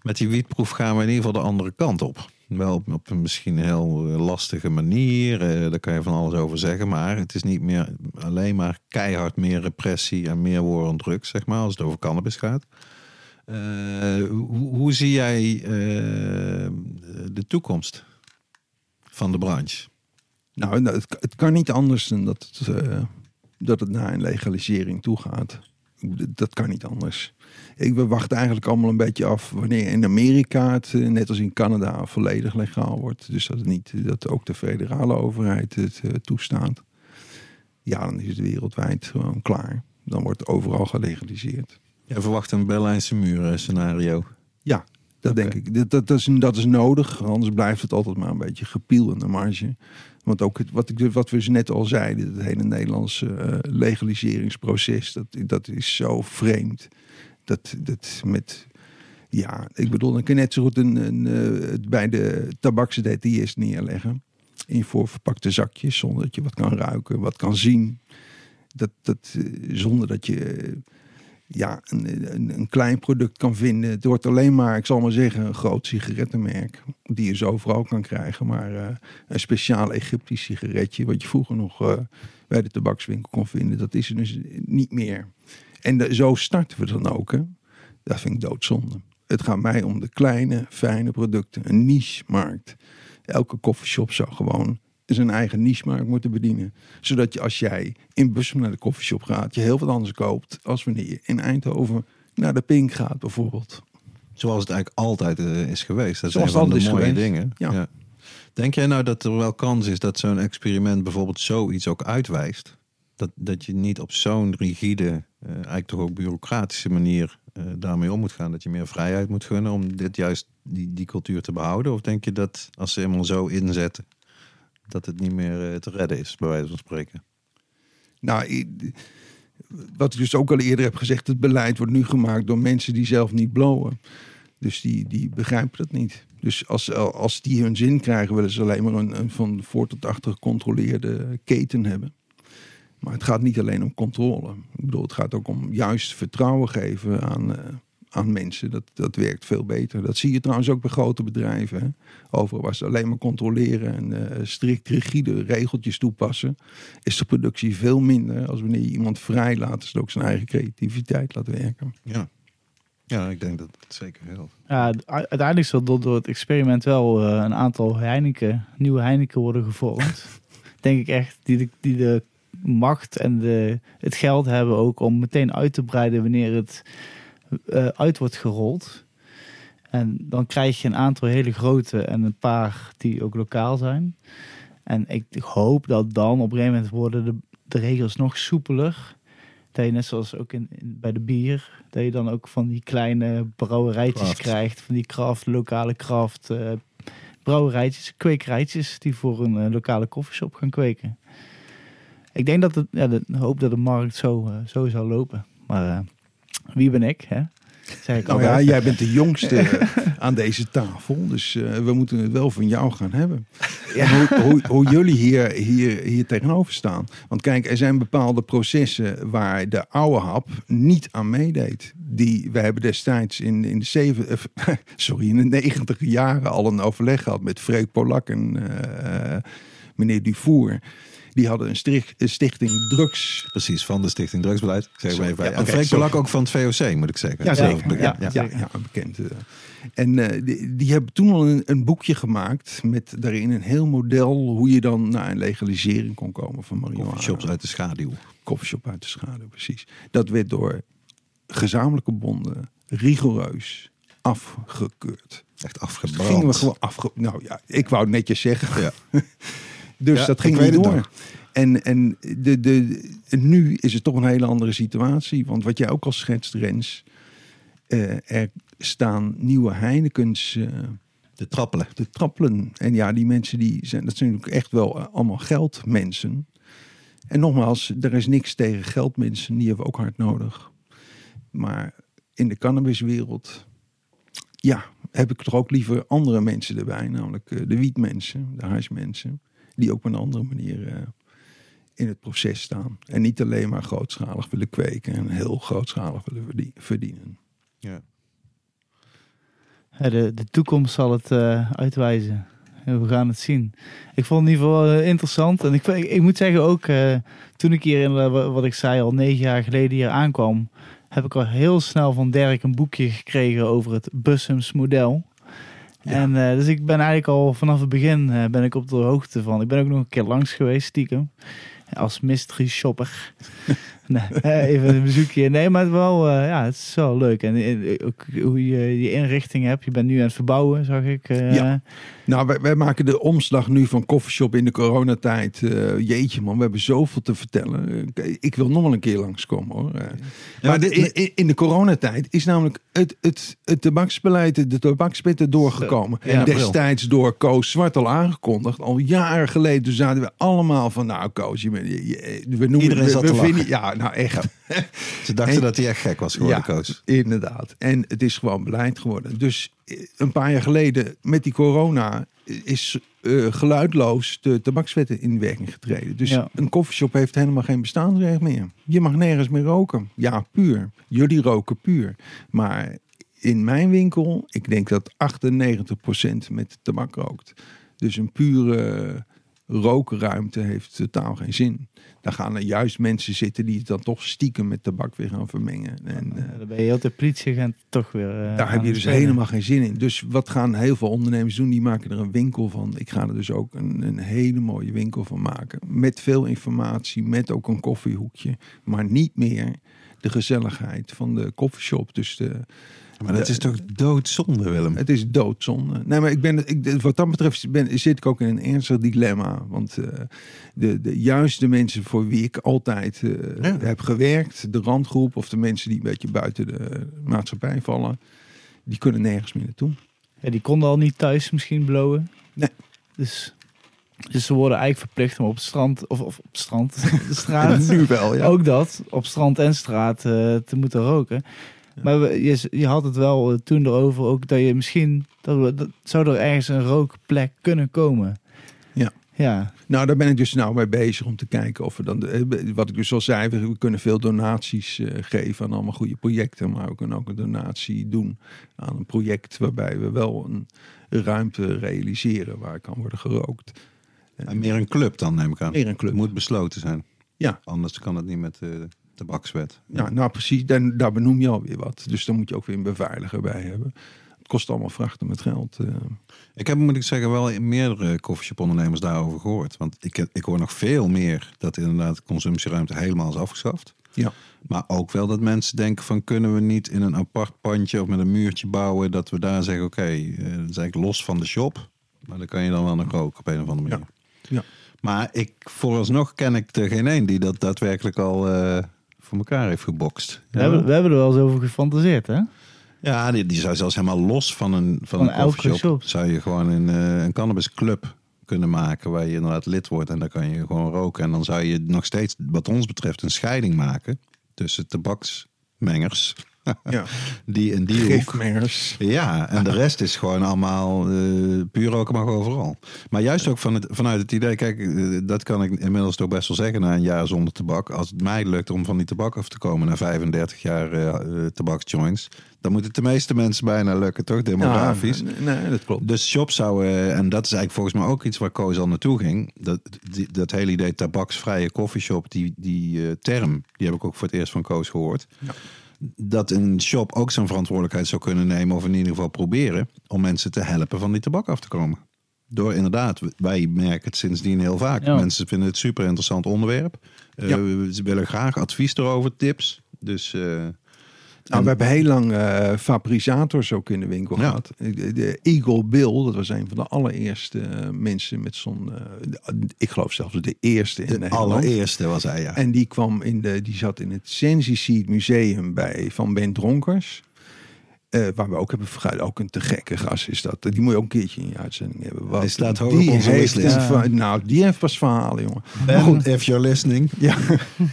met die wietproef gaan we in ieder geval de andere kant op. Wel op, op een misschien heel eh, lastige manier, eh, daar kan je van alles over zeggen, maar het is niet meer alleen maar keihard meer repressie en meer war on drugs, zeg maar, als het over cannabis gaat. Eh, hoe, hoe zie jij eh, de toekomst van de branche? Nou, nou, het, kan niet anders dan dat het, eh, dat het naar een legalisering toe gaat. Dat kan niet anders. Ik, we eigenlijk allemaal een beetje af wanneer in Amerika het, net als in Canada, volledig legaal wordt. Dus dat, niet, dat ook de federale overheid het toestaat. Ja, dan is het wereldwijd gewoon klaar. Dan wordt overal gelegaliseerd. Jij verwacht een Berlijnse muur eh, scenario. Dat Oké. denk ik. Dat, dat, dat, is, dat is nodig. Anders blijft het altijd maar een beetje gepiel in de marge. Want ook het, wat, ik, wat we dus net al zeiden, het hele Nederlandse eh, legaliseringsproces, dat, dat is zo vreemd. Dat, dat met, ja, ik bedoel, dan kun je net zo goed een, een, eh, bij de tabakse DTS neerleggen. In voorverpakte zakjes, zonder dat je wat kan ruiken, wat kan zien. Dat, dat, zonder dat je ja, een, klein product kan vinden. Het wordt alleen maar, ik zal maar zeggen, een groot sigarettenmerk. Die je zo overal kan krijgen. Maar eh, een speciaal Egyptisch sigaretje, wat je vroeger nog eh, bij de tabakswinkel kon vinden, dat is er dus niet meer. En zo starten we dan ook. Hè. Dat vind ik doodzonde. Het gaat mij om de kleine, fijne producten. Een niche-markt. Elke koffieshop zou gewoon zijn eigen niche-markt moeten bedienen. Zodat je als jij in Bussum naar de koffieshop gaat, je heel wat anders koopt als wanneer je in Eindhoven naar de Pink gaat bijvoorbeeld. Zoals het eigenlijk altijd eh, is geweest. Dat Zoals een van de mooie geweest. dingen. Ja. Denk jij nou dat er wel kans is dat zo'n experiment bijvoorbeeld zoiets ook uitwijst? Dat, dat je niet op zo'n rigide, eh, eigenlijk toch ook bureaucratische manier eh, daarmee om moet gaan. Dat je meer vrijheid moet gunnen om dit juist die, die cultuur te behouden? Of denk je dat als ze helemaal zo inzetten, dat het niet meer eh, te redden is, bij wijze van spreken? Nou, wat ik dus ook al eerder heb gezegd, het beleid wordt nu gemaakt door mensen die zelf niet blowen. Dus die, die begrijpen dat niet. Dus als, als die hun zin krijgen, willen ze alleen maar een, een van voor tot achter gecontroleerde keten hebben. Maar het gaat niet alleen om controle. Ik bedoel, het gaat ook om juist vertrouwen geven aan, eh, aan mensen. Dat, dat werkt veel beter. Dat zie je trouwens ook bij grote bedrijven. Hè? Overal waar ze alleen maar controleren en eh, strikt rigide regeltjes toepassen, is de productie veel minder als wanneer je iemand vrij laat, dus ook zijn eigen creativiteit laat werken. Ja. Ja, ik denk dat het zeker helpt. Ja, uiteindelijk zal door, door het experiment wel eh, een aantal Heineken, nieuwe Heineken worden gevormd. (laughs) Denk ik echt, die de, die de macht en de, het geld hebben ook om meteen uit te breiden wanneer het eh, uit wordt gerold. En dan krijg je een aantal hele grote en een paar die ook lokaal zijn. En ik hoop dat dan op een gegeven moment worden de, de regels nog soepeler. Dat je net zoals ook in, in- bij de bier, dat je dan ook van die kleine brouwerijtjes Craft. krijgt. Van die craft, lokale craft eh, brouwerijtjes, kwekerijtjes die voor een eh, lokale koffieshop gaan kweken. Ik denk dat het, ja, de, hoop dat de markt zo, zo zal lopen. Maar wie ben ik, hè? Zeg ik Nou ja, jij bent de jongste (laughs) aan deze tafel, dus eh, we moeten het wel van jou gaan hebben. En hoe, hoe, hoe jullie hier, hier, hier tegenover staan. Want kijk, er zijn bepaalde processen waar de oude hap niet aan meedeed. die, we hebben destijds in, in de zeven, eh, (laughs) sorry, in de negentiger jaren al een overleg gehad met Freek Polak en eh, meneer Dufour. Die hadden een, strik- een stichting drugs. Precies, van de Stichting Drugsbeleid. Zeg maar even bij. Ja, en. Polak ook van het VOC, moet ik zeggen. Ja, zeker. bekend. Ja, Ja. Bekend. eh. En eh, die, die hebben toen al een, een boekje gemaakt met daarin een heel model hoe je dan naar een legalisering kon komen van marihuana. Shops uit de schaduw. Coffeeshop uit de schaduw, precies. Dat werd door gezamenlijke bonden rigoureus afgekeurd. Echt Gingen we afgebrand. gewoon afge... Nou ja, ik wou het netjes zeggen. Ja. (laughs) Dus Ja, dat ging niet door. En, en de, de, nu is het toch een hele andere situatie. Want wat jij ook al schetst, Rens. eh, er staan nieuwe Heinekens eh, De trappelen. te trappelen. En ja, die mensen die zijn, dat zijn natuurlijk echt wel eh, allemaal geldmensen. En nogmaals, er is niks tegen geldmensen. Die hebben we ook hard nodig. Maar in de cannabiswereld, ja, heb ik toch ook liever andere mensen erbij. Namelijk de wietmensen, de huismensen. Die ook op een andere manier eh, in het proces staan. En niet alleen maar grootschalig willen kweken en heel grootschalig willen verdie- verdienen. Ja. Ja, de, de toekomst zal het eh, uitwijzen. We gaan het zien. Ik vond het in ieder geval eh, interessant. En ik, ik, ik moet zeggen ook, eh, toen ik hier, in, wa- wat ik zei, al negen jaar geleden hier aankwam, heb ik al heel snel van Dirk een boekje gekregen over het Bussums model. Ja. En eh, dus ik ben eigenlijk al vanaf het begin eh, ben ik op de hoogte van. Ik ben ook nog een keer langs geweest, stiekem. Als mystery shopper. (laughs) nee, (laughs) even een bezoekje. Nee, maar wel, eh, ja, het is wel leuk. En eh, ook hoe je je inrichting hebt. Je bent nu aan het verbouwen, zag ik. eh. Ja. Nou, wij, wij maken de omslag nu van koffieshop in de coronatijd. Jeetje man, we hebben zoveel te vertellen. Ik wil nog wel een keer langskomen hoor. Maar dit- in, in, de coronatijd is namelijk het, het, het tabaksbeleid, de tabakswetten doorgekomen. Zo. Destijds door Koos Zwart al aangekondigd. Al jaren geleden toen zaten we allemaal van, nou Koos, je, je, je- we noemen Iedereen we, zat we te vinden- Ja, nou echt. (laughs) Ze dachten En- dat hij echt gek was geworden, Ja, Koos. inderdaad. En het is gewoon beleid geworden. Dus eh, een paar jaar geleden met die corona is eh, geluidloos de tabakswetten in werking getreden. Dus Ja. een koffieshop heeft helemaal geen bestaansrecht meer. Je mag nergens meer roken. Ja, puur. Jullie roken puur. Maar in mijn winkel, ik denk dat 98% met tabak rookt. Dus een pure rookruimte heeft totaal geen zin. Daar gaan er juist mensen zitten die het dan toch stiekem met tabak weer gaan vermengen. En, eh, dan ben je heel de politieagent toch weer. eh, daar heb je dus spelen. helemaal geen zin in. Dus wat gaan heel veel ondernemers doen? Die maken er een winkel van. Ik ga er dus ook een, een hele mooie winkel van maken. Met veel informatie, met ook een koffiehoekje. Maar niet meer de gezelligheid van de koffieshop. Dus de, Maar dat is toch doodzonde, Willem? het is doodzonde. Nee, maar ik ben, ik, wat dat betreft ben, zit ik ook in een ernstig dilemma. Want eh, de, de juiste mensen voor wie ik altijd eh, Ja. heb gewerkt, de randgroep of de mensen die een beetje buiten de maatschappij vallen, die kunnen nergens meer naartoe. Ja, die konden al niet thuis misschien blowen. Nee. Dus, dus ze worden eigenlijk verplicht om op het strand, of, of op het strand, (laughs) de straat, nu wel, ja. ook dat, op strand en straat eh, te moeten roken. Maar we- je, je had het wel eh, toen erover ook dat je misschien, dat, we, dat zou er ergens een rookplek kunnen komen. Ja. Ja, Nou, daar ben ik dus nou mee bezig om te kijken of we dan, de- wat ik dus al zei, we kunnen veel donaties eh, geven aan allemaal goede projecten. Maar we kunnen ook een donatie doen aan een project waarbij we wel een ruimte realiseren waar kan worden gerookt. En meer een club dan, neem ik aan. Meer een club. Het moet besloten zijn. Ja. Anders kan het niet met tabakswet. Ja, nou precies, dan, daar benoem je alweer wat. Dus dan moet je ook weer een beveiliger bij hebben. Het kost allemaal vrachten met geld. eh. Ik heb, moet ik zeggen, wel meerdere koffieshop-ondernemers daarover gehoord. Want ik, ik hoor nog veel meer dat inderdaad de consumptieruimte helemaal is afgeschaft. Ja. Maar ook wel dat mensen denken van kunnen we niet in een apart pandje of met een muurtje bouwen. Dat we daar zeggen oké, eh, dat is eigenlijk los van de shop. Maar dan kan je dan wel nog roken op een of andere manier. Ja. Maar ik, vooralsnog ken ik er geen één die dat daadwerkelijk al eh, voor elkaar heeft gebokst. we, hebben, we hebben er wel eens over gefantaseerd, hè? Ja, die, die zou zelfs helemaal los van een, van Van een coffeeshop... shop. zou je gewoon een, eh, een cannabisclub kunnen maken... waar je inderdaad lid wordt en daar kan je gewoon roken. En dan zou je nog steeds, wat ons betreft, een scheiding maken... tussen tabaksmengers Ja. (laughs) Die en die hoek. Gifmengers. Ja, en de rest is gewoon allemaal eh, puur roken mag overal. Maar juist ook van het, vanuit het idee, kijk, eh, dat kan ik inmiddels toch best wel zeggen na een jaar zonder tabak. Als het mij lukt om van die tabak af te komen na 35 jaar eh, tabaksjoints, dan moet het de meeste mensen bijna lukken, toch? Demografisch. Ja, nee, dat klopt. Dus shops zouden, en dat is eigenlijk volgens mij ook iets waar Koos al naartoe ging. Dat, die, dat hele idee tabaksvrije koffieshop, die, die term, die heb ik ook voor het eerst van Koos gehoord. Dat een shop ook zijn verantwoordelijkheid zou kunnen nemen, of in ieder geval proberen, om mensen te helpen van die tabak af te komen. Door inderdaad, wij merken het sindsdien heel vaak. Ja. Mensen vinden het super interessant onderwerp. Eh, Ja. Ze willen graag advies erover, tips. Dus eh, Nou, we hebben heel lang eh fabricators ook in de winkel Ja. gehad. De, Eagle Bill, dat was een van de allereerste eh, mensen met zo'n... eh, ik geloof zelfs de eerste in de Nederland. allereerste was hij, ja. En die kwam in de, die zat in het Sensi Seed Museum bij van Ben Dronkers. Waar we ook hebben vergaderd. Ook een te gekke gast is dat. Die moet je ook een keertje in je uitzending hebben. Hij staat hoog die op onze heeft Nou, die heeft pas verhalen, jongen. Ben, if you're listening. Ja,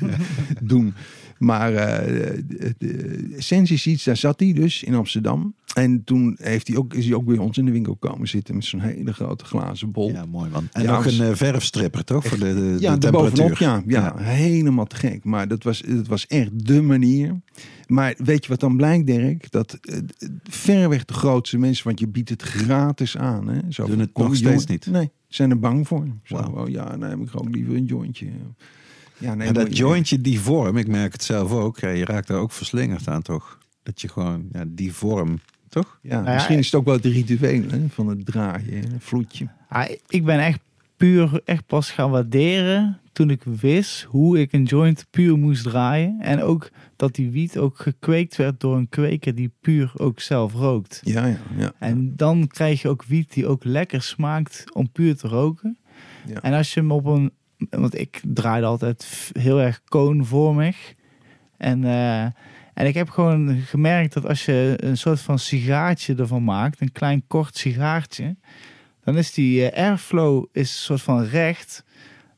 (laughs) doen. Maar eh de, de Sensi Seeds, daar zat hij dus in Amsterdam. En toen heeft hij ook, is hij ook bij ons in de winkel komen zitten met zo'n hele grote glazen bol. Ja, mooi man. En Ja, dus- een eh, verfstripper, toch? Voor de, de, Ja, de de bovenop, temperatuur. ja, ja, helemaal te gek. Maar dat was, dat was echt de manier. Maar weet je wat dan blijkt, Dirk? Dat eh, verreweg de grootste mensen, want je biedt het gratis aan. Hè? Zo Doen het nog steeds jongen. niet? Nee, zijn er bang voor. Zo, Wauw. oh, ja, dan heb ik ook liever een jointje. Ja, nee, En dat jointje, die vorm, ik merk het zelf ook. Ja, je raakt daar ook verslingerd aan, toch? Dat je gewoon, ja, die vorm, toch? Ja, ja, misschien is het ook wel het ritueel hè, van het draaien, een vloedje. Ah, ik ben echt puur echt pas gaan waarderen toen ik wist hoe ik een joint puur moest draaien. En ook dat die wiet ook gekweekt werd door een kweker die puur ook zelf rookt. Ja, ja, ja. En dan krijg je ook wiet die ook lekker smaakt om puur te roken. Ja. En als je hem op een... Want ik draaide altijd heel erg koonvormig. En, eh, en ik heb gewoon gemerkt dat als je een soort van sigaartje ervan maakt, een klein kort sigaartje, dan is die eh, airflow is een soort van recht.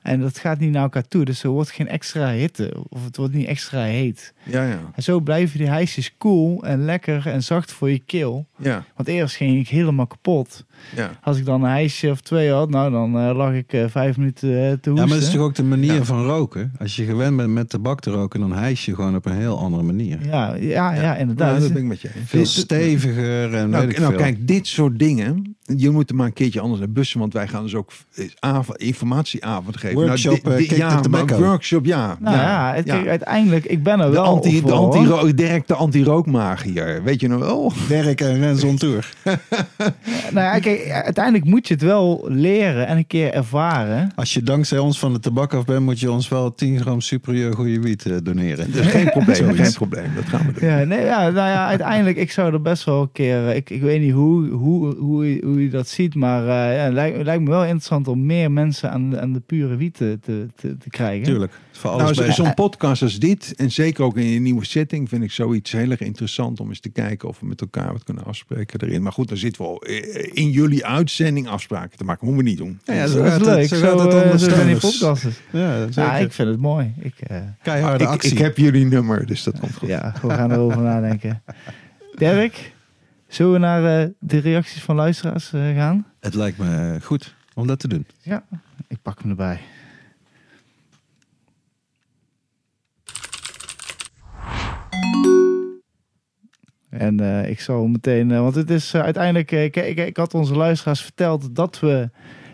En dat gaat niet naar elkaar toe. Dus er wordt geen extra hitte. Of het wordt niet extra heet. Ja, ja, En zo blijven die hijsjes koel en lekker en zacht voor je keel. ja, Want eerst ging ik helemaal kapot. ja. Als ik dan een ijsje of twee had, nou dan eh, lag ik eh, vijf minuten eh, te hoesten. Ja, maar dat is toch ook de manier Ja. van roken? Als je gewend bent met tabak te roken, dan hijs je gewoon op een heel andere manier. ja, ja, ja, Ja, inderdaad. dat ben ik met je. Veel steviger en Nou, weet ik nou veel. kijk, dit soort dingen. Je moet er maar een keertje anders naar bussen. Want wij gaan dus ook eh, avond, informatieavond geven. Workshop, nou, eh, Kick ja, maar workshop, ja. nou ja, het, uiteindelijk, ik ben er De wel anti, de anti. Dirk de anti-rookmagier. Weet je nog wel? Dirk en Rens on tour. (laughs) Nou ja, kijk, uiteindelijk moet je het wel leren en een keer ervaren. Als je dankzij ons van de tabak af bent, moet je ons wel 10 gram superieur goede wiet eh, doneren. Dus geen (laughs) probleem, geen probleem. Dat gaan we doen. Ja, nee, ja, nou ja, uiteindelijk, ik zou er best wel een keer, eh, ik, ik weet niet hoe, hoe, hoe, je, hoe je dat ziet, maar eh, ja, het lijkt, lijkt me wel interessant om meer mensen aan, de- aan de pure wiet te, te, te, krijgen. Tuurlijk. Voor alles Nou, bij. zo'n podcast als dit, en zeker ook in een nieuwe setting, vind ik zoiets heel erg interessant om eens te kijken of we met elkaar wat kunnen afspreken erin. Maar goed, dan zitten we al eh, in jullie uitzending afspraken te maken. Moeten we niet doen. Ja, ja, Dat is leuk, zo zo, gaat het eh, onder zo zijn die stemmers. podcasten. Ja, Ja, zeker. ik vind het mooi. Ik, eh, Keiharde Ik, actie. ik heb jullie nummer, dus dat komt goed. ja, we gaan erover nadenken. Dirk, zullen we naar eh, de reacties van luisteraars eh, gaan? Het lijkt me goed om dat te doen. Ja, ik pak hem erbij. En eh, ik zal meteen, eh, want het is eh, uiteindelijk, eh, ik, ik, ik had onze luisteraars verteld dat we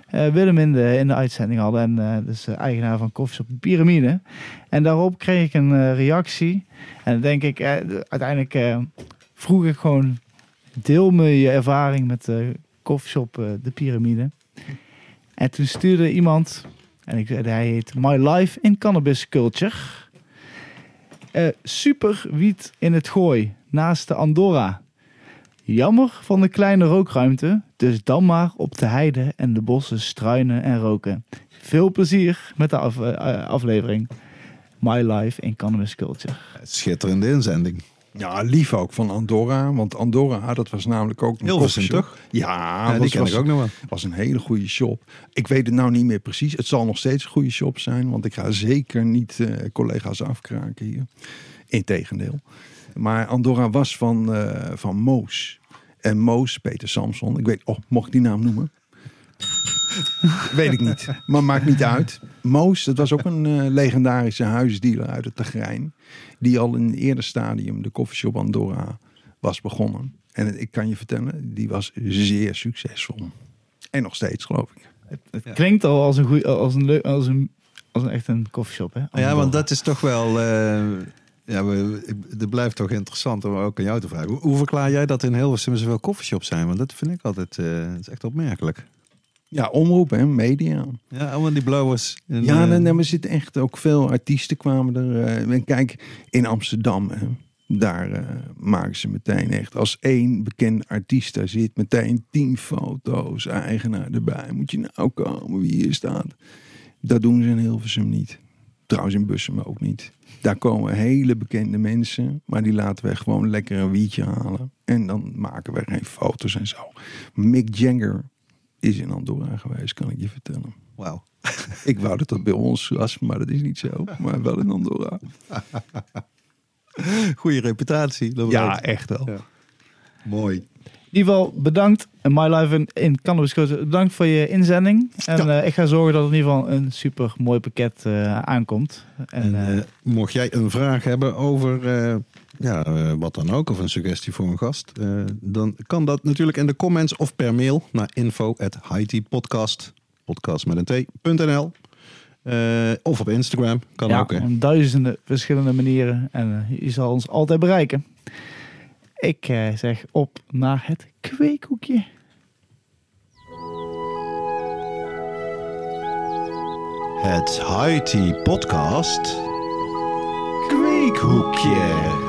eh, Willem in de, in de uitzending hadden. En eh dus eh, eigenaar van Koffieshop Pyramide. En daarop kreeg ik een eh, reactie. En dan denk ik, eh, uiteindelijk eh, vroeg ik gewoon, deel me je ervaring met de Koffieshop eh, De Pyramide. En toen stuurde iemand, en ik, hij heet My Life in Cannabis Culture. Eh, super wiet in het gooi, naast de Andorra. Jammer van de kleine rookruimte, dus dan maar op de heide en de bossen struinen en roken. Veel plezier met de eh, aflevering. My Life in Cannabis Culture. Schitterende inzending. Ja, lief ook van Andorra. Want Andorra, dat was namelijk ook een Hilversum, toch? Ja, Ja, die was, ken was, ik ook nog wel. was een hele goede shop. Ik weet het nou niet meer precies. Het zal nog steeds een goede shop zijn. Want ik ga zeker niet eh, collega's afkraken hier. Integendeel. Maar Andorra was van, eh, van Moos. En Moos, Peter Samson. Ik weet, oh, mocht ik die naam noemen? (laughs) weet ik niet. Maar maakt niet uit. Moos, dat was ook een eh, legendarische huisdealer uit het Tagrijn. Die al in een eerder stadium de koffieshop Andorra was begonnen. En ik kan je vertellen, die was zeer succesvol. En nog steeds, geloof ik. Het, het klinkt al als een, goeie, als een, leuk, als een, als een echt een koffieshop, hè? Ja, want dat is toch wel... eh, ja, het blijft toch interessant om ook aan jou te vragen. Hoe, hoe verklaar jij dat in Hilversum zoveel koffieshops zijn? Want dat vind ik altijd eh, dat is echt opmerkelijk. Ja, omroep en media. Ja, allemaal die blowers. En, Ja, eh, nee, maar er zitten echt ook veel artiesten kwamen er. eh, en kijk, in Amsterdam, hè, daar eh, maken ze meteen echt. Als één bekend artiest daar zit, meteen tien foto's, eigenaar erbij. Moet je nou komen wie hier staat. Dat doen ze in Hilversum niet. Trouwens in Bussum ook niet. Daar komen hele bekende mensen, maar die laten we gewoon lekker een wietje halen. En dan maken we geen foto's en zo. Mick Jagger is in Andorra geweest, kan ik je vertellen. Wauw. (laughs) Ik wou dat dat bij ons was, maar dat is niet zo. Maar wel in Andorra. (laughs) Goede reputatie. dat blijkt. echt wel. Ja. Mooi. In ieder geval bedankt. En My Life in, in Cannabis Bedankt voor je inzending. En Ja. eh, ik ga zorgen dat er in ieder geval een super mooi pakket eh, aankomt. En, En eh, eh, mocht jij een vraag hebben over eh, ja, eh, wat dan ook, of een suggestie voor een gast, eh, dan kan dat natuurlijk in de comments of per mail naar info at podcast, podcast met een t.nl. Eh, of op Instagram, kan ja, ook. Hè. op duizenden verschillende manieren. En je zal ons altijd bereiken. Ik eh, zeg op naar het kweekhoekje. Het Haiti Podcast. Kweekhoekje.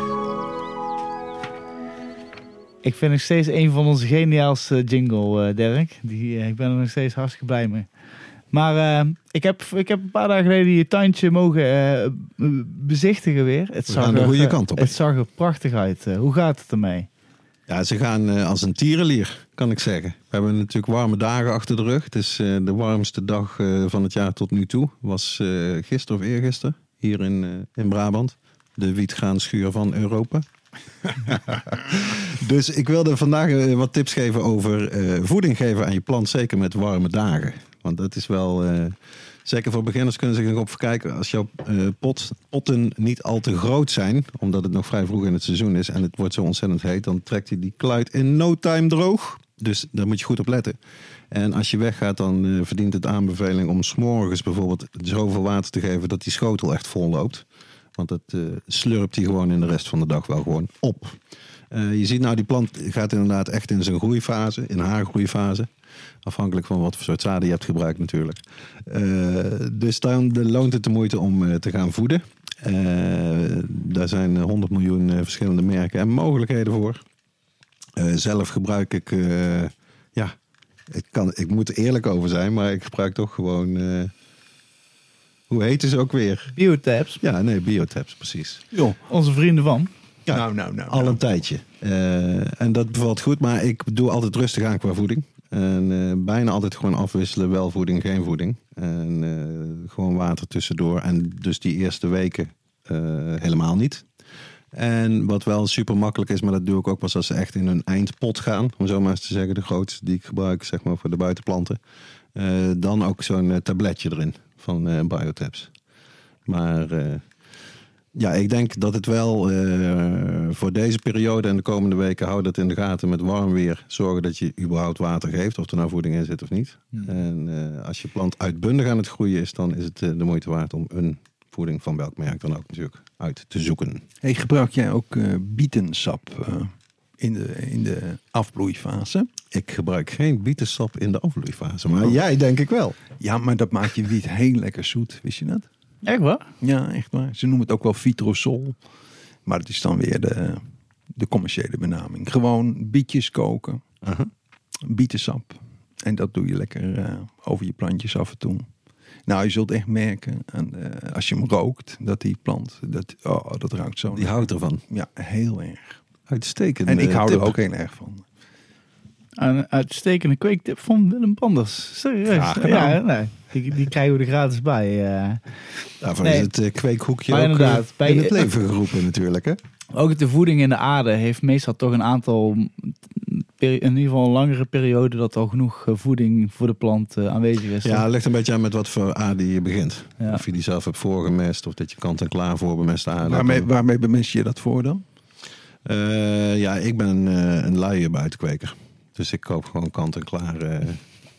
Ik vind nog steeds een van onze geniaalste jingle, eh, Dirk. Die, eh, ik ben er nog steeds hartstikke blij mee. Maar eh, ik, heb, ik heb een paar dagen geleden je tuintje mogen bezichtigen weer. Het gaan de er, goede eh, kant op? Het zag er prachtig uit. Hoe gaat het ermee? Ja, ze gaan als een tierenlier, kan ik zeggen. We hebben natuurlijk warme dagen achter de rug. Het is de warmste dag van het jaar tot nu toe. Was gisteren of eergisteren hier in, in Brabant. De wietgraanschuur van Europa. (laughs) dus ik wilde vandaag eh, wat tips geven over eh, voeding geven aan je plant. Zeker met warme dagen. Want dat is wel... eh, Zeker voor beginners kunnen ze zich op kijken. Als jouw pot, potten niet al te groot zijn, omdat het nog vrij vroeg in het seizoen is en het wordt zo ontzettend heet, dan trekt hij die kluit in no time droog. Dus daar moet je goed op letten. En als je weggaat, dan verdient het aanbeveling om s'morgens bijvoorbeeld zoveel water te geven dat die schotel echt vol loopt. Want dat eh, slurpt hij gewoon in de rest van de dag wel gewoon op. Eh, je ziet nou, die plant gaat inderdaad echt in zijn groeifase, in haar groeifase. Afhankelijk van wat voor soort zaden je hebt gebruikt natuurlijk. Eh, dus dan loont het de moeite om te gaan voeden. Daar zijn 100 miljoen verschillende merken en mogelijkheden voor. Zelf gebruik ik, ja, ik, kan, ik moet er eerlijk over zijn, maar ik gebruik toch gewoon, hoe heet het ook weer? Biotabs, Ja, nee, biotabs, precies. Onze vrienden van. Ja, nou, nou, nou. Al een tijdje. Eh, en dat bevalt goed, maar ik doe altijd rustig aan qua voeding. En eh, bijna altijd gewoon afwisselen, wel voeding, geen voeding. En eh, gewoon water tussendoor. En dus die eerste weken eh, helemaal niet. En wat wel super makkelijk is, maar dat doe ik ook pas als ze echt in hun eindpot gaan. Om zo maar eens te zeggen, de grootste die ik gebruik zeg maar, voor de buitenplanten. Eh, dan ook zo'n tabletje erin van eh Biotabs. Maar eh, ja, ik denk dat het wel eh, voor deze periode en de komende weken hou dat in de gaten met warm weer. Zorgen dat je überhaupt water geeft, of er nou voeding in zit of niet. En als je plant uitbundig aan het groeien is, dan is het de moeite waard om een voeding van welk merk dan ook natuurlijk uit te zoeken. Hey, gebruik jij ook bietensap in, de, in de afbloeifase? Ik gebruik geen bietensap in de afvloeifase, maar jij denk ik wel. Ja, maar dat maakt je wiet heel lekker zoet. Wist je dat? Echt waar? Ja, echt waar. Ze noemen het ook wel vitrosol. Maar het is dan weer de, de commerciële benaming. Gewoon bietjes koken, Aha. bietensap. En dat doe je lekker eh, over je plantjes af en toe. Nou, je zult echt merken, en, eh, als je hem rookt, dat die plant, dat, oh, dat ruikt zo. Die houdt ervan. Ja, heel erg. Uitstekend. En ik hou tip. er ook heel erg van. Een uitstekende kweektip van Willem Panders. Serieus. Ja, nee. Die, die krijgen we er gratis bij. eh. Daarvoor Nee. is het eh, kweekhoekje Maar ook inderdaad, eh, bij- in het leven geroepen natuurlijk. Hè? Ook de voeding in de aarde heeft meestal toch een aantal, in ieder geval een langere periode, dat al genoeg voeding voor de plant aanwezig is. Ja, het ligt een beetje aan met wat voor aarde je begint. Ja. Of je die zelf hebt voorgemest of dat je kant en klaar voor bemest aarde. Waarmee, bemest je dat voor dan? Eh, ja, ik ben een, eh, een luie buitenkweker. Dus ik koop gewoon kant en klaar eh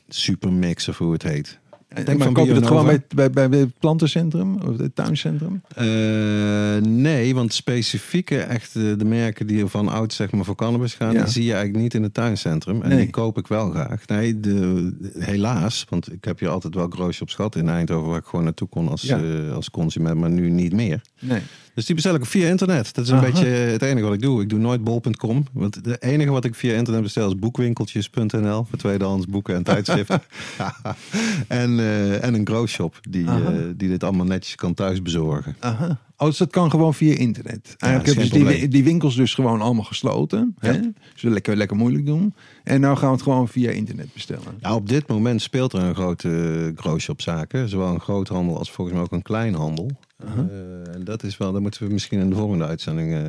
supermix of hoe het heet. denk van van koop je dat Bionova. gewoon bij, bij, bij het plantencentrum of het tuincentrum? Eh, nee, want specifieke echt de merken die van oud zeg maar voor cannabis gaan, Ja. die zie je eigenlijk niet in het tuincentrum. En Nee. die koop ik wel graag. Nee, de, helaas, want ik heb hier altijd wel grootje op schat in Eindhoven waar ik gewoon naartoe kon als, Ja. eh, als consument, maar nu niet meer. Nee. Dus die bestel ik via internet. Dat is een Aha. beetje het enige wat ik doe. Ik doe nooit bol.com. Want het enige wat ik via internet bestel is boekwinkeltjes.nl voor tweedehands boeken en tijdschriften. (laughs) (laughs) en, eh, en een growshop die, eh, die dit allemaal netjes kan thuis bezorgen. Aha. Oh, dus dat kan gewoon via internet. Eigenlijk geen hebben die, die winkels dus gewoon allemaal gesloten. Ja. Hè? Ze lekker, lekker moeilijk doen. En nou gaan we het gewoon via internet bestellen. Ja, op dit moment speelt er een grote uh, growshopzaken. Zowel een groothandel als volgens mij ook een kleinhandel. Eh, en dat is wel, daar moeten we misschien in de volgende uitzending eh,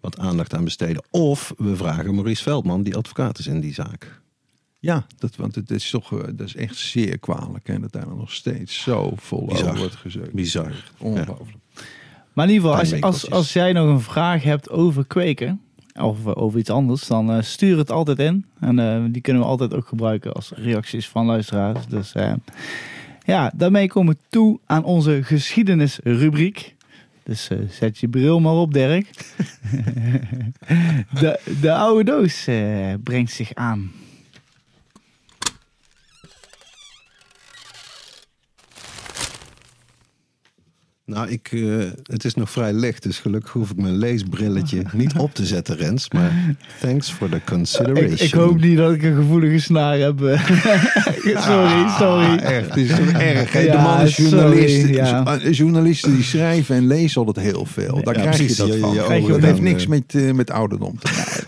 wat aandacht aan besteden. Of we vragen Maurice Veldman, die advocaat is in die zaak. Ja, dat, want het is toch eh, dat is echt zeer kwalijk. En dat daar nog steeds zo vol Bizar. over wordt gezeukt. Bizar. Ongelooflijk. Maar in ieder geval, als, als, als jij nog een vraag hebt over kweken, of over iets anders, dan stuur het altijd in. En die kunnen we altijd ook gebruiken als reacties van luisteraars. Dus ja, daarmee komen we toe aan onze geschiedenisrubriek. Dus eh, zet je bril maar op, Dirk. (laughs) de, de oude doos eh, brengt zich aan. Nou, ik, eh, het is nog vrij licht, dus gelukkig hoef ik mijn leesbrilletje (laughs) niet op te zetten, Rens. Maar thanks for the consideration. Ik, ik hoop niet dat ik een gevoelige snaar heb. eh. sorry, (laughs) sorry. Ah, echt, het is toch (laughs) erg. hè? de Ja, man is sorry, journalist. ja. Eh, Journalisten die schrijven en lezen altijd heel veel. Daar Ja, krijg precies. je dat van. je dat heeft niks met, met ouderdom te maken.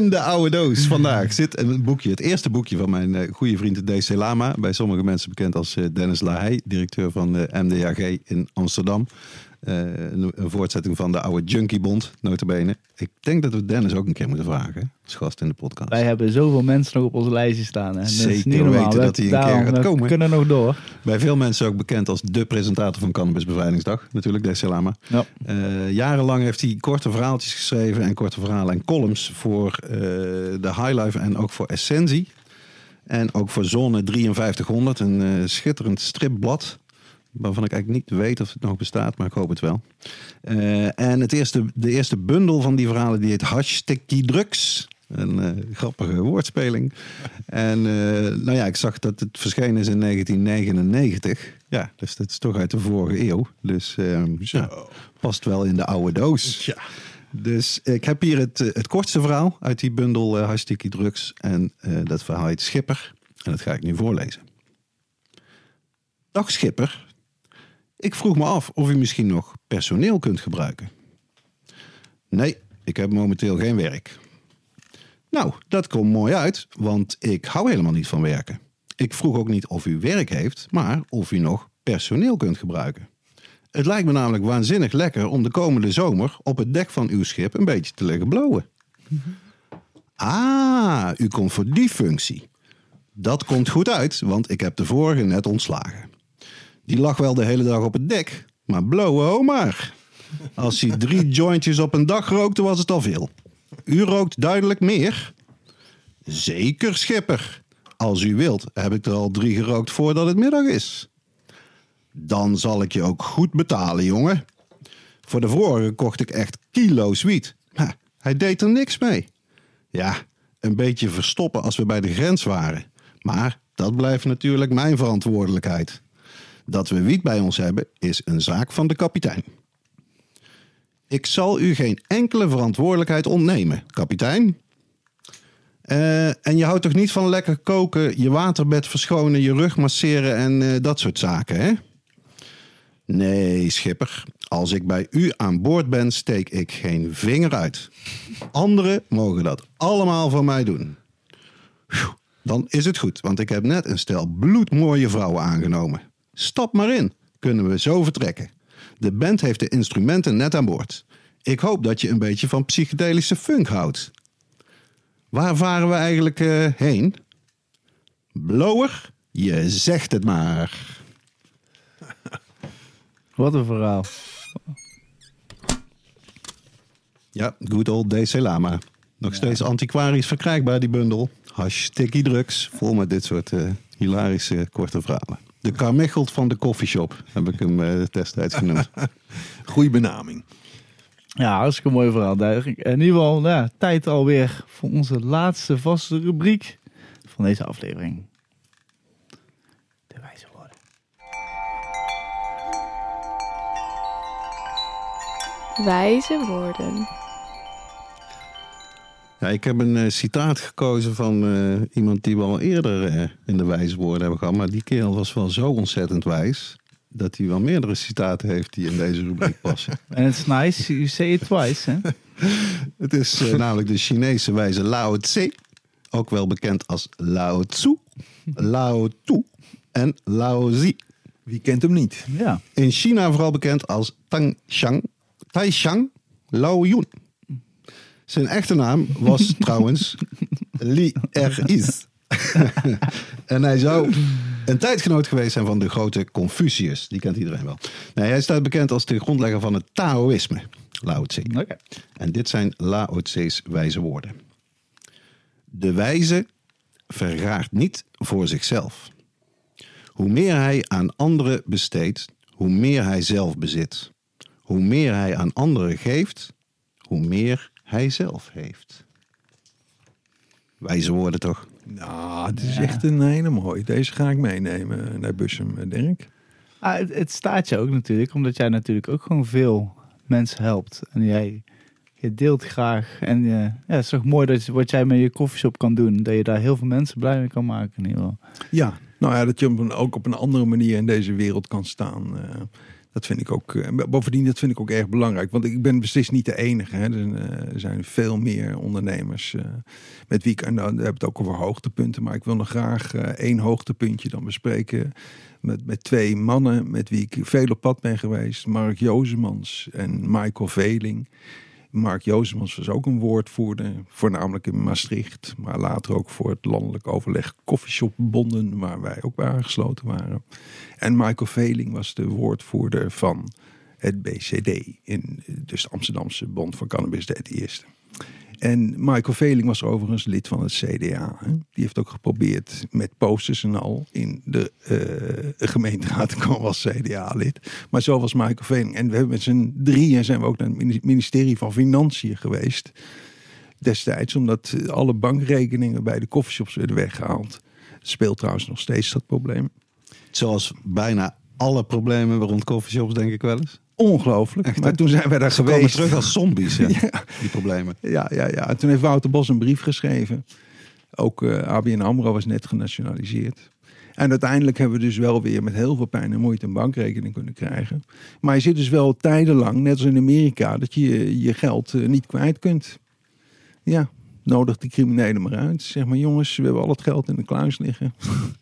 In de oude doos vandaag zit een boekje. Het eerste boekje van mijn goede vriend DC Lama. Bij sommige mensen bekend als Dennis Lahey, directeur van de In Amsterdam. Eh, een, een voortzetting van de oude Junkiebond, notabene. Ik denk dat we Dennis ook een keer moeten vragen, als gast in de podcast. Wij hebben zoveel mensen nog op onze lijstje staan. Hè. Dat is Zeker niet weten We- dat hij een keer gaat we komen. kunnen nog door. Bij veel mensen ook bekend als de presentator van Cannabis Bevrijdingsdag. Natuurlijk, DC Lama. Ja. Eh, jarenlang heeft hij korte verhaaltjes geschreven en korte verhalen en columns voor eh, de Highlife en ook voor Essentie. En ook voor Zone 5300, een eh, schitterend stripblad. Waarvan ik eigenlijk niet weet of het nog bestaat, maar ik hoop het wel. Eh, en het eerste, de eerste bundel van die verhalen die heet Hashtaggy Drugs. Een eh, grappige woordspeling. (laughs) En eh, nou ja, ik zag dat het verschenen is in 1999. Ja, dus dat is toch uit de vorige eeuw. Dus eh, ja, past wel in de oude doos. Dus ik heb hier het, het kortste verhaal uit die bundel uh, Drugs. En dat verhaal heet Schipper. En dat ga ik nu voorlezen. Dag Schipper. Ik vroeg me af of u misschien nog personeel kunt gebruiken. Nee, ik heb momenteel geen werk. Nou, dat komt mooi uit, want ik hou helemaal niet van werken. Ik vroeg ook niet of u werk heeft, maar of u nog personeel kunt gebruiken. Het lijkt me namelijk waanzinnig lekker om de komende zomer op het dek van uw schip een beetje te liggen blowen. Ah, u komt voor die functie. Dat komt goed uit, want ik heb de vorige net ontslagen. Die lag wel de hele dag op het dek, maar blowen ho maar. Als hij drie (laughs) jointjes op een dag rookte, was het al veel. U rookt duidelijk meer. Zeker, schipper. Als u wilt, heb ik er al drie gerookt voordat het middag is. Dan zal ik je ook goed betalen, jongen. Voor de vorige kocht ik echt kilo's wiet. Maar hij deed er niks mee. Ja, een beetje verstoppen als we bij de grens waren. Maar dat blijft natuurlijk mijn verantwoordelijkheid. Dat we wiet bij ons hebben, is een zaak van de kapitein. Ik zal u geen enkele verantwoordelijkheid ontnemen, kapitein. Uh, en je houdt toch niet van lekker koken, je waterbed verschonen, je rug masseren en uh, dat soort zaken, hè? Nee, schipper. Als ik bij u aan boord ben, steek ik geen vinger uit. Anderen mogen dat allemaal voor mij doen. Dan is het goed, want ik heb net een stel bloedmooie vrouwen aangenomen. Stap maar in, kunnen we zo vertrekken. De band heeft de instrumenten net aan boord. Ik hoop dat je een beetje van psychedelische funk houdt. Waar varen we eigenlijk eh, heen? Blower, je zegt het maar. (laughs) Wat een verhaal. Ja, good old DC Lama. Nog steeds antiquarisch verkrijgbaar, die bundel. Hashtaggy drugs, vol met dit soort eh, hilarische korte verhalen. De Carmichelt van de coffeeshop heb ik hem eh, destijds genoemd. (laughs) Goeie benaming. Ja, hartstikke mooi verhaal, Duidelijk. In ieder geval, nou, tijd alweer voor onze laatste vaste rubriek van deze aflevering. De wijze woorden. Wijze woorden. Ja, ik heb een eh, citaat gekozen van eh, iemand die we al eerder eh, in de wijze woorden hebben gehad. Maar die kerel was wel zo ontzettend wijs. Dat hij wel meerdere citaten heeft die in deze rubriek (laughs) passen. En het is nice, you say it twice, hè? (laughs) Het is namelijk de Chinese wijze Lao Tse. Ook wel bekend als Lao Tzu, Lao Tu en Lao Zi. Wie kent hem niet? Ja. In China vooral bekend als Tang Xiang, Taishang Lao Yun. Zijn echte naam was (laughs) trouwens Li Er Is. (laughs) en hij zou een tijdgenoot geweest zijn van de grote Confucius. Die kent iedereen wel. Nee, hij staat bekend als de grondlegger van het Taoïsme. Lao Tse. En dit zijn Lao Tse's wijze woorden. De wijze vergaart niet voor zichzelf. Hoe meer hij aan anderen besteedt, hoe meer hij zelf bezit. Hoe meer hij aan anderen geeft, hoe meer hij zelf heeft. Wijze woorden toch? Nou, het is echt een hele mooie. Deze ga ik meenemen naar Bussum, eh, Dirk. Ah, het, het staat je ook natuurlijk, omdat jij natuurlijk ook gewoon veel mensen helpt. En jij je deelt graag. En eh, ja, het is toch mooi dat je, wat jij met je koffieshop kan doen. Dat je daar heel veel mensen blij mee kan maken in ieder geval. Ja, nou ja, dat je ook op een andere manier in deze wereld kan staan. eh, dat vind ik ook, eh, bovendien, dat vind ik ook erg belangrijk. Want ik ben beslist niet de enige. Hè. Er, zijn, eh, zijn veel meer ondernemers eh, met wie ik, en dan heb het ook over hoogtepunten. Maar ik wil nog graag één hoogtepuntje dan bespreken. Met, met twee mannen met wie ik veel op pad ben geweest. Mark Jozemans en Michael Veling. Mark Jozemans was ook een woordvoerder, voornamelijk in Maastricht, maar later ook voor het landelijk overleg Coffeeshopbonden, waar wij ook bij aangesloten waren. En Michael Veling was de woordvoerder van het BCD, in, dus de Amsterdamse Bond van Cannabis, de eerste. En Michael Veling was overigens lid van het CDA. Hè. Die heeft ook geprobeerd met posters en al in de eh, gemeenteraad te komen als CDA-lid. Maar zo was Michael Veling. En we hebben met z'n drieën zijn we ook naar het mini- ministerie van Financiën geweest. Destijds, omdat alle bankrekeningen bij de coffeeshops werden weggehaald. Speelt trouwens nog steeds dat probleem. Zoals bijna alle problemen rond coffeeshops denk ik wel eens. Ongelooflijk. Echt, maar toen zijn wij daar Ze geweest. terug als zombies, ja, (laughs) Ja. die problemen. Ja, ja, ja. En toen heeft Wouter Bos een brief geschreven. Ook eh ABN AMRO was net genationaliseerd. En uiteindelijk hebben we dus wel weer met heel veel pijn en moeite een bankrekening kunnen krijgen. Maar je zit dus wel tijdenlang, net als in Amerika, dat je je geld eh, niet kwijt kunt. Ja, nodig die criminelen maar uit. Zeg maar jongens, we hebben al het geld in de kluis liggen.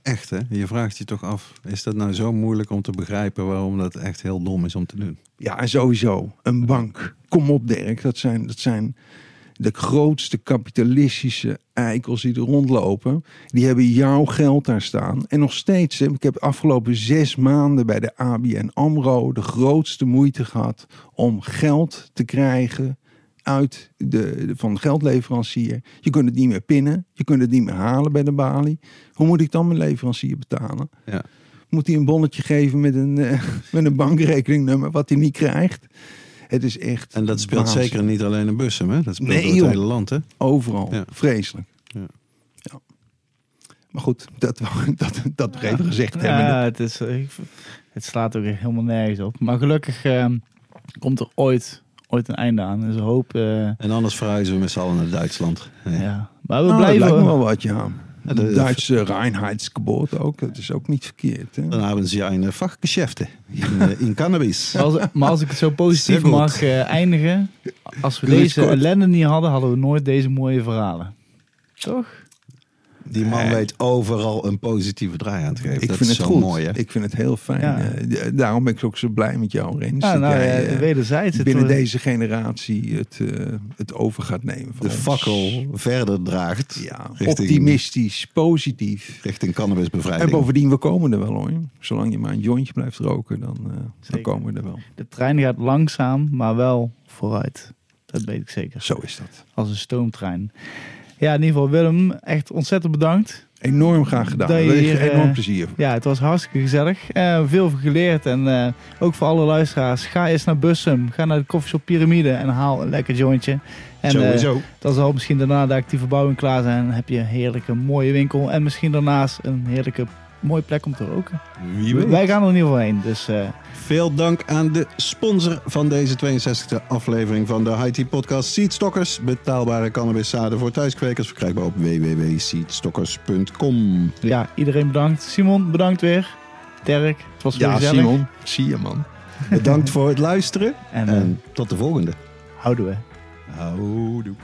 Echt hè? Je vraagt je toch af, is dat nou zo moeilijk om te begrijpen waarom dat echt heel dom is om te doen? Ja, en sowieso. Een bank. Kom op, Dirk. Dat zijn, dat zijn de grootste kapitalistische eikels die er rondlopen. Die hebben jouw geld daar staan. En nog steeds, hè, ik heb de afgelopen zes maanden bij de ABN AMRO de grootste moeite gehad om geld te krijgen uit de, de- van de geldleverancier. Je kunt het niet meer pinnen. Je kunt het niet meer halen bij de balie. Hoe moet ik dan mijn leverancier betalen? Ja. Moet hij een bonnetje geven met een, eh, (laughs) met een bankrekeningnummer wat hij niet krijgt? Het is echt En dat speelt zeker niet alleen in Bussum, hè? Dat speelt Nee, door het joh. hele land, hè? overal. Ja. Vreselijk. Ja. Ja. Maar goed, dat, dat, dat even gezegd hebben. Ja, het, is, ik- het slaat ook helemaal nergens op. Maar gelukkig ehm, komt er ooit, ooit een einde aan. Dus een hoop. eh, En anders verhuizen we met z'n allen naar Duitsland. Ja. ja. Maar we Nou, dat lijkt me blijven. wel wat, ja. Ja, de- Duitse Reinheitsgebot ook. Dat is ook niet verkeerd. Hè? Dan hebben ze ja in vakgeschäften. In, eh, in cannabis. Maar als, maar als ik het zo positief mag eh, eindigen. Als we deze kort. ellende niet hadden, hadden we nooit deze mooie verhalen. Toch? Die man Nee. weet overal een positieve draai aan te geven. Ik dat vind is het zo goed. mooi, hè? Ik vind het heel fijn. Ja. Eh, d- daarom ben ik ook zo blij met jou, Rens. Ja, dat nou, jij, ja, eh, wederzijds. Het binnen deze generatie het, eh, het over gaat nemen. Van De ons. fakkel verder draagt Ja, richting, optimistisch, positief. richting En cannabisbevrijding. bovendien, we komen er wel hoor. Zolang je maar een jointje blijft roken, dan, eh, dan komen we er wel. De trein gaat langzaam, maar wel vooruit. Dat weet ik zeker. Zo is dat. Als een stoomtrein. Ja, in ieder geval Willem, echt ontzettend bedankt. Enorm graag gedaan. Dat je hier, enorm eh, plezier. Ja, het was hartstikke gezellig. Eh, veel geleerd. En eh, ook voor alle luisteraars, ga eens naar Bussum. Ga naar de koffieshop Pyramide en haal een lekker jointje. En Sowieso. dan zal misschien daarna de actieve verbouwing klaar zijn. Dan heb je een heerlijke mooie winkel. En misschien daarnaast een heerlijke mooie plek om te roken. Wie weet. Wij gaan er in ieder geval heen. Dus Veel dank aan de sponsor van deze 62e aflevering van de IT Podcast Seedstockers. Betaalbare cannabiszaden voor thuiskwekers verkrijgbaar op www.seedstockers.com. ja, iedereen bedankt. Simon, bedankt weer. Dirk, het was weer Ja, gezellig. Simon. Zie je man. Bedankt voor het luisteren En, eh, en tot de volgende. houden we. Houdoe.